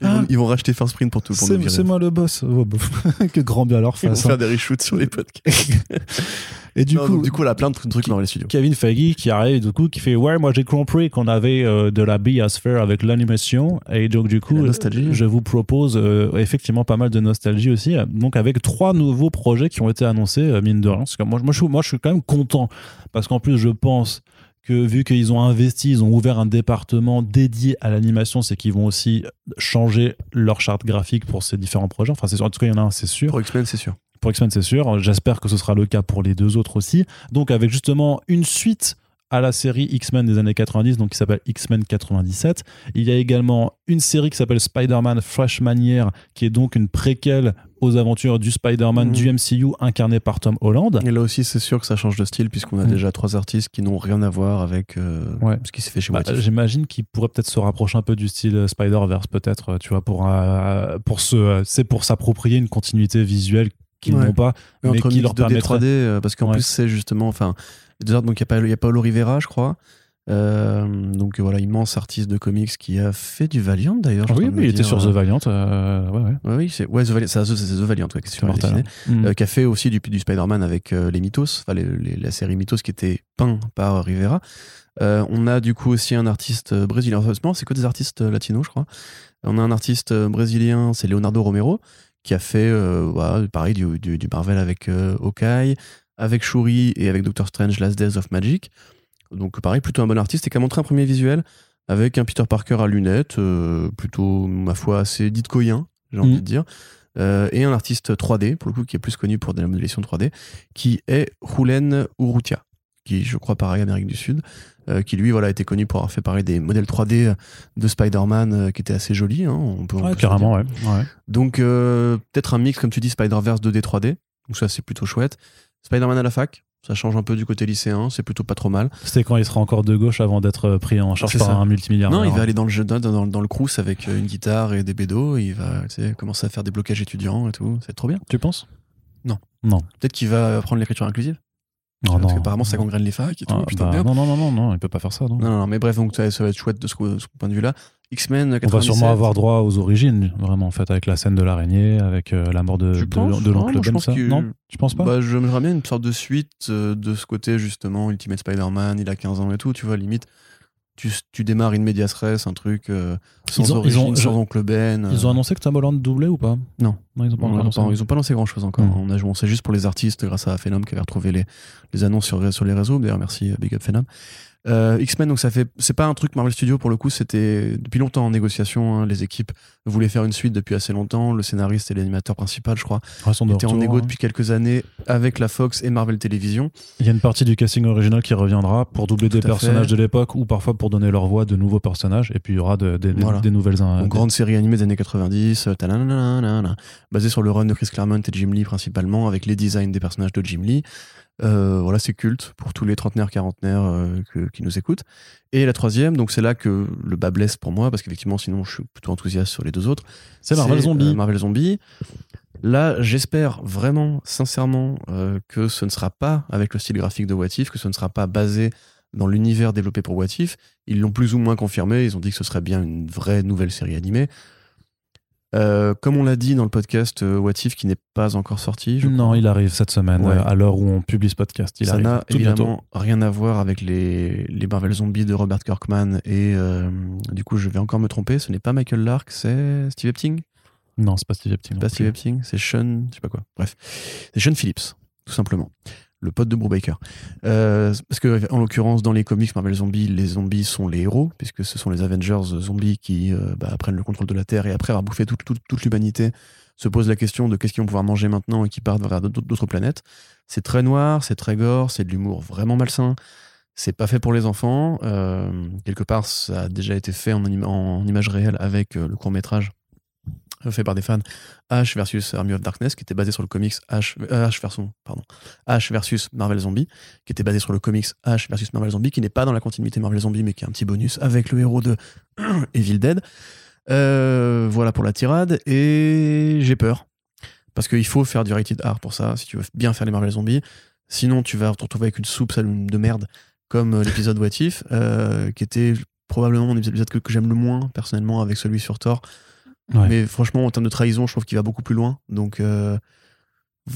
Ils, Ah. vont, ils vont racheter First Print pour tout pour nous C'est moi le boss. Oh, bah, que grand bien leur Ils vont face. hein. faire des reshoots sur les podcasts. Et du Non, coup, donc, du coup, a plein de trucs dans les studios. Kevin Feige qui arrive du coup qui fait ouais moi j'ai compris qu'on avait euh, de la bille à se faire avec l'animation et donc du coup je vous propose euh, effectivement pas mal de nostalgie aussi donc avec trois nouveaux projets qui ont été annoncés euh, mine de rien parce que moi, moi, je, moi je suis quand même content parce qu'en plus je pense que vu qu'ils ont investi, ils ont ouvert un département dédié à l'animation, c'est qu'ils vont aussi changer leur charte graphique pour ces différents projets. Enfin, c'est sûr, en tout cas, il y en a un, c'est sûr. Pour X-Men, c'est sûr. Pour X-Men, c'est sûr. J'espère que ce sera le cas pour les deux autres aussi. Donc, avec justement une suite à la série X-Men des années 90, donc qui s'appelle X-Men 97. Il y a également une série qui s'appelle Spider-Man Freshman Year, qui est donc une préquelle aux aventures du Spider-Man Mhm. du MCU incarné par Tom Holland. Et là aussi, c'est sûr que ça change de style puisqu'on a Mm. déjà trois artistes qui n'ont rien à voir avec euh, Ouais. ce qui s'est fait chez Bah. J'imagine qu'il pourrait peut-être se rapprocher un peu du style Spider-Verse, peut-être, euh, tu vois, pour, euh, pour se, euh, c'est pour s'approprier une continuité visuelle qu'ils Ouais. n'ont pas, Mais mais entre qui leur 2D, permettrait. 3D, euh, parce qu'en Ouais. plus, c'est justement. Enfin, donc il y a y Paolo Rivera, je crois. Euh, donc voilà, immense artiste de comics qui a fait du Valiant d'ailleurs. Oui, il était sur euh, The Valiant. euh, ouais, ouais. Ouais, oui, c'est ouais, The Valiant, c'est The Valiant ouais, qui hein. Mm. Euh, qui a fait aussi du, du Spider-Man avec euh, les Mythos, enfin la série Mythos qui était peint par Rivera. Euh, on a du coup aussi un artiste euh, brésilien. C'est que des artistes euh, latinos, je crois. On a un artiste euh, brésilien, c'est Leonardo Romero, qui a fait euh, pareil du, du- du Marvel avec euh, Hawkeye, avec Shuri et avec Doctor Strange Last Days of Magic. Donc pareil, plutôt un bon artiste et qui a montré un premier visuel avec un Peter Parker à lunettes, euh, plutôt ma foi assez ditkoyen, j'ai envie Mhm. de dire. Euh, et un artiste 3D, pour le coup, qui est plus connu pour de la modélisation 3D, qui est Julen Urrutia, qui, je crois, pareil, Amérique du Sud, euh, qui lui, voilà, été connu pour avoir fait pareil des modèles 3D de Spider-Man qui étaient assez jolis. hein, on peut, on Ouais, peut carrément, ouais. ouais. Donc, peut-être un mix, comme tu dis, Spider-Verse 2D 3D. Donc, ça, c'est plutôt chouette. Spider-Man à la fac, ça change un peu du côté lycéen, c'est plutôt pas trop mal. C'était quand il sera encore de gauche avant d'être euh, pris en charge C'est par ça. un multimilliardaire. Non, il va aller dans le jeu, dans, dans, dans le crous avec euh, une guitare et des bédos. Il va tu sais, commencer à faire des blocages étudiants et tout. C'est trop bien. Tu penses? Non. Non. Peut-être qu'il va apprendre l'écriture inclusive. Non, parce non. qu'apparemment, ça gangrène les facs et tout. Ah, putain de bah, merde. non, non, non, non, non, il peut pas faire ça. Non. Non, non, non, mais bref, donc ça, ça va être chouette de ce, ce point de vue-là. X-Men On 97. va sûrement avoir droit aux origines, vraiment, en fait, avec la scène de l'araignée, avec euh, la mort de, de, l'oncle Ben. pense ça Non, tu penses pas? Bah, j'aimerais bien une sorte de suite euh, de ce côté, justement, Ultimate Spider-Man, il a 15 ans et tout, tu vois, limite. Tu, tu démarres une médias res, un truc euh, sans Ils ont- ils origine, ont- sans oncle Ben. Ils ont euh, annoncé que Tom Holland doublait ou pas? Non. Non, ils ont pas on encore a annoncé. pas- ils ont pas lancé grand chose encore. Mm. On, a, on sait juste pour les artistes, grâce à Phenom qui avait retrouvé les, les annonces sur, sur les réseaux. D'ailleurs, merci, euh, Big Up Phenom. Euh, X-Men, donc ça fait, c'est pas un truc Marvel Studios pour le coup, c'était depuis longtemps en négociation. hein, les équipes voulaient faire une suite depuis assez longtemps. Le scénariste et l'animateur principal, je crois, de étaient en négo hein. depuis quelques années avec la Fox et Marvel Television. Il y a une partie du casting original qui reviendra pour doubler des Tout personnages fait. de l'époque ou parfois pour donner leur voix à de nouveaux personnages. Et puis il y aura de- de- de- Voilà. des nouvelles. Une des- grande série animée des années 90, euh, talananana, basée sur le run de Chris Claremont et Jim Lee principalement, avec les designs des personnages de Jim Lee. Euh, voilà, c'est culte pour tous les trentenaires, quarantenaires euh, que- qui nous écoutent. Et la troisième, donc c'est là que le bas blesse pour moi, parce qu'effectivement, sinon, je suis plutôt enthousiaste sur les deux autres. C'est Marvel Zombie. euh, Marvel Zombie. Là, j'espère vraiment, sincèrement, que ce ne sera pas avec le style graphique de What If, que ce ne sera pas basé dans l'univers développé pour What If. Ils l'ont plus ou moins confirmé. Ils ont dit que ce serait bien une vraie nouvelle série animée. Euh, comme on l'a dit dans le podcast euh, What If qui n'est pas encore sorti, je Non, il arrive cette semaine, Ouais. euh, à l'heure où on publie ce podcast. Il ça n'a bientôt. évidemment rien à voir avec les, les Marvel Zombies de Robert Kirkman et euh, du coup je vais encore me tromper, ce n'est pas Michael Lark, c'est Steve Epting? Non, c'est pas Steve Epting. C'est non pas plus. Steve Epting, c'est Sean, je sais pas quoi. Bref, c'est Sean Phillips, tout simplement. Le pote de Brubaker. Euh, parce que, en l'occurrence, dans les comics Marvel Zombies, les zombies sont les héros, puisque ce sont les Avengers zombies qui euh, bah, prennent le contrôle de la Terre et après avoir bouffé toute, l'humanité, se posent la question de qu'est-ce qu'ils vont pouvoir manger maintenant et qui partent vers d'autres planètes. C'est très noir, c'est très gore, c'est de l'humour vraiment malsain. C'est pas fait pour les enfants. Euh, quelque part, ça a déjà été fait en, en image réelle avec euh, le court métrage fait par des fans, Ash versus Army of Darkness, qui était basé sur le comics Ash, euh, versus, pardon, Ash versus Marvel Zombie, qui était basé sur le comics Ash versus Marvel Zombie, qui n'est pas dans la continuité Marvel Zombie, mais qui est un petit bonus avec le héros de Evil Dead. Euh, voilà pour la tirade, et j'ai peur. Parce qu'il faut faire du rated R pour ça, si tu veux bien faire les Marvel Zombies. Sinon, tu vas te retrouver avec une soupe de merde, comme euh, l'épisode What If, qui était probablement mon épisode que, que j'aime le moins, personnellement, avec celui sur Thor. Mais franchement, en termes de trahison, je trouve qu'il va beaucoup plus loin. Donc, euh,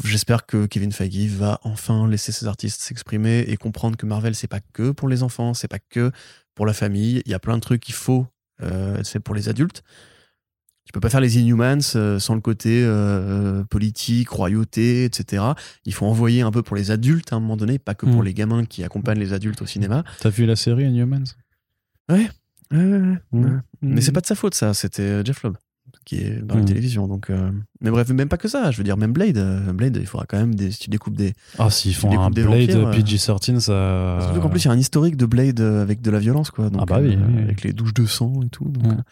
j'espère que Kevin Feige va enfin laisser ses artistes s'exprimer et comprendre que Marvel, c'est pas que pour les enfants, c'est pas que pour la famille. Il y a plein de trucs qu'il faut euh, être fait pour les adultes. Tu peux pas faire les Inhumans euh, sans le côté politique, royauté, etc. Il faut envoyer un peu pour les adultes à un moment donné, pas que pour hmm. les gamins qui accompagnent les adultes au cinéma. T'as vu la série Inhumans? Ouais. ouais, ouais, Mais c'est pas de sa faute, ça. C'était Jeff Lobb qui est dans la hmm. télévision. Donc, euh, Mais bref, même pas que ça. Je veux dire, même Blade, euh, Blade il faudra quand même des. Si tu découpes des. Ah, s'ils font un Blade PG-13, ça. Surtout qu'en plus, il y a un historique de Blade avec de la violence, quoi. Donc, ah, bah oui, euh, Avec les douches de sang et tout. Donc, hmm.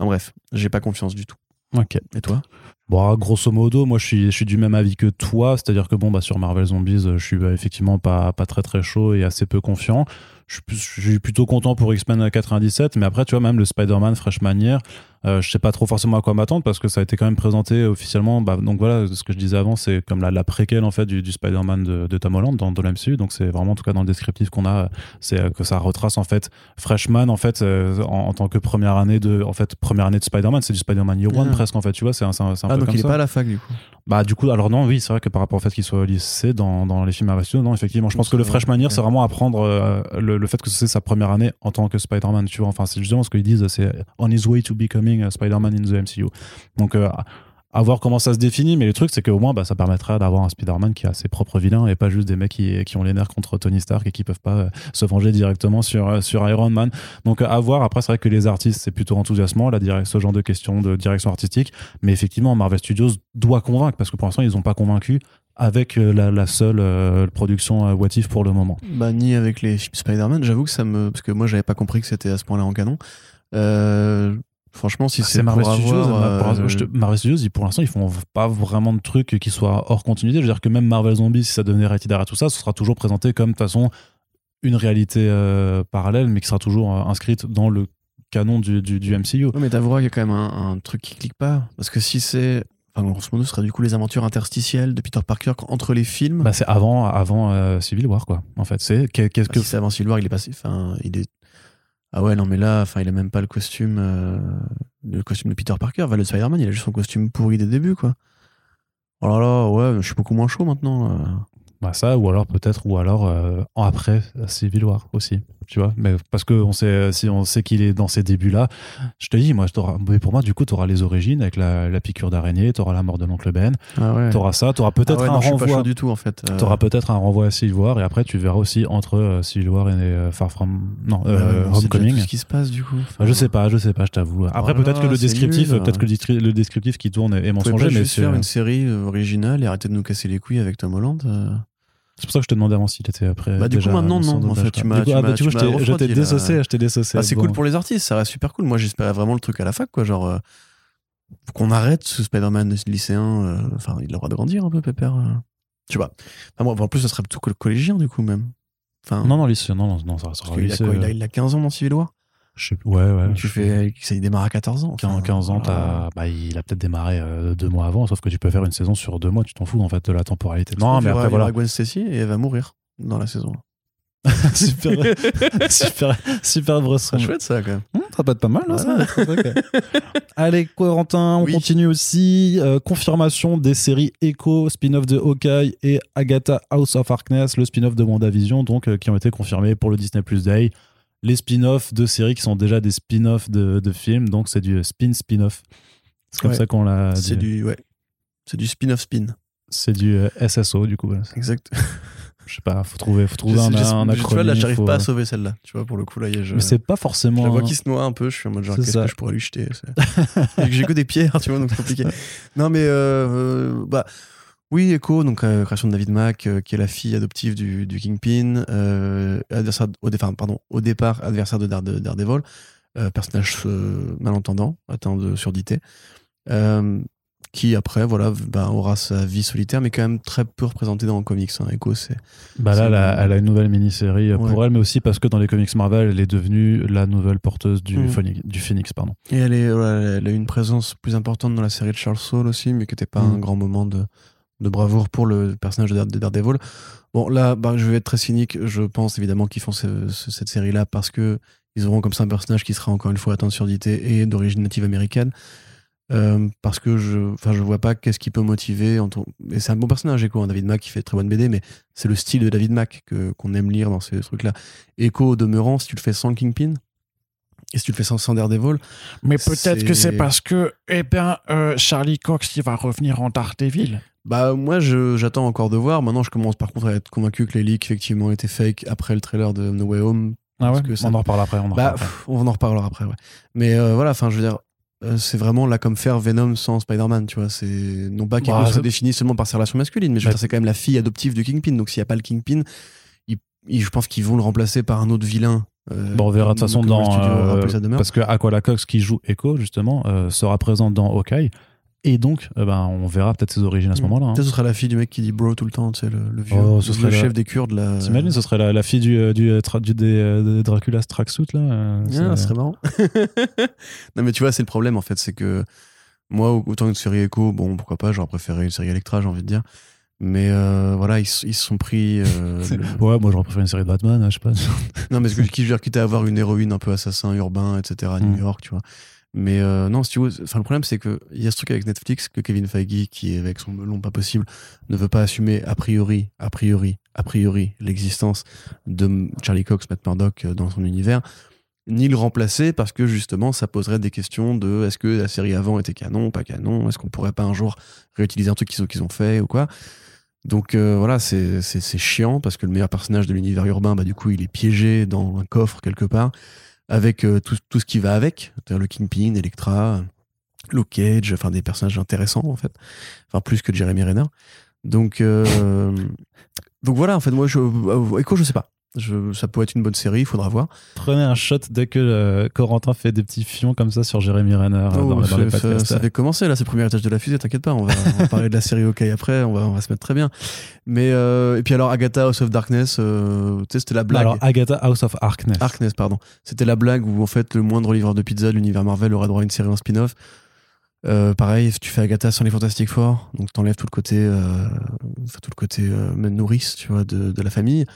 bref, j'ai pas confiance du tout. Ok. Et toi? Bon, grosso modo, moi je suis, je suis du même avis que toi, c'est-à-dire que bon, bah, sur Marvel Zombies, je suis bah, effectivement pas, pas très très chaud et assez peu confiant. Je suis, je suis plutôt content pour X-Men 97, mais après, tu vois, même le Spider-Man Freshman Year, euh, je sais pas trop forcément à quoi m'attendre parce que ça a été quand même présenté officiellement. Bah, donc voilà, ce que je disais avant, c'est comme la, la préquelle en fait du, du Spider-Man de, de, Tom Holland dans, l'MCU. Donc c'est vraiment en tout cas dans le descriptif qu'on a, c'est euh, que ça retrace en fait Freshman en fait euh, en, tant que première année de en fait première année de Spider-Man, c'est du Spider-Man Year One ah. presque en fait. Tu vois, c'est un, un, un, ah, peu donc il est pas à la fac du coup. Bah du coup, alors non, oui, c'est vrai que par rapport au fait qu'il soit au lycée dans, dans les films Marvel non, effectivement, je pense que le Freshman Year, c'est vraiment apprendre le, le, fait que c'est sa première année en tant que Spider-Man. Tu vois, enfin c'est justement ce qu'ils disent, c'est on his way to becoming Spider-Man in the MCU. Donc, euh, à voir comment ça se définit, mais le truc, c'est qu'au moins, bah, ça permettra d'avoir un Spider-Man qui a ses propres vilains et pas juste des mecs qui, qui ont les nerfs contre Tony Stark et qui peuvent pas euh, se venger directement sur, euh, sur Iron Man. Donc, à voir. Après, c'est vrai que les artistes, c'est plutôt enthousiasmant, là, ce genre de questions de direction artistique. Mais effectivement, Marvel Studios doit convaincre parce que pour l'instant, ils n'ont pas convaincu avec la, seule production What If pour le moment. Bah, ni avec les Spider-Man, j'avoue que ça me. Parce que moi, j'avais pas compris que c'était à ce point-là en canon. Euh, Franchement, si ah, c'est Marvel Studios, euh, Marvel Studios, pour l'instant, ils font pas vraiment de trucs qui soient hors continuité. Je veux dire que même Marvel Zombies, si ça devenait rated à tout ça, ce sera toujours présenté comme de toute façon une réalité euh, parallèle, mais qui sera toujours euh, inscrite dans le canon du, du, MCU. Oui, mais t'avoueras qu'il y a quand même un, truc qui clique pas. Parce que si c'est. Enfin, grosso modo, ce serait du coup les aventures interstitielles de Peter Parker entre les films. Bah, c'est avant, avant Civil War, quoi. En fait, c'est qu'est-ce bah, que. Si c'est avant Civil War, il est passé. Enfin, il est ah ouais, non, mais là, enfin, il a même pas le costume, euh, le costume de Peter Parker. Va le Spider-Man, il a juste son costume pourri des débuts, quoi. Oh là là, ouais, je suis beaucoup moins chaud maintenant. Euh. Bah ça, ou alors peut-être, ou alors euh, après Civil War aussi, tu vois. Mais parce que on sait, si on sait qu'il est dans ces débuts-là, je te dis, moi, mais pour moi, du coup, tu auras les origines avec la, la piqûre d'araignée, tu auras la mort de l'oncle Ben, ah ouais. tu auras ça, tu auras peut-être ah un renvoi. du tout en fait. Tu auras peut-être un renvoi à Civil War et après tu verras aussi entre euh, Civil War et euh, Far From non euh, Homecoming. ce qui se passe du coup. Enfin, je sais pas, je sais pas, je t'avoue. Après oh peut-être que le descriptif, peut-être que le, descriptif qui tourne est mensonger, mais c'est faire une série originale et arrêter de nous casser les couilles avec Tom Holland. C'est pour ça que je te demandais avant s'il était après. Bah, du coup, maintenant, non. En fait, tu m'as. Ah, bah, tu vois, je t'ai dissocié. Je t'ai dissocié. Bah, c'est cool pour les artistes, ça reste super cool. Moi, j'espérais vraiment le truc à la fac, quoi. Genre, euh, qu'on arrête ce Spider-Man lycéen. Euh, enfin, il a le droit de grandir un peu, Pépère. Euh. Tu vois. moi, en plus, ça serait plutôt que le collégien, du coup, même. Enfin, non, non, lycéen, non, non, non, ça sera il, a quoi, il, a, il a 15 ans dans Civil War? Ouais, ouais. Tu fais, ça, il démarre à 14 ans. 15, ans, bah, il a peut-être démarré euh, deux mois avant, sauf que tu peux faire une saison sur deux mois, tu t'en fous en fait de la temporalité. Non, mais après voilà. Gwen Stacy et elle va mourir dans la saison. super, super, super brosse. chouette ça quand même. Hum, ça peut être pas mal. Hein, ça, Allez, Corentin, on continue aussi. Euh, confirmation des séries Echo, spin-off de Hawkeye et Agatha House of Harkness, le spin-off de WandaVision, donc euh, qui ont été confirmés pour le Disney Plus Day les spin-offs de séries qui sont déjà des spin-offs de, de, films, donc c'est du spin-spin-off. C'est comme ça qu'on l'a C'est du, ouais. C'est du spin-off spin. C'est du euh, SSO, du coup. Exact. Je sais pas, faut trouver, faut trouver un, un acronyme. Tu vois, là, j'arrive pas à sauver celle-là. Tu vois, pour le coup, là, je... Mais c'est pas forcément. Je la vois qui se noie un peu. Je suis en mode genre, qu'est-ce que je pourrais lui jeter J'ai que des pierres, tu vois, donc c'est compliqué. non, mais euh, euh bah, oui, Echo, donc euh, création de David Mack, euh, qui est la fille adoptive du, du Kingpin, euh, adversaire au, pardon, au départ adversaire de, Daredevil, personnage malentendant, atteint de surdité. Qui après voilà bah, aura sa vie solitaire mais quand même très peu représentée dans le comics hein. Echo c'est bah là elle a, une nouvelle mini-série pour elle mais aussi parce que dans les comics Marvel elle est devenue la nouvelle porteuse du, Mm. Phoenix, du Phoenix pardon et elle est voilà, elle a eu une présence plus importante dans la série de Charles Soule aussi mais qui n'était pas Mm. un grand moment de, de bravoure pour le personnage de, Dare- de Daredevil. Bon là bah, je vais être très cynique. Je pense évidemment qu'ils font ce- ce- cette série là parce que ils auront comme ça un personnage qui sera encore une fois atteint de surdité et d'origine native américaine. Euh, parce que je enfin vois pas qu'est-ce qui peut motiver et c'est un bon personnage Echo hein, David Mack qui fait très bonne BD mais c'est le style de David Mack qu'on aime lire dans ces trucs là Echo au demeurant si tu le fais sans Kingpin et si tu le fais sans, sans Daredevil Mais peut-être que c'est parce que, eh bien, euh, Charlie Cox, il va revenir en Daredevil. Bah moi j'attends encore de voir. Maintenant je commence par contre à être convaincu que les leaks effectivement étaient fake après le trailer de No Way Home. ah ouais que ça- on en reparle après on en Bah reparle après. pff, on en reparlera après ouais. Mais euh, voilà, enfin je veux dire euh, c'est vraiment là comme faire Venom sans Spider-Man, tu vois. C'est non pas qu'il Bah, soit défini seulement par ses relations masculines, mais je veux Bah, dire, c'est quand même la fille adoptive du Kingpin. Donc s'il n'y a pas le Kingpin, il- il- je pense qu'ils vont le remplacer par un autre vilain. Euh, Bon, on verra de toute façon le dans studio euh, parce que Aquala Cox qui joue Echo justement euh, sera présente dans Hawkeye et donc euh, ben, on verra peut-être ses origines à ce Mm. moment-là hein. Peut-être ce sera la fille du mec qui dit bro tout le temps, tu sais, le, le vieux, Oh, le ce vieux serait la- chef des Kurdes là. T'imagines, ce serait la, la fille du, du, tra- du- des, des Dracula's tracksuit là euh, Ah, serait marrant. non, mais tu vois, c'est le problème en fait, c'est que moi, autant une série Echo, bon, pourquoi pas, j'aurais préféré une série Electra, j'ai envie de dire. Mais euh, voilà, ils, se sont pris. euh, le- Ouais, moi j'aurais préféré une série de Batman, hein, je sais pas. Non, mais ce que qui je veux dire, quitte à avoir une héroïne un peu assassin urbain, etc. à New Mm. York, tu vois. Mais euh, non, si tu veux, enfin, le problème, c'est qu'il y a ce truc avec Netflix que Kevin Feige, qui est avec son melon pas possible, ne veut pas assumer a priori, a priori, a priori, l'existence de Charlie Cox, Matt Murdock dans son univers, ni le remplacer parce que justement, ça poserait des questions de est-ce que la série avant était canon, pas canon, est-ce qu'on pourrait pas un jour réutiliser un truc qu'ils ont, qu'ils ont fait ou quoi. Donc euh, voilà, c'est chiant parce que le meilleur personnage de l'univers urbain, bah, du coup, il est piégé dans un coffre quelque part avec euh, tout, tout ce qui va avec, c'est-à-dire le Kingpin, Electra, Luke Cage, enfin des personnages intéressants en fait, enfin plus que Jeremy Renner. Donc euh, donc voilà, en fait, moi, je, Echo, je sais pas. Je, ça peut être une bonne série, il faudra voir. Prenez un shot dès que euh, Corentin fait des petits fions comme ça sur Jérémy Renner euh, Oh, dans, dans ça, les ça- podcasts. ça fait commencer là, c'est le premier étage de la fusée, t'inquiète pas, on va, on va parler de la série OK après, on va, on va se mettre très bien. Mais euh, et puis alors Agatha House of Darkness, euh, c'était la blague. Alors Agatha House of Harkness. Harkness, pardon. C'était la blague où en fait le moindre livreur de pizza de l'univers Marvel aurait droit à une série en spin-off. Euh, pareil, tu fais Agatha sans les Fantastic Four, donc t'enlèves tout le côté, tout le côté même nourrice, tu vois, de, de la famille,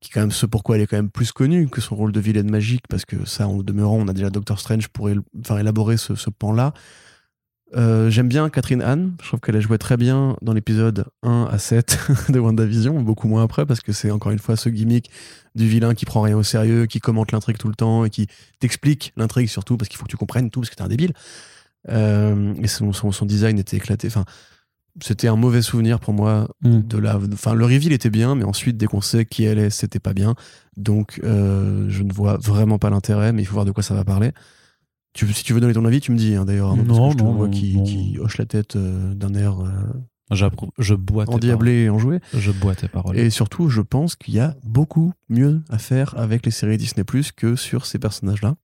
qui est quand même ce pourquoi elle est quand même plus connue que son rôle de vilaine magique, parce que ça, en demeurant, on a déjà Doctor Strange pour élaborer ce, pan-là. Euh, J'aime bien Catherine Anne, je trouve qu'elle a joué très bien dans l'épisode 1 à 7 de WandaVision, beaucoup moins après, parce que c'est encore une fois ce gimmick du vilain qui prend rien au sérieux, qui commente l'intrigue tout le temps et qui t'explique l'intrigue surtout parce qu'il faut que tu comprennes tout parce que t'es un débile. Euh, et son, design était éclaté. C'était un mauvais souvenir pour moi Mm. de la. Enfin, le reveal était bien, mais ensuite dès qu'on sait qui elle est, c'était pas bien. Donc, euh, je ne vois vraiment pas l'intérêt, mais il faut voir de quoi ça va parler. Tu, si tu veux donner ton avis, tu me dis hein, d'ailleurs. hein, parce Non, que je te non, vois non, qui, non. qui hoche la tête euh, d'un air euh. Je bois tes endiablé et enjoué. Je bois tes paroles. Et surtout, je pense qu'il y a beaucoup mieux à faire avec les séries Disney Plus que sur ces personnages-là.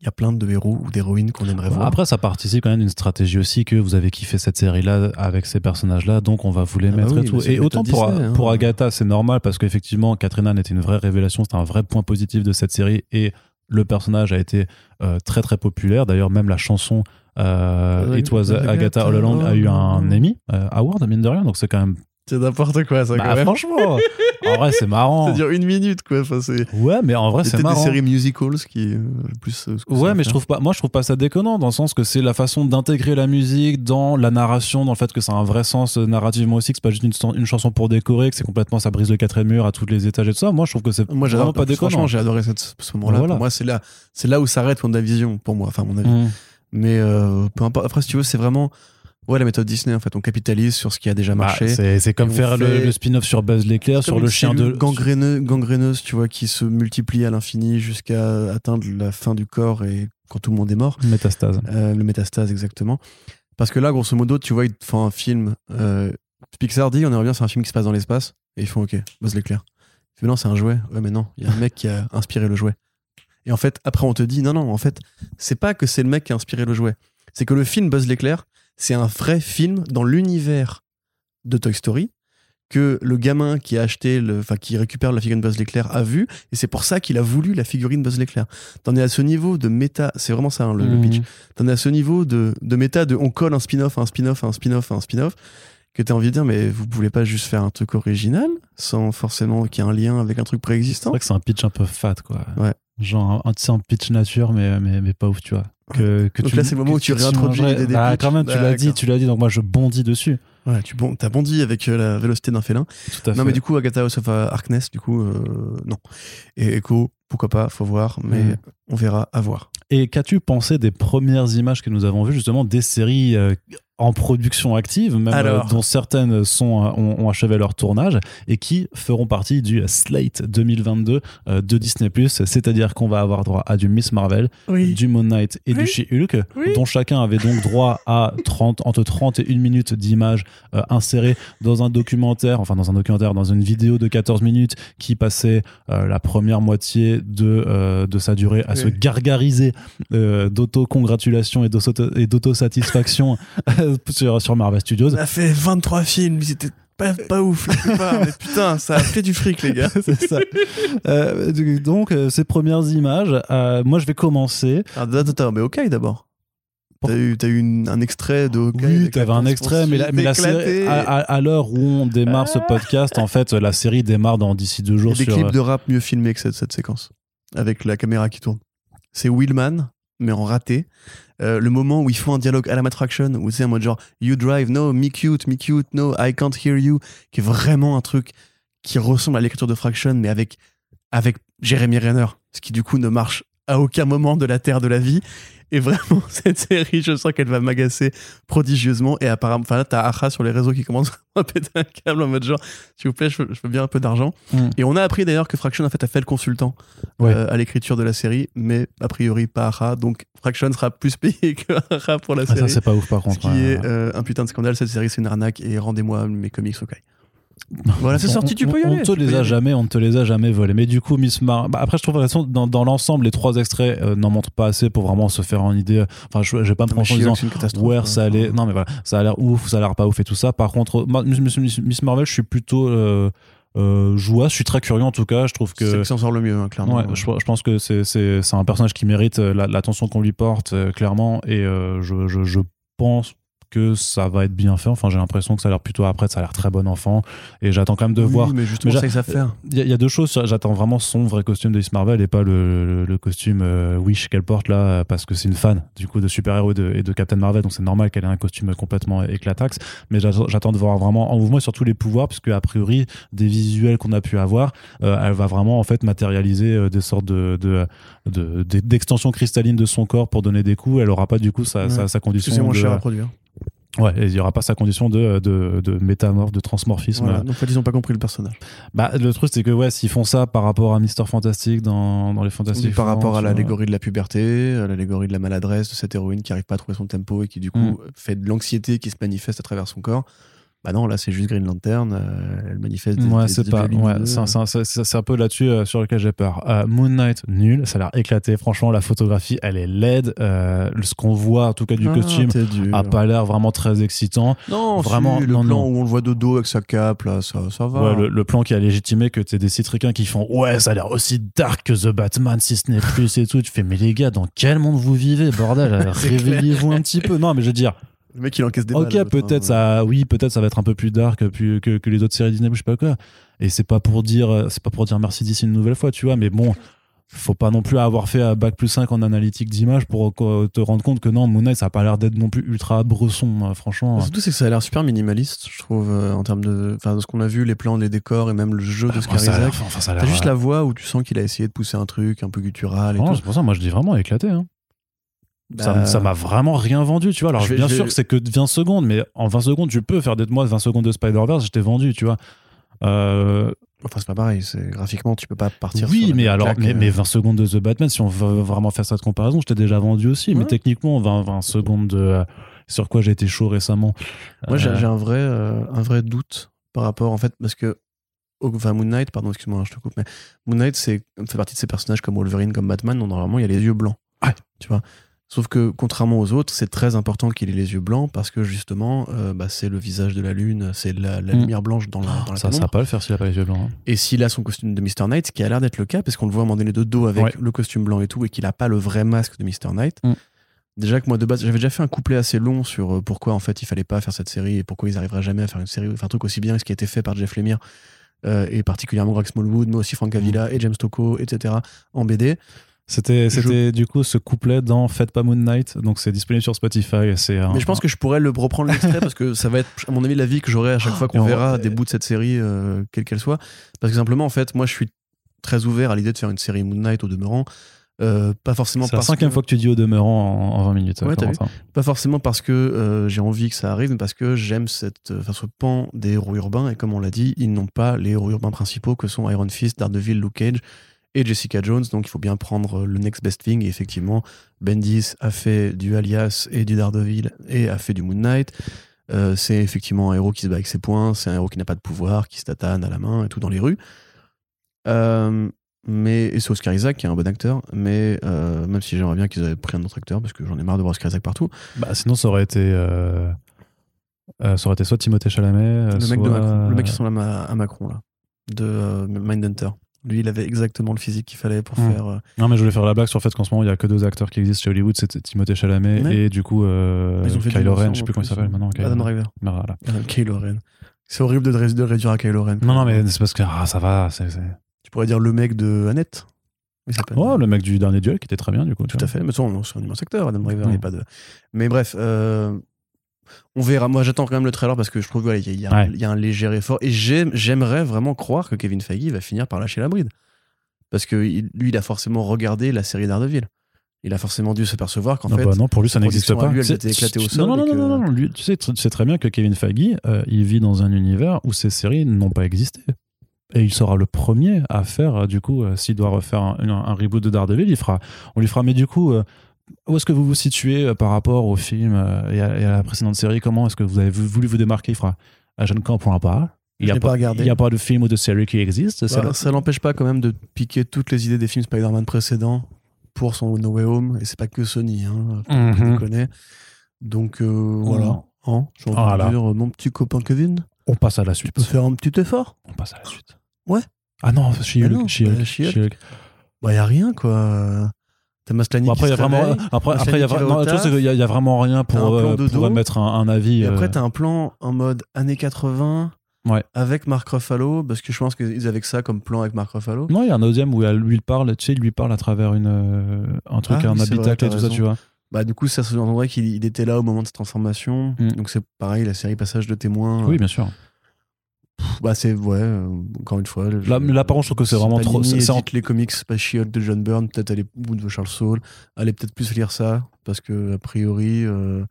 Il y a plein de héros ou d'héroïnes qu'on aimerait voir. Après, ça participe quand même d'une stratégie aussi que vous avez kiffé cette série-là avec ces personnages-là, donc on va vous les Ah bah mettre oui, et tout. Et autant pour, Disney, hein. pour Agatha, c'est normal parce qu'effectivement, Catherine Anne était une vraie révélation, c'était un vrai point positif de cette série et le personnage a été euh, très très populaire. D'ailleurs, même la chanson euh, Ouais, It Was Agatha, Agatha All Along a eu un. Emmy euh, Award, mine de rien, donc c'est quand même. C'est n'importe quoi, ça, Bah, franchement, en vrai, c'est marrant. Ça dure une minute, quoi. Enfin, c'est Ouais, mais en vrai, c'est c'est peut-être des marrant. séries musicals qui euh, plus. euh, ce que ça Ouais, mais je trouve pas, moi je trouve pas ça déconnant dans le sens que c'est la façon d'intégrer la musique dans la narration, dans le fait que ça a un vrai sens euh, narrativement aussi, que c'est pas juste une, ch- une chanson pour décorer, que c'est complètement ça brise le quatrième mur à tous les étages et tout ça. Moi je trouve que c'est Moi, vraiment j'adore. pas plus, déconnant. Franchement, j'ai adoré cette, ce moment-là. Voilà. Pour moi, c'est là, c'est là où s'arrête WandaVision, pour moi, enfin, mon avis. Mmh. Mais euh, peu importe. Après, si tu veux, c'est vraiment. Ouais, la méthode Disney, en fait. On capitalise sur ce qui a déjà Bah, marché. c'est c'est comme faire le, fait- le spin-off sur Buzz l'éclair, sur le chien de. gangréneux- gangréneuse, tu vois, qui se multiplie à l'infini jusqu'à atteindre la fin du corps et quand tout le monde est mort. Métastase. Euh, le métastase, exactement. Parce que là, grosso modo, tu vois, ils font un film. Euh, Pixar dit, on aimerait bien, c'est un film qui se passe dans l'espace. Et ils font, ok, Buzz l'éclair. Fait, non, c'est un jouet. Ouais, mais non, il y a un mec qui a inspiré le jouet. Et en fait, après, on te dit, non, non, en fait, c'est pas que c'est le mec qui a inspiré le jouet. C'est que le film Buzz l'éclair, c'est un vrai film dans l'univers de Toy Story que le gamin qui a acheté, le, enfin qui récupère la figurine Buzz l'éclair a vu, et c'est pour ça qu'il a voulu la figurine Buzz l'éclair. T'en es à ce niveau de méta, c'est vraiment ça hein, le, le Mhm. pitch. T'en es à ce niveau de, de méta de on colle un spin-off, un spin-off, un spin-off, un spin-off, que t'as envie de dire, mais vous voulez pas juste faire un truc original sans forcément qu'il y ait un lien avec un truc C'est préexistant vrai que c'est un pitch un peu fat, quoi. Ouais. Genre, un, un pitch nature, mais, mais, mais pas ouf, tu vois. Que, que Donc tu, là, c'est le moment où tu réintroduis des Bah, pitchs. quand même, tu l'as dit, tu l'as dit, donc moi je bondis dessus. Ouais, tu bon, t'as bondi avec euh, la vélocité d'un félin. Tout à fait. Non, mais du coup, Agatha House of Harkness, du coup, euh, non. Et Echo, pourquoi pas, faut voir, mais on verra à voir. Et qu'as-tu pensé des premières images que nous avons vues, justement, des séries euh, en production active, même Alors. euh, dont certaines sont, euh, ont, ont achevé leur tournage et qui feront partie du Slate 2022 euh, de Disney+. C'est-à-dire qu'on va avoir droit à du Miss Marvel, Oui. du Moon Knight et Oui. du She-Hulk, Oui. dont chacun avait donc droit à 30, entre 30 et 1 minute d'images euh, insérées dans un documentaire, enfin dans un documentaire, dans une vidéo de 14 minutes qui passait euh, la première moitié de, euh, de sa durée à se gargariser d'auto-congratulation et d'auto- et d'auto-satisfaction sur, sur Marvel Studios. On a fait 23 films, ils étaient pas, pas ouf, mais putain, ça a fait du fric, les gars. C'est ça. Euh, donc, euh, ces premières images, euh, moi je vais commencer. Attends, attends, mais ok d'abord. T'as eu, t'as eu une- un extrait de OK. oui, t'avais un extrait, mais la, mais la éclatée. série, à, à- à l'heure où on démarre ce podcast, en fait, la série démarre dans d'ici deux Il y jours a des sur. clips de rap mieux filmés que cette, cette séquence, avec la caméra qui tourne. C'est Willman, mais en raté. Euh, le moment où ils font un dialogue à la Matraction, où c'est en mode genre You drive, no, me cute, me cute, no, I can't hear you, qui est vraiment un truc qui ressemble à l'écriture de Fraction, mais avec, avec Jeremy Renner, ce qui du coup ne marche à aucun moment de la Terre de la vie. Et vraiment, cette série, je sens qu'elle va m'agacer prodigieusement. Et apparemment, enfin là, t'as Acha sur les réseaux qui commence à péter un câble en mode genre, s'il vous plaît, je veux, je veux bien un peu d'argent. Mm. Et on a appris d'ailleurs que Fraction en fait a fait le consultant Ouais. euh, à l'écriture de la série, mais a priori pas Acha. Donc Fraction sera plus payé que Acha pour la Ah, ça, série. c'est pas ouf par ce contre. qui ouais. est euh, un putain de scandale. Cette série, c'est une arnaque. Et rendez-moi mes comics au Kai. Voilà, c'est On- sorti, tu on- peux y on te les a jamais, on ne te les a jamais volés. Mais du coup, Miss Mar... bah, après, je trouve que dans, dans l'ensemble, les trois extraits euh, n'en montrent pas assez pour vraiment se faire une idée. Enfin, je, je vais pas me prononcer en disant c'est ouais, hein. ça allait. Non, mais voilà, ça a l'air ouf, ça a l'air pas ouf et tout ça. Par contre, Miss, Marvel, je suis plutôt euh, euh, joueur. Je suis très curieux en tout cas. Je trouve C'est que. que ça en sort le mieux, hein, clairement. Ouais, je, je pense que c'est c'est- c'est un personnage qui mérite euh, la- l'attention qu'on lui porte, euh, clairement. Et euh, je, je, je pense que ça va être bien fait. Enfin, j'ai l'impression que ça a l'air plutôt après, ça a l'air très bon enfant. Et j'attends quand même de Oui, voir mais justement, Mais ça, savent faire. il y, a- il y a deux choses. J'attends vraiment son vrai costume de Miss Marvel et pas le, le- le costume euh, Wish qu'elle porte là, parce que c'est une fan du coup de super-héros et de, et de Captain Marvel, donc c'est normal qu'elle ait un costume complètement éclataxe. Mais j'attends de voir vraiment en mouvement et surtout les pouvoirs, puisque a priori des visuels qu'on a pu avoir, euh, elle va vraiment en fait matérialiser euh, des sortes de de- de- de- d'extensions cristallines de son corps pour donner des coups. Elle aura pas du coup sa, Ouais. sa, sa condition. c'est moins de- cher à produire. Ouais, il y aura pas sa condition de, de, de métamorphe, de transmorphisme. Voilà. Donc, en fait, ils ont pas compris le personnage. Bah, le truc, c'est que ouais, s'ils font ça par rapport à Mister Fantastic dans, dans les Fantastiques. par rapport à l'allégorie de la puberté, à l'allégorie de la maladresse de cette héroïne qui arrive pas à trouver son tempo et qui du coup Mm. fait de l'anxiété qui se manifeste à travers son corps. Bah non, là c'est juste Green Lantern, euh, elle manifeste des, Ouais, c'est pas. Ouais, c'est un, peu là-dessus euh, sur lequel j'ai peur. Euh, Moon Knight, nul. Ça a l'air éclaté. Franchement, la photographie, elle est laide. Ce qu'on voit, en tout cas, du Ah, costume, a pas l'air vraiment très excitant. Non, vraiment, si, le non, plan non. où on le voit de dos avec sa cape, là, ça, ça va. Ouais, le, le plan qui a légitimé que t'es des citricains qui font ouais, ça a l'air aussi dark que The Batman, si ce n'est plus et tout. Tu fais, mais les gars, dans quel monde vous vivez, bordel? Réveillez-vous un petit peu. Non, mais je veux dire, Le mec, il encaisse des. Ok, peut-être hein. ça, oui, peut-être ça va être un peu plus dark que, que, que les autres séries Disney, je sais pas quoi. Et c'est pas pour dire, euh, c'est pas pour dire merci d'ici une nouvelle fois, tu vois. Mais bon, faut pas non plus avoir fait un bac plus 5 en analytique d'image pour te rendre compte que non, Moon Knight, ça a pas l'air d'être non plus ultra bresson, euh, franchement. Surtout, c'est que ça a l'air super minimaliste, je trouve, euh, en termes de, enfin, de ce qu'on a vu, les plans, les décors et même le jeu de Enfin, ça a l'air- Scarizak. enfin, ça a T'as l'air, juste euh, la voix où tu sens qu'il a essayé de pousser un truc un peu guttural et tout. c'est pour ça, moi je dis vraiment éclaté. Hein. Ça Bah, ça m'a vraiment rien vendu, tu vois. Alors vais- bien sûr que c'est que 20 secondes, mais en 20 secondes, tu peux faire des moi 20 secondes de Spider-Verse, je t'ai vendu, tu vois. Euh, Enfin, c'est pas pareil. Graphiquement, tu peux pas partir. oui, sur mais alors, mais, euh. mais 20 secondes de The Batman, si on veut vraiment faire cette comparaison, je t'ai déjà vendu aussi. Mais techniquement, 20, 20 secondes de. euh, sur quoi j'ai été chaud récemment. Moi, j'ai Euh, j'ai un vrai, un vrai doute par rapport, en fait, parce que. Enfin, Moon Knight, pardon, excuse-moi, je te coupe, mais Moon Knight c'est, fait partie de ces personnages comme Wolverine, comme Batman, dont normalement il y a les yeux blancs. Ouais. Tu vois? Sauf que contrairement aux autres, c'est très important qu'il ait les yeux blancs parce que justement, euh, bah, c'est le visage de la lune, c'est la, la Mm. lumière blanche dans la, dans la Ça, ça pénombre. va pas le faire s'il a pas les yeux blancs. hein. Et s'il a son costume de Mr. Knight, ce qui a l'air d'être le cas, parce qu'on le voit à un moment donné de dos avec Ouais. le costume blanc et tout, et qu'il a pas le vrai masque de Mr. Knight. Mm. Déjà que moi de base, j'avais déjà fait un couplet assez long sur euh, pourquoi en fait il fallait pas faire cette série et pourquoi ils arriveraient jamais à faire une série, enfin un truc aussi bien que ce qui a été fait par Jeff Lemire euh, et particulièrement Greg Smallwood, mais aussi Frank Mm. Avila et James Tocco, etc. en BD. C'était, Je- du coup ce couplet dans Faites pas Moon Knight, donc c'est disponible sur Spotify. C'est Mais je pense que je pourrais le reprendre l'extrait parce que ça va être, à mon avis, la vie que j'aurai à chaque fois Et qu'on va- verra des bouts de cette série, euh, quelle qu'elle soit. Parce que simplement, en fait, moi, je suis très ouvert à l'idée de faire une série Moon Knight au demeurant. Euh, pas forcément c'est la parce cinquième que, fois que tu dis au demeurant en, en 20 minutes. Ouais, pas forcément parce que euh, j'ai envie que ça arrive, mais parce que j'aime cette, enfin, ce pan des héros urbains. Et comme on l'a dit, ils n'ont pas les héros urbains principaux que sont Iron Fist, Daredevil, Luke Cage et Jessica Jones. Donc il faut bien prendre euh, le next best thing. Et effectivement, Bendis a fait du Alias et du Daredevil et a fait du Moon Knight. Euh, c'est effectivement un héros qui se bat avec ses poings, c'est un héros qui n'a pas de pouvoir, qui se tatane à la main et tout dans les rues. Euh, mais, et c'est Oscar Isaac qui est un bon acteur, mais euh, même si j'aimerais bien qu'ils avaient pris un autre acteur, parce que j'en ai marre de voir Oscar Isaac partout. Bah, sinon, ça aurait été. ça aurait été soit Timothée Chalamet, Le mec, de soit- Macron, le mec qui ressemble à, Ma- à Macron, là, de Mindhunter. Lui, il avait exactement le physique qu'il fallait pour Mm. faire. euh, Non, mais je voulais faire la blague sur le fait qu'en ce moment, il y a que deux acteurs qui existent chez Hollywood, c'est Timothée Chalamet Ouais. et du coup euh, Ils ont fait Kylo Ren, je sais plus en comment il s'appelle maintenant. Adam. Driver. Voilà. Adam Kylo Ren. C'est horrible de, ré- de réduire à Kylo Ren. Non, non, mais c'est parce que ah, ça va. c'est- Tu pourrais dire le mec de Annette. Oh, le mec du dernier duel qui était très bien, du coup. Tout à fait. Mais son, c'est un immense acteur, Adam Driver. Mm. il a pas de... Mais bref, euh, on verra. Moi, j'attends quand même le trailer parce que je trouve qu'il y, a- y un- Ouais. il y a un léger effort. Et j'aime- j'aimerais vraiment croire que Kevin Feige va finir par lâcher la bride. Parce que il- lui, il a forcément regardé la série Daredevil. Il a forcément dû se percevoir qu'en non, fait. bah non, pour lui, ça n'existe pas. lui, elle C'est- était éclatée au non, sol Non, non, non, que- non, non, lui, tu sais, tu sais très bien que Kevin Feige, euh, il vit dans un univers où ces séries n'ont pas existé. Et il sera le premier à faire, euh, du coup, euh, s'il doit refaire un, un- un reboot de Daredevil, il fera, on lui fera, mais du coup, euh, où est-ce que vous vous situez euh, par rapport au film euh, et, à, et à la précédente série? Comment est-ce que vous avez vou- voulu vous démarquer? Il fera, ah, je ne comprends pas. Il n'y a, pas pas- y a pas de film ou de série qui existe. Bah, ça l'empêche pas quand même de piquer toutes les idées des films Spider-Man précédents pour son No Way Home. Et c'est pas que Sony, hein. Pas Mhm. déconner. Donc euh, voilà. Hein, J'ai envie Voilà. de dire, mon petit copain Kevin, On passe à la tu suite. peux faire un petit effort On passe à la suite. Ouais. Ah non, She-Hulk, bah, She-Hulk. She-Hulk. Bah, y a rien, quoi. Bon, après, il y a vraiment, réveille, après, après, il y a vraiment, au non, le truc, taf, c'est qu'il y a- il y a vraiment rien pour, un euh, pour mettre un, un avis. Et après, euh, t'as un plan en mode années 80 Ouais. avec Mark Ruffalo, parce que je pense qu'ils avaient que ça comme plan avec Mark Ruffalo. Non, il y a un deuxième où lui parle, tu sais, il lui parle à travers une, euh, un truc, Ah un habitacle et tout ça, tu vois. Bah, du coup, ça se entendrait qu'il il était là au moment de cette transformation. Mm. Donc, c'est pareil, la série Passage de témoins. Oui, bien sûr. Bah, c'est, ouais, euh, encore une fois. Là, mais là, par contre, je trouve que c'est vraiment trop- c'est- en- les comics pas She-Hulk de John Byrne, peut-être aller, ou de Charles Saul. Allez peut-être plus lire ça, parce que, a priori, euh,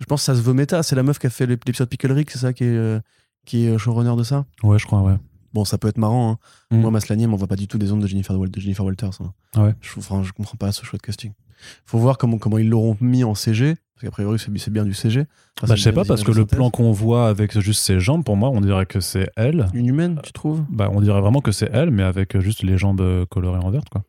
je pense que ça se veut méta. C'est la meuf qui a fait l'épisode Pickle Rick, c'est ça, qui est, euh, qui est showrunner de ça? Ouais, je crois, ouais. Bon, ça peut être marrant. Hein. Mm. Moi, Maslany, m'envoie pas du tout des ondes de Jennifer, de Jennifer Walters. hein. Ouais. Je, enfin, je comprends pas ce choix de casting. Faut voir comment, comment ils l'auront mis en CG. Parce qu'a priori, c'est bien du CG. Enfin, Bah, je sais pas, parce que le plan qu'on voit avec juste ses jambes, pour moi, on dirait que c'est elle. Une humaine, tu trouves? Bah, on dirait vraiment que c'est elle, mais avec juste les jambes euh, colorées en vert, quoi.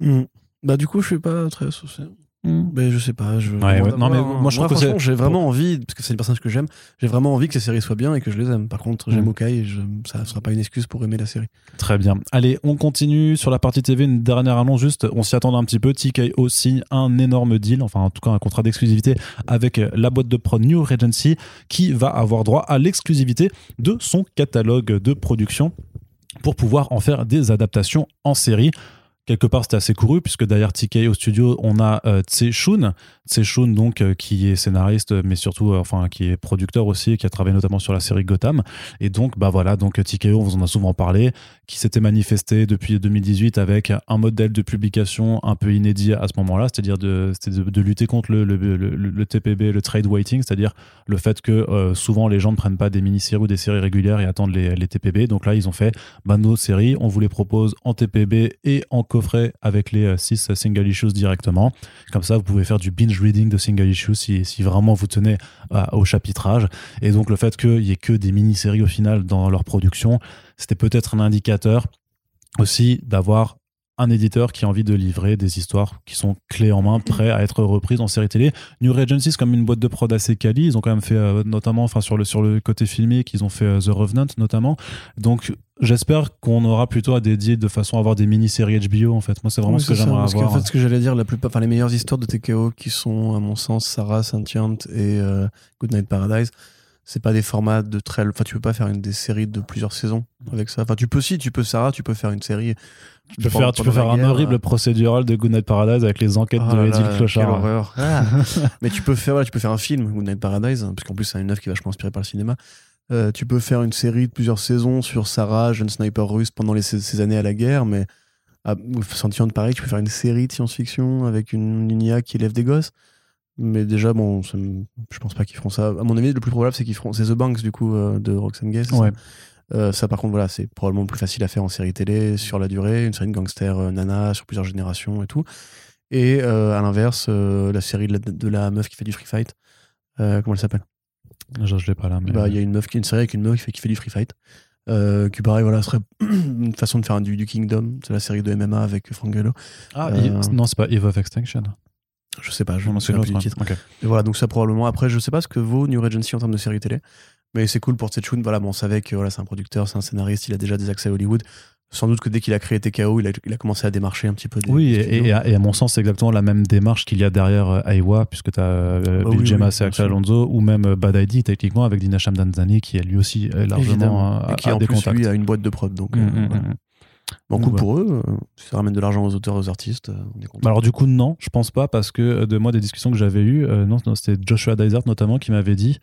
Mm. Bah, du coup, je suis pas très associé. Mais je sais pas. Je... Ouais, ouais. Non, mais Moi, moi, je trouve que franchement, J'ai vraiment envie, parce que c'est le personnage que j'aime, j'ai vraiment envie que ces séries soient bien et que je les aime. Par contre, j'aime Mm. Okai et je... ça sera pas une excuse pour aimer la série. Très bien. Allez, on continue sur la partie TV. Une dernière annonce, juste, on s'y attendait un petit peu. TKO signe un énorme deal, enfin en tout cas un contrat d'exclusivité avec la boîte de prod New Regency qui va avoir droit à l'exclusivité de son catalogue de production pour pouvoir en faire des adaptations en série. Quelque part, c'était assez couru, puisque derrière TK au studio, on a euh, Tse Shun. Tse Shun, donc, euh, qui est scénariste, mais surtout, euh, enfin, qui est producteur aussi, qui a travaillé notamment sur la série Gotham. Et donc, bah voilà, donc TKO, on vous en a souvent parlé, qui s'était manifesté depuis 2018 avec un modèle de publication un peu inédit à ce moment-là, c'est-à-dire de, de, lutter contre le, le, le- le- TPB, le trade waiting, c'est-à-dire le fait que euh, souvent les gens ne prennent pas des mini-séries ou des séries régulières et attendent les, les TPB. Donc là, ils ont fait bah, nos séries, on vous les propose en TPB et en avec les 6 single issues directement. Comme ça, vous pouvez faire du binge reading de single issues si, vraiment vous tenez à- au chapitrage. Et donc le fait qu'il y ait que des mini-séries au final dans leur production, c'était peut-être un indicateur aussi d'avoir un éditeur qui a envie de livrer des histoires qui sont clés en main, prêts à être reprises en série télé. New Regency, c'est comme une boîte de prod assez quali. Ils ont quand même fait, euh, notamment, enfin, sur le, sur le côté filmique, ils ont fait euh, The Revenant, notamment. Donc, j'espère qu'on aura plutôt à dédier de façon à avoir des mini-séries HBO, en fait. Moi, c'est vraiment Oui, ce que j'aimerais avoir. qu'en fait, ce que j'allais dire, la plupart, enfin, les meilleures histoires de TKO qui sont, à mon sens, Sarah, Sentient et euh, Goodnight Paradise, c'est pas des formats de très. Enfin, tu peux pas faire une des séries de plusieurs saisons avec ça. Enfin, tu peux si, tu peux Sarah, tu peux faire une série. Tu peux faire, tu peux faire un horrible procédural de Goodnight Paradise avec les enquêtes Oh de là Edith là, Quelle Clochard. horreur. Ah. Mais tu peux faire, voilà, tu peux faire un film, Goodnight Paradise, hein, parce qu'en plus c'est une œuvre qui est vachement inspirée par le cinéma. Euh, tu peux faire une série de plusieurs saisons sur Sarah, jeune sniper russe pendant les, ces, années à la guerre, mais à, Sentient pareil, tu peux faire une série de science-fiction avec une, une IA qui élève des gosses. Mais déjà, bon, je pense pas qu'ils feront ça. À mon avis, le plus probable, c'est qu'ils feront. C'est The Banks, du coup, euh, de Roxane Gay. Ouais. Euh, ça, par contre, voilà, c'est probablement le plus facile à faire en série télé, sur la durée, une série de gangsters euh, nana sur plusieurs générations et tout. Et à l'inverse, la série de la, de la meuf qui fait du free fight. Comment elle s'appelle? Je, je l'ai pas là, mais. Bah, Il y a une meuf qui une série avec une meuf qui fait, qui fait du free fight. Euh, qui pareil, voilà, serait une façon de faire du, du Kingdom. C'est la série de MMA avec Frank Grillo. Ah, Euh, non, c'est pas Eve of Extinction. Je sais pas, je me souviens plus du titre. Ok. Et voilà, donc ça probablement. Après, je sais pas ce que vaut New Regency en termes de série télé, mais c'est cool pour Tsetchun. Voilà, bon, on savait que voilà, c'est un producteur, c'est un scénariste, il a déjà des accès à Hollywood. Sans doute que dès qu'il a créé TKO, il a, il a commencé à démarcher un petit peu des. Oui, des et, à, et à mon sens, c'est exactement la même démarche qu'il y a derrière euh, Aiwa, puisque tu as euh, Ah Bill oui, oui. Alonso, ou même euh, Bad ID, techniquement, avec Dina Shamdanzani, qui est lui aussi euh, largement euh, et qui a en des plus contacts. lui a une boîte de prod. Donc, Mm, euh, mm, voilà. mm. bon, voilà. pour eux. ça ramène de l'argent aux auteurs, aux artistes. on est content. Bah alors du coup non, je pense pas parce que de moi des discussions que j'avais eues, euh, non, non, c'était Joshua Dysart notamment qui m'avait dit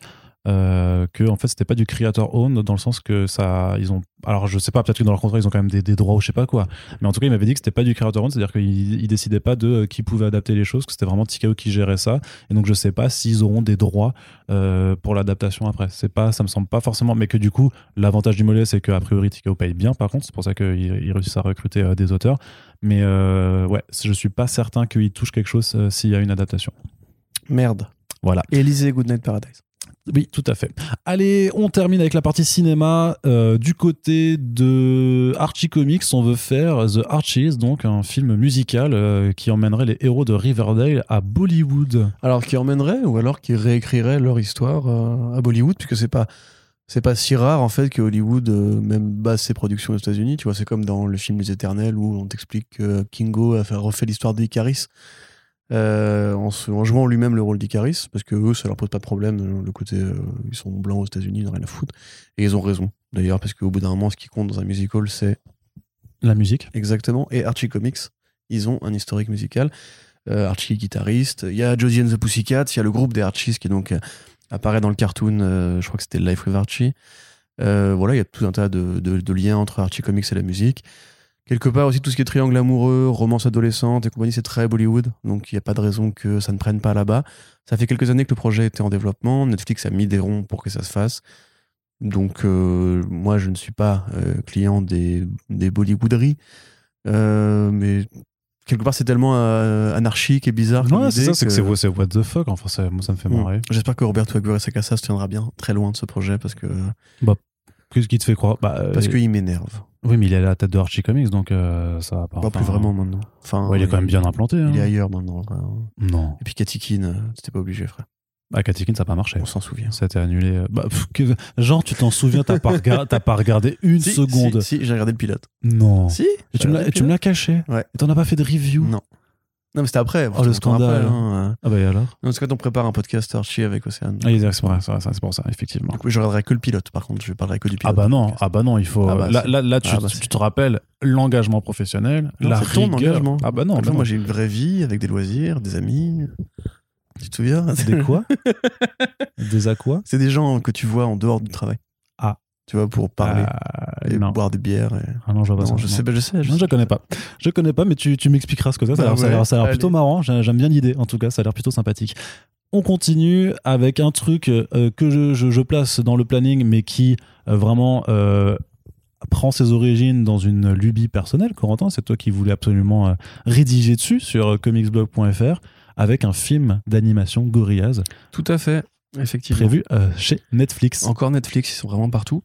euh, que en fait c'était pas du creator owned dans le sens que ça ils ont alors je sais pas peut-être que dans leur contrat ils ont quand même des, des droits ou je sais pas quoi. Mais en tout cas il m'avait dit que c'était pas du creator owned c'est-à-dire qu'ils ils décidaient pas de euh, qui pouvait adapter les choses que c'était vraiment TKO qui gérait ça. Et donc je sais pas s'ils auront des droits euh, pour l'adaptation après. C'est pas ça me semble pas forcément mais que du coup l'avantage du mollet c'est que a priori TKO paye bien par contre. C'est pour ça qu'ils ils réussissent à recruter des auteurs. Mais ouais je suis pas certain qu'ils touchent quelque chose s'il y a une adaptation. Merde. voilà. Élysée Goodnight Paradise. Oui, tout à fait. Allez, on termine avec la partie cinéma. Euh, du côté de Archie Comics, on veut faire The Archies, donc un film musical euh, qui emmènerait les héros de Riverdale à Bollywood. Alors qui emmènerait ou alors qui réécrirait leur histoire euh, à Bollywood, puisque c'est pas c'est pas si rare en fait que Hollywood même base ses productions aux États-Unis. Tu vois, c'est comme dans le film Les Éternels où on t'explique que Kingo a fait, refait l'histoire d'Icaris euh, en, se- en jouant lui-même le rôle d'Icaris, parce que eux, ça leur pose pas de problème. euh, Le côté, euh, ils sont blancs aux États-Unis, ils n'ont rien à foutre. Et ils ont raison. D'ailleurs, parce qu'au bout d'un moment, ce qui compte dans un musical, c'est La musique. Exactement. Et Archie Comics, ils ont un historique musical. Euh, Archie guitariste. Il y a Josie and the Pussycats. Il y a le groupe des Archies qui donc apparaît dans le cartoon. je crois que c'était Life with Archie. Voilà, il y a tout un tas de, de- de liens entre Archie Comics et la musique. Quelque part aussi tout ce qui est triangle amoureux, romance adolescente et compagnie, c'est très Bollywood. Donc il n'y a pas de raison que ça ne prenne pas là-bas. Ça fait quelques années que le projet était en développement. Netflix a mis des ronds pour que ça se fasse. Donc euh, moi je ne suis pas euh, client des, des Bollywooderies. Euh, mais quelque part c'est tellement anarchique et bizarre. Ouais, c'est ça, c'est que c'est c'est what the fuck. Enfin, ça, moi, ça me fait marrer. J'espère que Roberto Aguirre Sacasa se tiendra bien très loin de ce projet parce que Qu'est-ce qui te fait croire? Bah, parce qu'il m'énerve. Oui, mais il est à la tête de Archie Comics, donc euh, ça va pas. Pas plus vraiment maintenant. Enfin, ouais, il est quand même bien implanté. hein. Il est ailleurs maintenant. Non. Et puis Katikin, euh, c'était pas obligé, frère. À Katikin, ça n'a pas marché. On s'en souvient. Ça a été annulé. euh, Bah, pff, que- Genre, tu t'en souviens, t'as pas, rega- t'as pas regardé une Si, seconde. Si, si, j'ai regardé le pilote. Non. Si Et tu me l'as- et tu me l'as caché. Ouais. Et t'en as pas fait de review. Non. Non, mais c'était après. Oh, le scandale. après, hein. Ah bah et alors Non, c'est quand on prépare un podcast Archie avec Océane. Ah, c'est pour ça, c'est pour ça, effectivement. Donc, oui, je regarderai que le pilote, par contre, je parlerai que du pilote. Ah bah non, ah bah non, il faut. Ah bah là, là, là, tu, ah bah tu te rappelles l'engagement professionnel, Non, la c'est ton rigueur. engagement. Ah bah non, Attends, bah non. moi j'ai une vraie vie avec des loisirs, des amis. Tu te souviens? Des quoi? Des aquas C'est des gens que tu vois en dehors du travail. Tu vois, pour parler Ah, et non. boire des bières. et- Ah non, je vois pas Non, ça. je sais, bah, je sais. je Non, je sais. connais pas. Je connais pas, mais tu, tu m'expliqueras ce que c'est. Ça a l'air- ça a l'air- ça a l'air ouais, plutôt marrant. J'ai- J'aime bien l'idée, en tout cas. Ça a l'air plutôt sympathique. On continue avec un truc euh, que je, je- je place dans le planning, mais qui euh, vraiment euh, prend ses origines dans une lubie personnelle. Corentin, c'est toi qui voulais absolument euh, rédiger dessus sur euh, comicsblog.fr avec un film d'animation Gorillaz. Tout à fait. Effectivement. prévu euh, chez Netflix. Encore Netflix, ils sont vraiment partout.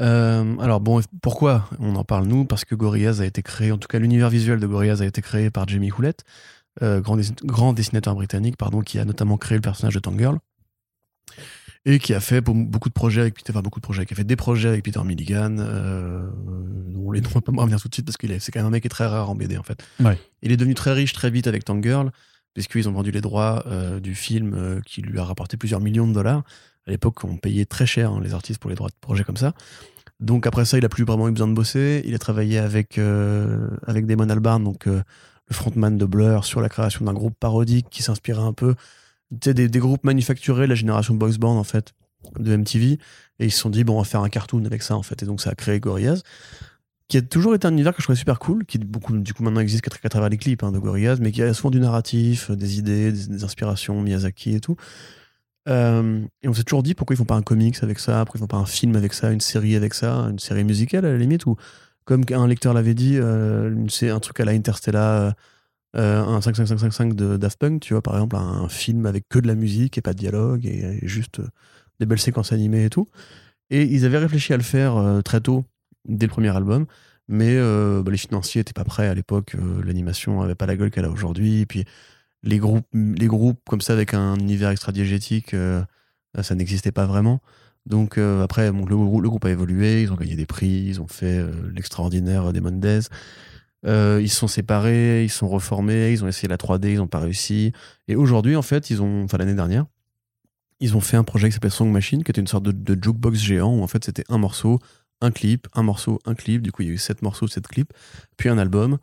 Euh, alors bon, pourquoi on en parle nous? Parce que Gorillaz a été créé, en tout cas l'univers visuel de Gorillaz a été créé par Jamie Hewlett, euh, grand, dessin- grand dessinateur britannique, pardon, qui a notamment créé le personnage de Tangirl et qui a fait beau- beaucoup de projets avec Peter, enfin beaucoup de projets, qui a fait des projets avec Peter Milligan, euh, dont les noms vont pas me revenir tout de suite parce qu'il est, c'est quand même un mec qui est très rare en BD en fait. Ouais. Il est devenu très riche très vite avec Tangirl puisqu'ils ont vendu les droits euh, du film euh, qui lui a rapporté plusieurs millions de dollars. À l'époque, on payait très cher hein, les artistes pour les droits de projets comme ça. Donc après ça, il a plus vraiment eu besoin de bosser. Il a travaillé avec, euh, avec Damon Albarn, donc le frontman de Blur, sur la création d'un groupe parodique qui s'inspirait un peu des, groupes manufacturés, la génération boys band en fait, de MTV. Et ils se sont dit, bon, on va faire un cartoon avec ça en fait. Et donc ça a créé Gorillaz, qui a toujours été un univers que je trouvais super cool, qui beaucoup, du coup maintenant existe qu'à travers les clips hein, de Gorillaz, mais qui a souvent du narratif, des idées, des, inspirations, Miyazaki et tout. Euh, et on s'est toujours dit pourquoi ils font pas un comics avec ça, pourquoi ils font pas un film avec ça, une série avec ça, une série musicale à la limite, ou comme un lecteur l'avait dit, euh, c'est un truc à la Interstellar, euh, un 55555 de Daft Punk, tu vois, par exemple, un, film avec que de la musique et pas de dialogue et, juste euh, des belles séquences animées et tout. Et ils avaient réfléchi à le faire euh, très tôt, dès le premier album, mais euh, bah, les financiers étaient pas prêts à l'époque, euh, l'animation avait pas la gueule qu'elle a aujourd'hui, et puis les groupes, les groupes comme ça avec un univers extra-diégétique, euh, ça n'existait pas vraiment. Donc après, le, le groupe a évolué, ils ont gagné des prix, ils ont fait l'extraordinaire des Mondays. Ils se sont séparés, ils se sont reformés, ils ont essayé la 3D, ils n'ont pas réussi. Et aujourd'hui, en fait, ils ont, enfin l'année dernière, ils ont fait un projet qui s'appelait Song Machine, qui était une sorte de, de jukebox géant où en fait c'était un morceau, un clip, un morceau, un clip. Du coup, il y a eu sept morceaux, sept clips, puis un album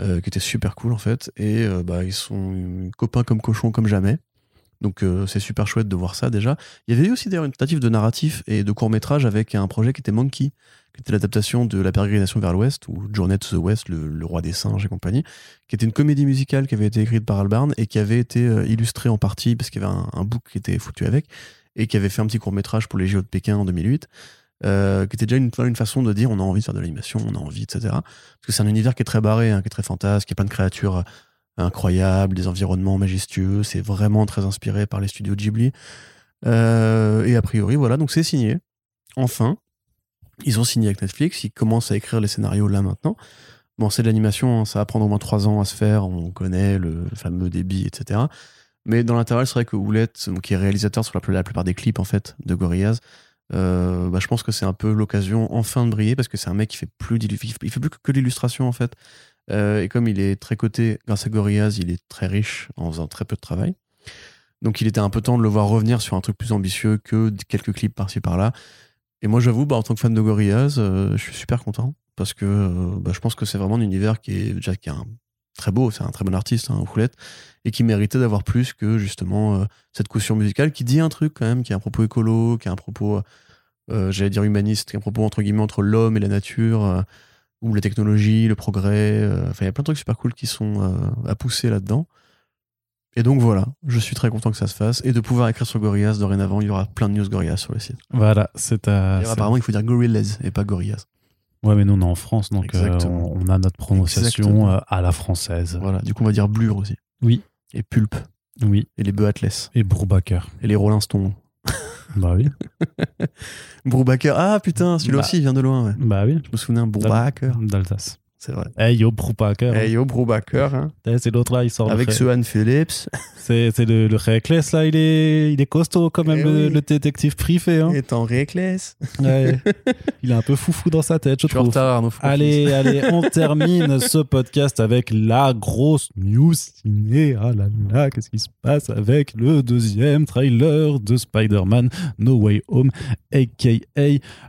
euh, qui était super cool en fait. Et euh, bah, ils sont copains comme cochons comme jamais. Donc euh, c'est super chouette de voir ça déjà. Il y avait eu aussi d'ailleurs une tentative de narratif et de court métrage avec un projet qui était Monkey, qui était l'adaptation de La pérégrination vers l'Ouest ou Journey to the West, le, roi des singes et compagnie, qui était une comédie musicale qui avait été écrite par Albarn et qui avait été illustrée en partie parce qu'il y avait un, un book qui était foutu avec et qui avait fait un petit court métrage pour les JO de Pékin en 2008. Euh, qui était déjà une, façon de dire on a envie de faire de l'animation, on a envie, etc. Parce que c'est un univers qui est très barré, hein, qui est très fantasque, qui a plein de créatures incroyables, des environnements majestueux. C'est vraiment très inspiré par les studios Ghibli. Euh, et a priori, voilà, donc c'est signé. Enfin, ils ont signé avec Netflix, ils commencent à écrire les scénarios là maintenant. Bon, c'est de l'animation, hein, ça va prendre au moins trois ans à se faire, on connaît le fameux débit, etc. Mais dans l'intervalle, c'est vrai que Oulette, qui est réalisateur sur la plupart des clips en fait de Gorillaz, euh, bah, je pense que c'est un peu l'occasion enfin de briller parce que c'est un mec qui fait plus il fait- plus que, l'illustration en fait. Euh, et comme il est très coté grâce à Gorillaz, il est très riche en faisant très peu de travail. Donc il était un peu temps de le voir revenir sur un truc plus ambitieux que quelques clips par-ci par-là. Et moi j'avoue, bah, en tant que fan de Gorillaz, euh, je suis super content parce que bah, je pense que c'est vraiment un univers qui est déjà qui très beau, c'est un très bon artiste, hein, Roulette, et qui méritait d'avoir plus que justement euh, cette caution musicale qui dit un truc quand même, qui a un propos écolo, qui a un propos, euh, j'allais dire humaniste, qui a un propos entre guillemets entre l'homme et la nature, euh, ou la technologie, le progrès. euh, Enfin, il y a plein de trucs super cool qui sont euh, à pousser là-dedans. Et donc voilà, je suis très content que ça se fasse et de pouvoir écrire sur Gorillaz dorénavant. Il y aura plein de news Gorillaz sur le site. Voilà, c'est à. Apparemment, il faut dire Gorillaz et pas Gorillaz. Ouais, mais nous, on est en France, donc euh, on, on a notre prononciation euh, à la française. Voilà, du coup, on va dire Blur aussi. Oui. Et Pulp. Oui. Et les Bœufs Atlas. Et Brubaker. Et les Rolling Stones. Bah oui. Brubaker. Ah putain, celui-là Bah. aussi, il vient de loin. Ouais. Bah oui. Je me souviens, Brubaker. D'Alsace. C'est vrai. Hey yo, Brubaker. Hey yo, Brubaker. hein. C'est l'autre là, il sort. Avec Anne Phillips. C'est le, le Reckless là, il est, il est costaud quand même, Eh le, détective privé. Hein. Et en Reckless. Ouais. il est un peu foufou dans sa tête, je Je suis en trouve. retard, qu'on Allez, allez, on termine ce podcast avec la grosse news ciné. Ah là là, qu'est-ce qui se passe avec le deuxième trailer de Spider-Man No Way Home, aka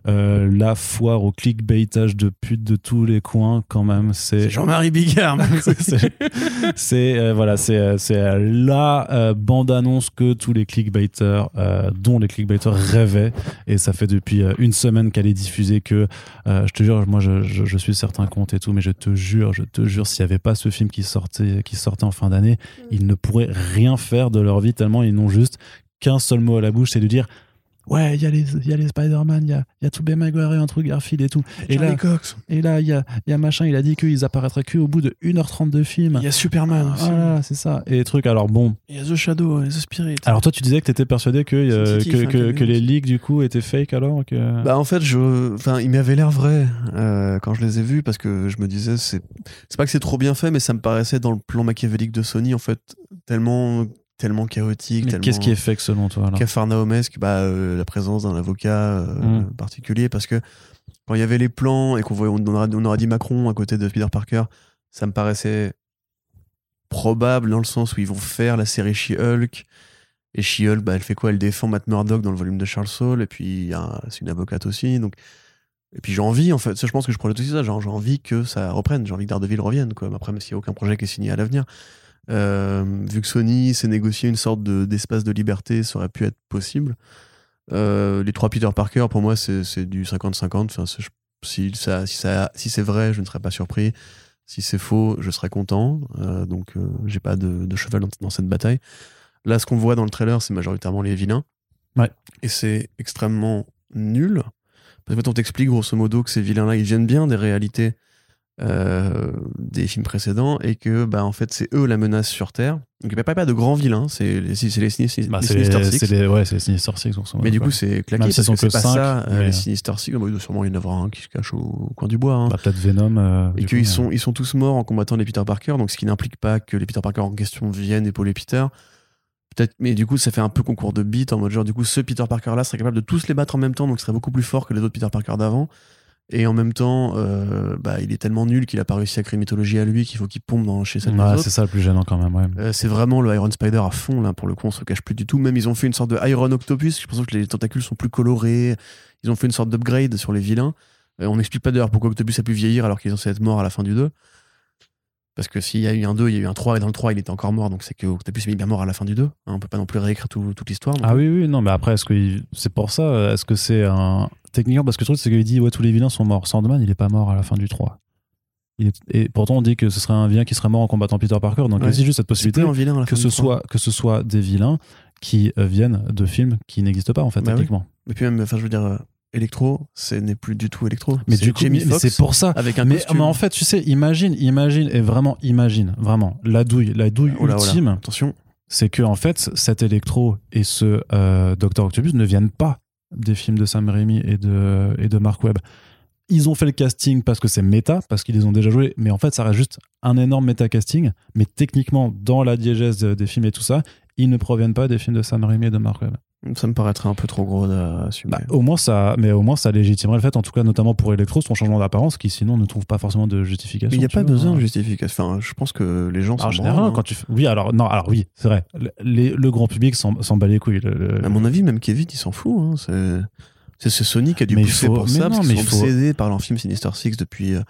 euh, la foire au clickbaitage de pute de tous les coins quand même. C'est Jean-Marie Bigard. c'est- euh, voilà, c'est euh, c'est euh, la euh, bande-annonce que tous les clickbaiters, euh, dont les clickbaiters rêvaient, et ça fait depuis euh, une semaine qu'elle est diffusée que euh, je te jure, moi je, je, je suis certains comptes et tout, mais je te jure, je te jure, s'il n'y avait pas ce film qui sortait, qui sortait en fin d'année, ils ne pourraient rien faire de leur vie tellement ils n'ont juste qu'un seul mot à la bouche, c'est de dire ouais, il y a les, il y a les Spider-Man, il y a, il y a Tobey Maguire et Andrew Garfield et tout. Et là, Cox. et là, il y a, il y a machin, il a dit qu'ils apparaîtraient que au bout de 1h30 de film. Il y a Superman aussi. Voilà, c'est ça. Et les trucs, alors bon. Il y a The Shadow, The Spirit. Alors toi, tu disais que t'étais persuadé que, euh, que, hein, les leaks, du coup, étaient fake alors que... Bah en fait, je, enfin, il m'avait l'air vrai euh, quand je les ai vus parce que je me disais c'est, c'est pas que c'est trop bien fait, mais ça me paraissait dans le plan machiavélique de Sony en fait tellement, tellement chaotique, Mais tellement qu'est-ce qui est fake selon toi cafarnaumesque, bah euh, la présence d'un avocat euh, Mm. particulier parce que quand il y avait les plans et qu'on voyait, on aurait, on dit Macron à côté de Peter Parker, ça me paraissait probable dans le sens où ils vont faire la série She-Hulk. Et She-Hulk, bah, elle fait quoi? Elle défend Matt Murdock dans le volume de Charles Saul, et puis c'est une avocate aussi. Donc... Et puis j'ai envie, en fait, ça, je pense que je projette aussi ça, genre, j'ai envie que ça reprenne, j'ai envie que Daredevil revienne. Quoi. Après, s'il n'y a aucun projet qui est signé à l'avenir. Euh, vu que Sony s'est négocié une sorte de- d'espace de, liberté, ça aurait pu être possible. Euh, les trois Peter Parker, pour moi, c'est du 50-50. Enfin, c'est- je- si, ça, si, ça, si c'est vrai, je ne serais pas surpris. Si c'est faux, je serais content. Euh, donc, euh, j'ai pas de, de cheval dans, dans cette bataille. Là, ce qu'on voit dans le trailer, c'est majoritairement les vilains. Ouais. Et c'est extrêmement nul. Parce qu'en fait, on t'explique grosso modo que ces vilains-là, ils viennent bien des réalités euh, des films précédents et que, bah, en fait, c'est eux la menace sur Terre. Donc, il n'y a pas, pas de grands vilains, c'est les, les, Sinister- Bah, Six. les- ouais, c'est les Sinister Six. Mais du coup, c'est claqué Même parce que c'est pas ça, euh, mais- les Sinister Six. Bah, il sûrement y en avoir un qui se cache au, coin du bois. hein. Bah, peut-être Venom. euh, et qu'ils sont, ils sont tous morts en combattant les Peter Parker, donc ce qui n'implique pas que les Peter Parker en question viennent épauler Peter. Peut-être, mais du coup, ça fait un peu concours de beat en mode genre, du coup, ce Peter Parker là serait capable de tous les battre en même temps, donc il serait beaucoup plus fort que les autres Peter Parker d'avant. Et en même temps, euh, bah, il est tellement nul qu'il a pas réussi à créer une mythologie à lui qu'il faut qu'il pompe dans, chez Ouais, autres. c'est ça le plus gênant quand même. Ouais. Euh, c'est vraiment le Iron Spider à fond, là, pour le coup, on se cache plus du tout. Même, ils ont fait une sorte de Iron Octopus. Je pense que les tentacules sont plus colorés. Ils ont fait une sorte d'upgrade sur les vilains. Euh, on n'explique pas d'ailleurs pourquoi Octopus a pu vieillir alors qu'il est censé être mort à la fin du 2. Parce que s'il y a eu un 2, il y a eu un 3, et dans le 3, il était encore mort, donc c'est que Octopus est bien mort à la fin du 2. Hein, on peut pas non plus réécrire tout- toute l'histoire. Ah plus. oui, oui, non, mais après, est-ce que c'est pour ça euh, Est-ce que c'est un. Techniquement, parce que le truc, c'est qu'il dit, ouais, tous les vilains sont morts. Sandman, il est pas mort à la fin du 3. Il est- Et pourtant, on dit que ce serait un vilain qui serait mort en combattant Peter Parker. Donc, il y a Ouais. juste cette possibilité vilain que ce, du 3. soit, que ce soit des vilains qui euh, viennent de films qui n'existent pas, en fait, Bah oui. techniquement. Et puis même, enfin, je veux dire, euh, Electro, ce n'est plus du tout Electro. Mais du coup, c'est pour ça. avec un Mais, mais en fait, tu sais, imagine, imagine, et vraiment, imagine, vraiment, la douille, la douille Oh là, oh là. ultime, Attention. c'est que en fait, cet Electro et ce euh, Doctor Octopus ne viennent pas des films de Sam Raimi et de, et Mark Webb. Ils ont fait le casting parce que c'est méta, parce qu'ils les ont déjà joués, mais en fait, ça reste juste un énorme méta-casting. Mais techniquement, dans la diégèse de- des films et tout ça, ils ne proviennent pas des films de Sam Raimi et de Mark Webb. Ça me paraîtrait un peu trop gros à assumer. Bah, au moins ça, mais au moins ça légitimerait le fait, en tout cas notamment pour Electro, son changement d'apparence, qui sinon ne trouve pas forcément de justification. Mais il n'y a pas vois. besoin de justification. Enfin, je pense que les gens en général, quand tu fais... oui, alors non, alors oui, c'est vrai. Le, les- le grand public s'en bat les couilles. le- le- À mon avis, même Kevin, il s'en fout. hein. C'est- ce Sony qui a dû Mais pousser faut- pour mais ça, non, parce qu'ils il sont faut- obsédés par leur film Sinister Six depuis, euh,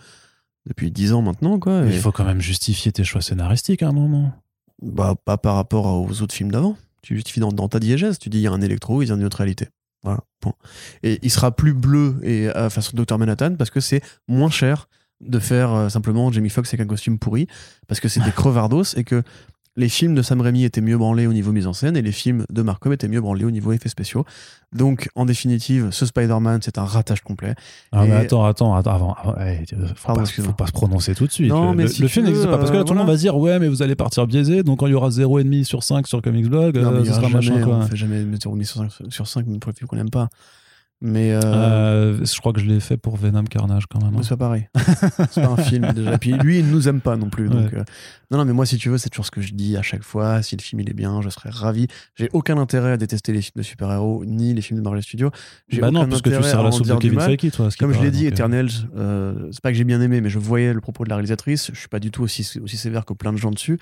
depuis 10 ans maintenant. Quoi. Et- il faut quand même justifier tes choix scénaristiques à un moment. bah, pas par rapport aux autres films d'avant. Tu justifies dans, dans ta diégèse. Tu dis il y a un électro, il y a une autre réalité. Voilà, point. Et il sera plus bleu et à façon Dr Manhattan parce que c'est moins cher de faire euh, simplement Jamie Foxx avec un costume pourri parce que c'est des crevardos et que les films de Sam Raimi étaient mieux branlés au niveau mise en scène et les films de Mark Webb étaient mieux branlés au niveau effets spéciaux. Donc, en définitive, ce Spider-Man, c'est un ratage complet. Ah, mais attends, attends, attends, avant. avant, eh, faut, Pardon, pas, faut pas se prononcer tout de suite. Non, le mais le- si le tu film n'existe pas. Parce que là, euh, tout le monde va dire, ouais, mais vous allez partir biaisé. Donc, quand il y aura 0,5 sur 5 sur Comics Blog, Non, mais euh, il y aura sera jamais, machin, quoi. on fait jamais une sur, sur 5, sur 5 même pour les films qu'on n'aime pas. Mais euh, Euh, je crois que je l'ai fait pour Venom Carnage quand même. hein. C'est pas pareil. c'est pas un film déjà. Et puis lui, il nous aime pas non plus. Donc, euh, Non, non, mais moi, si tu veux, c'est toujours ce que je dis à chaque fois. Si le film il est bien, je serais ravi. J'ai aucun intérêt à détester les films de super-héros ni les films de Marvel Studios. J'ai Bah non, parce que tu sers la soupe de Kevin. Feige, toi. Comme je l'ai dit, Eternals, c'est pas que j'ai bien aimé, mais je voyais le propos de la réalisatrice. Je suis pas du tout aussi, aussi sévère que plein de gens dessus.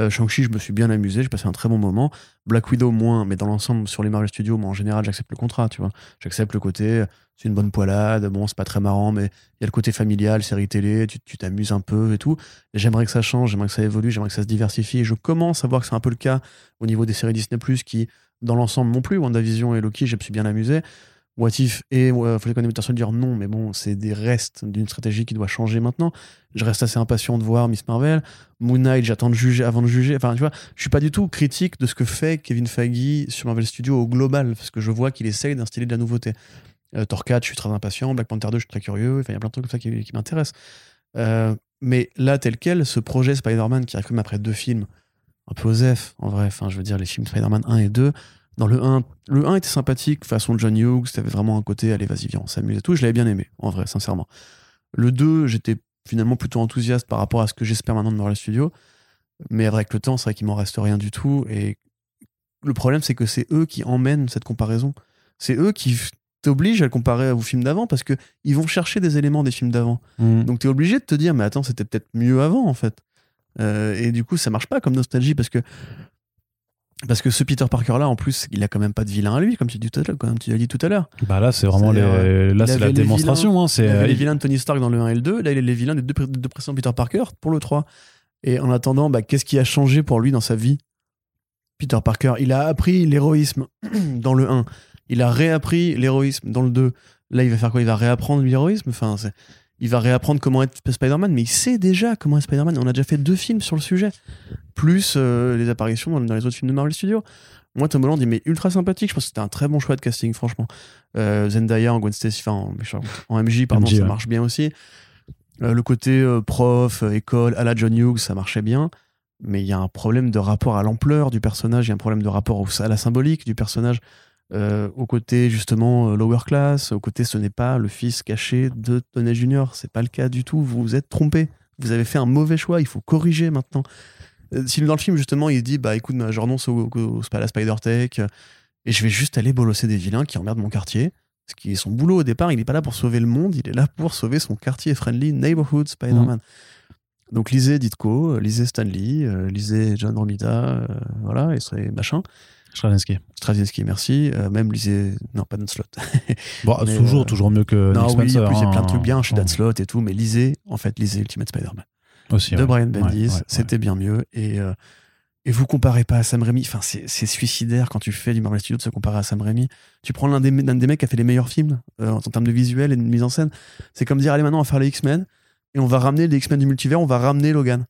Euh, Shang-Chi, je me suis bien amusé, j'ai passé un très bon moment. Black Widow, moins, mais dans l'ensemble, sur les Marvel Studios, moi en général, j'accepte le contrat, tu vois. J'accepte le côté, c'est une bonne poilade, bon, c'est pas très marrant, mais il y a le côté familial, série télé, tu t'amuses un peu et tout. J'aimerais que ça change, j'aimerais que ça évolue, j'aimerais que ça se diversifie. Je commence à voir que c'est un peu le cas au niveau des séries Disney, qui, dans l'ensemble non plus, WandaVision et Loki, je me bien amusé. What If et euh, Falcon Winter Soldier, non, mais bon, c'est des restes d'une stratégie qui doit changer maintenant. Je reste assez impatient de voir Miss Marvel. Moon Knight, j'attends de juger avant de juger. Enfin, tu vois, je suis pas du tout critique de ce que fait Kevin Feige sur Marvel Studios au global, parce que je vois qu'il essaye d'instiller de la nouveauté. Euh, 4, je suis très impatient. Black Panther 2, je suis très curieux. Il y a plein de trucs comme ça qui, qui m'intéressent. Euh, mais là, tel quel, ce projet Spider-Man qui arrive comme après deux films, un peu osef, en vrai. Enfin, je veux dire, les films Spider-Man 1 et 2. Dans le 1, le 1 était sympathique, façon John Hughes, t'avais vraiment un côté, allez, vas-y, viens, on s'amuse et tout. Je l'avais bien aimé, en vrai, sincèrement. Le 2, j'étais finalement plutôt enthousiaste par rapport à ce que j'espère maintenant de Marvel Studios. Mais avec le temps, c'est vrai qu'il m'en reste rien du tout. Et le problème, c'est que c'est eux qui emmènent cette comparaison. C'est eux qui t'obligent à le comparer aux films d'avant parce que ils vont chercher des éléments des films d'avant. Mm. Donc t'es obligé de te dire, mais attends, c'était peut-être mieux avant en fait. Euh, et du coup, ça marche pas comme nostalgie parce que parce que ce Peter Parker là, en plus, il a quand même pas de vilain à lui, comme tu dis tout à l'heure. Comme tu l'as dit tout à l'heure. Bah là, c'est vraiment les... C'est-à-dire, là, il c'est la les démonstration. hein, Il c'est avait les il- vilains de Tony Stark dans le 1 et le 2, là il est les vilains des deux, deux précédents Peter Parker pour le 3. Et en attendant, bah, qu'est-ce qui a changé pour lui dans sa vie? Peter Parker, il a appris l'héroïsme dans le 1. Il a réappris l'héroïsme dans le 2. Là, il va faire quoi? Il va réapprendre l'héroïsme? Enfin, c'est- Il va réapprendre comment être Spider-Man, mais il sait déjà comment être Spider-Man. On a déjà fait deux films sur le sujet. Plus euh, les apparitions dans, dans les autres films de Marvel Studios. Moi, Tom Holland, il m'est ultra sympathique. Je pense que c'était un très bon choix de casting, franchement. Euh, Zendaya en Gwen Stacy, enfin, en, en MJ, pardon, MJ, ça ouais. marche bien aussi. Euh, le côté prof, école, à la John Hughes, ça marchait bien. Mais il y a un problème de rapport à l'ampleur du personnage, il y a un problème de rapport au- à la symbolique du personnage, euh, au côté justement euh, lower class, au côté ce n'est pas le fils caché de Tony Jr. C'est pas le cas du tout. Vous vous êtes trompé. Vous avez fait un mauvais choix. Il faut corriger maintenant. Euh, si dans le film justement il dit bah écoute, je renonce au, au- au- à la Spider Tech et je vais juste aller bolosser des vilains qui emmerdent mon quartier. Ce qui est son boulot au départ, il n'est pas là pour sauver le monde, il est là pour sauver son quartier friendly neighborhood Spider-Man. Donc lisez Ditko, lisez Stanley, lisez John Romita, euh, voilà, et c'est machin. Straczynski. Straczynski, merci. Euh, même lisez. Non, pas Dan Slott. Bon, Mais, toujours, euh, toujours mieux que non, Nick oui, en Spencer, plus, il y a plein de hein. trucs bien chez Dan. Slott et tout, mais lisez, en fait, lisez Ultimate Spider-Man Aussi, de ouais. Brian Bendis. Ouais, ouais, ouais. C'était bien mieux. Et, euh, et vous comparez pas à Sam Raimi. Enfin, c'est suicidaire quand tu fais du Marvel Studios de se comparer à Sam Raimi. Tu prends l'un des, mecs qui a fait les meilleurs films en termes de visuel et de mise en scène. C'est comme dire, allez, maintenant, on va faire les X-Men et on va ramener les X-Men du multivers, on va ramener Logan.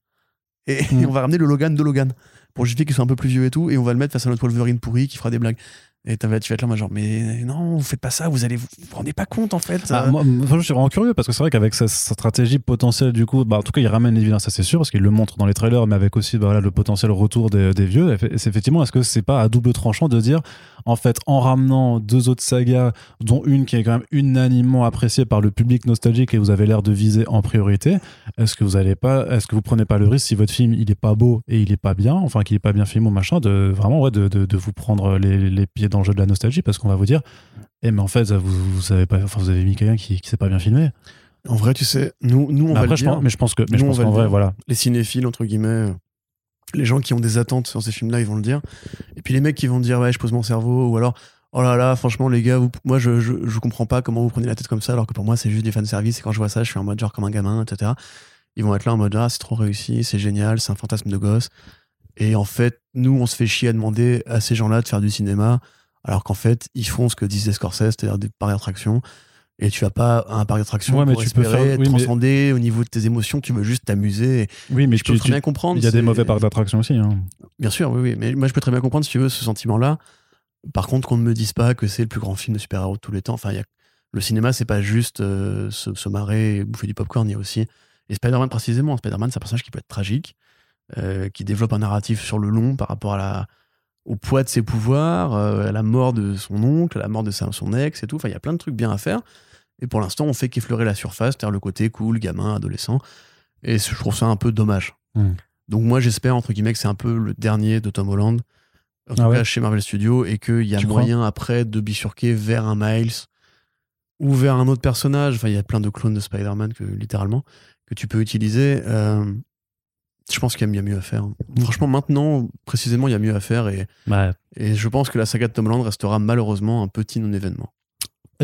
Et, Mm. on va ramener le Logan de Logan pour justifier qu'il soit un peu plus vieux et tout. Et on va le mettre face à notre Wolverine pourri qui fera des blagues. Et tu vas être là, moi, genre, mais non, vous faites pas ça, vous allez vous, vous rendez pas compte en fait. Ah, euh, moi, je suis vraiment curieux parce que c'est vrai qu'avec sa, stratégie potentielle, du coup, bah, en tout cas, il ramène les vilains, ça c'est sûr, parce qu'il le montre dans les trailers, mais avec aussi bah, voilà, le potentiel retour des, des vieux. C'est effectivement, est-ce que c'est pas à double tranchant de dire, en fait, en ramenant deux autres sagas, dont une qui est quand même unanimement appréciée par le public nostalgique et vous avez l'air de viser en priorité, est-ce que vous allez pas, est-ce que vous prenez pas le risque si votre film il est pas beau et il est pas bien, enfin qu'il est pas bien filmé ou machin, de vraiment ouais, de, de, de vous prendre les, les pieds dans le jeu de la nostalgie? Parce qu'on va vous dire, eh mais en fait vous, vous savez pas, enfin vous avez mis quelqu'un qui, qui s'est pas bien filmé. En vrai, tu sais, nous, nous on Mais va après, le je dire. pense, mais je pense que, mais je Nous, on pense qu'en vrai, dire. voilà. les cinéphiles, entre guillemets, les gens qui ont des attentes sur ces films-là, ils vont le dire. Et puis les mecs qui vont dire, ouais, je pose mon cerveau, ou alors, oh là là, franchement, les gars, moi, je, je, comprends pas comment vous prenez la tête comme ça, alors que pour moi, c'est juste du fanservice, et quand je vois ça, je suis en mode genre comme un gamin, etc. Ils vont être là en mode, ah, c'est trop réussi, c'est génial, c'est un fantasme de gosse. Et en fait, nous, on se fait chier à demander à ces gens-là de faire du cinéma, alors qu'en fait, ils font ce que disait Scorsese, c'est-à-dire des parcs d'attraction. Et tu vas pas un parc d'attraction Ouais, mais pour tu peux faire- mais- transcendé au niveau de tes émotions, tu veux juste t'amuser. Oui, mais je peux très tu- bien comprendre. il y a des mauvais parcs d'attractions aussi. hein. Bien sûr, oui, oui. Mais moi, je peux très bien comprendre, si tu veux, ce sentiment-là. Par contre, qu'on ne me dise pas que c'est le plus grand film de super-héros de tous les temps. Enfin, il y a... le cinéma, c'est pas juste euh, se, se marrer et bouffer du popcorn. Il y a aussi. Et Spider-Man, précisément. Spider-Man, c'est un personnage qui peut être tragique, euh, qui développe un narratif sur le long par rapport à la... au poids de ses pouvoirs, euh, à la mort de son oncle, à la mort de sa- son ex et tout. Enfin, il y a plein de trucs bien à faire. Et pour l'instant, on fait qu'effleurer la surface, c'est-à-dire le côté cool, gamin, adolescent. Et je trouve ça un peu dommage. Mm. Donc moi, j'espère, entre guillemets, que c'est un peu le dernier de Tom Holland, en tout Ah ouais cas chez Marvel Studios, et qu'il y a Tu moyen après de bifurquer vers un Miles ou vers un autre personnage. Enfin, il y a plein de clones de Spider-Man, que, littéralement, que tu peux utiliser. Euh, je pense qu'il y a mieux à faire. Franchement, maintenant, précisément, il y a mieux à faire. Et, Ouais. et je pense que la saga de Tom Holland restera malheureusement un petit non-événement.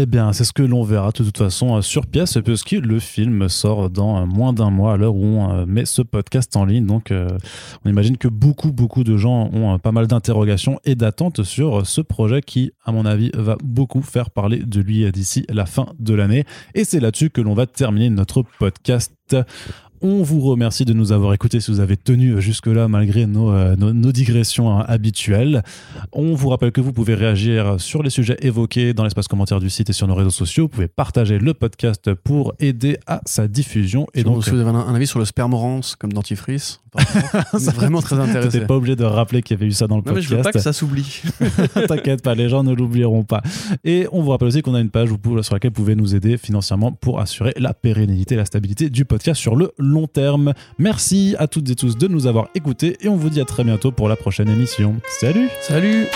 Eh bien, c'est ce que l'on verra de toute façon euh, sur pièce, puisque le film sort dans euh, moins d'un mois à l'heure où on euh, met ce podcast en ligne. Donc, on imagine que beaucoup, beaucoup de gens ont pas mal d'interrogations et d'attentes sur ce projet qui, à mon avis, va beaucoup faire parler de lui d'ici la fin de l'année. Et c'est là-dessus que l'on va terminer notre podcast. On vous remercie de nous avoir écoutés si vous avez tenu jusque-là malgré nos, euh, nos, nos digressions hein, habituelles. On vous rappelle que vous pouvez réagir sur les sujets évoqués dans l'espace commentaire du site et sur nos réseaux sociaux. Vous pouvez partager le podcast pour aider à sa diffusion. Et donc, vous avez un, un avis sur le spermorance comme dentifrice, par exemple, on est vraiment très tu intéressé. n'es pas obligé de rappeler qu'il y avait eu ça dans le Non, mais je veux pas que podcast. ça s'oublie. T'inquiète pas, les gens ne l'oublieront pas. Et on vous rappelle aussi qu'on a une page où vous- sur laquelle vous pouvez nous aider financièrement pour assurer la pérennité, la stabilité du podcast sur le long terme. Merci à toutes et tous de nous avoir écoutés et on vous dit à très bientôt pour la prochaine émission. Salut Salut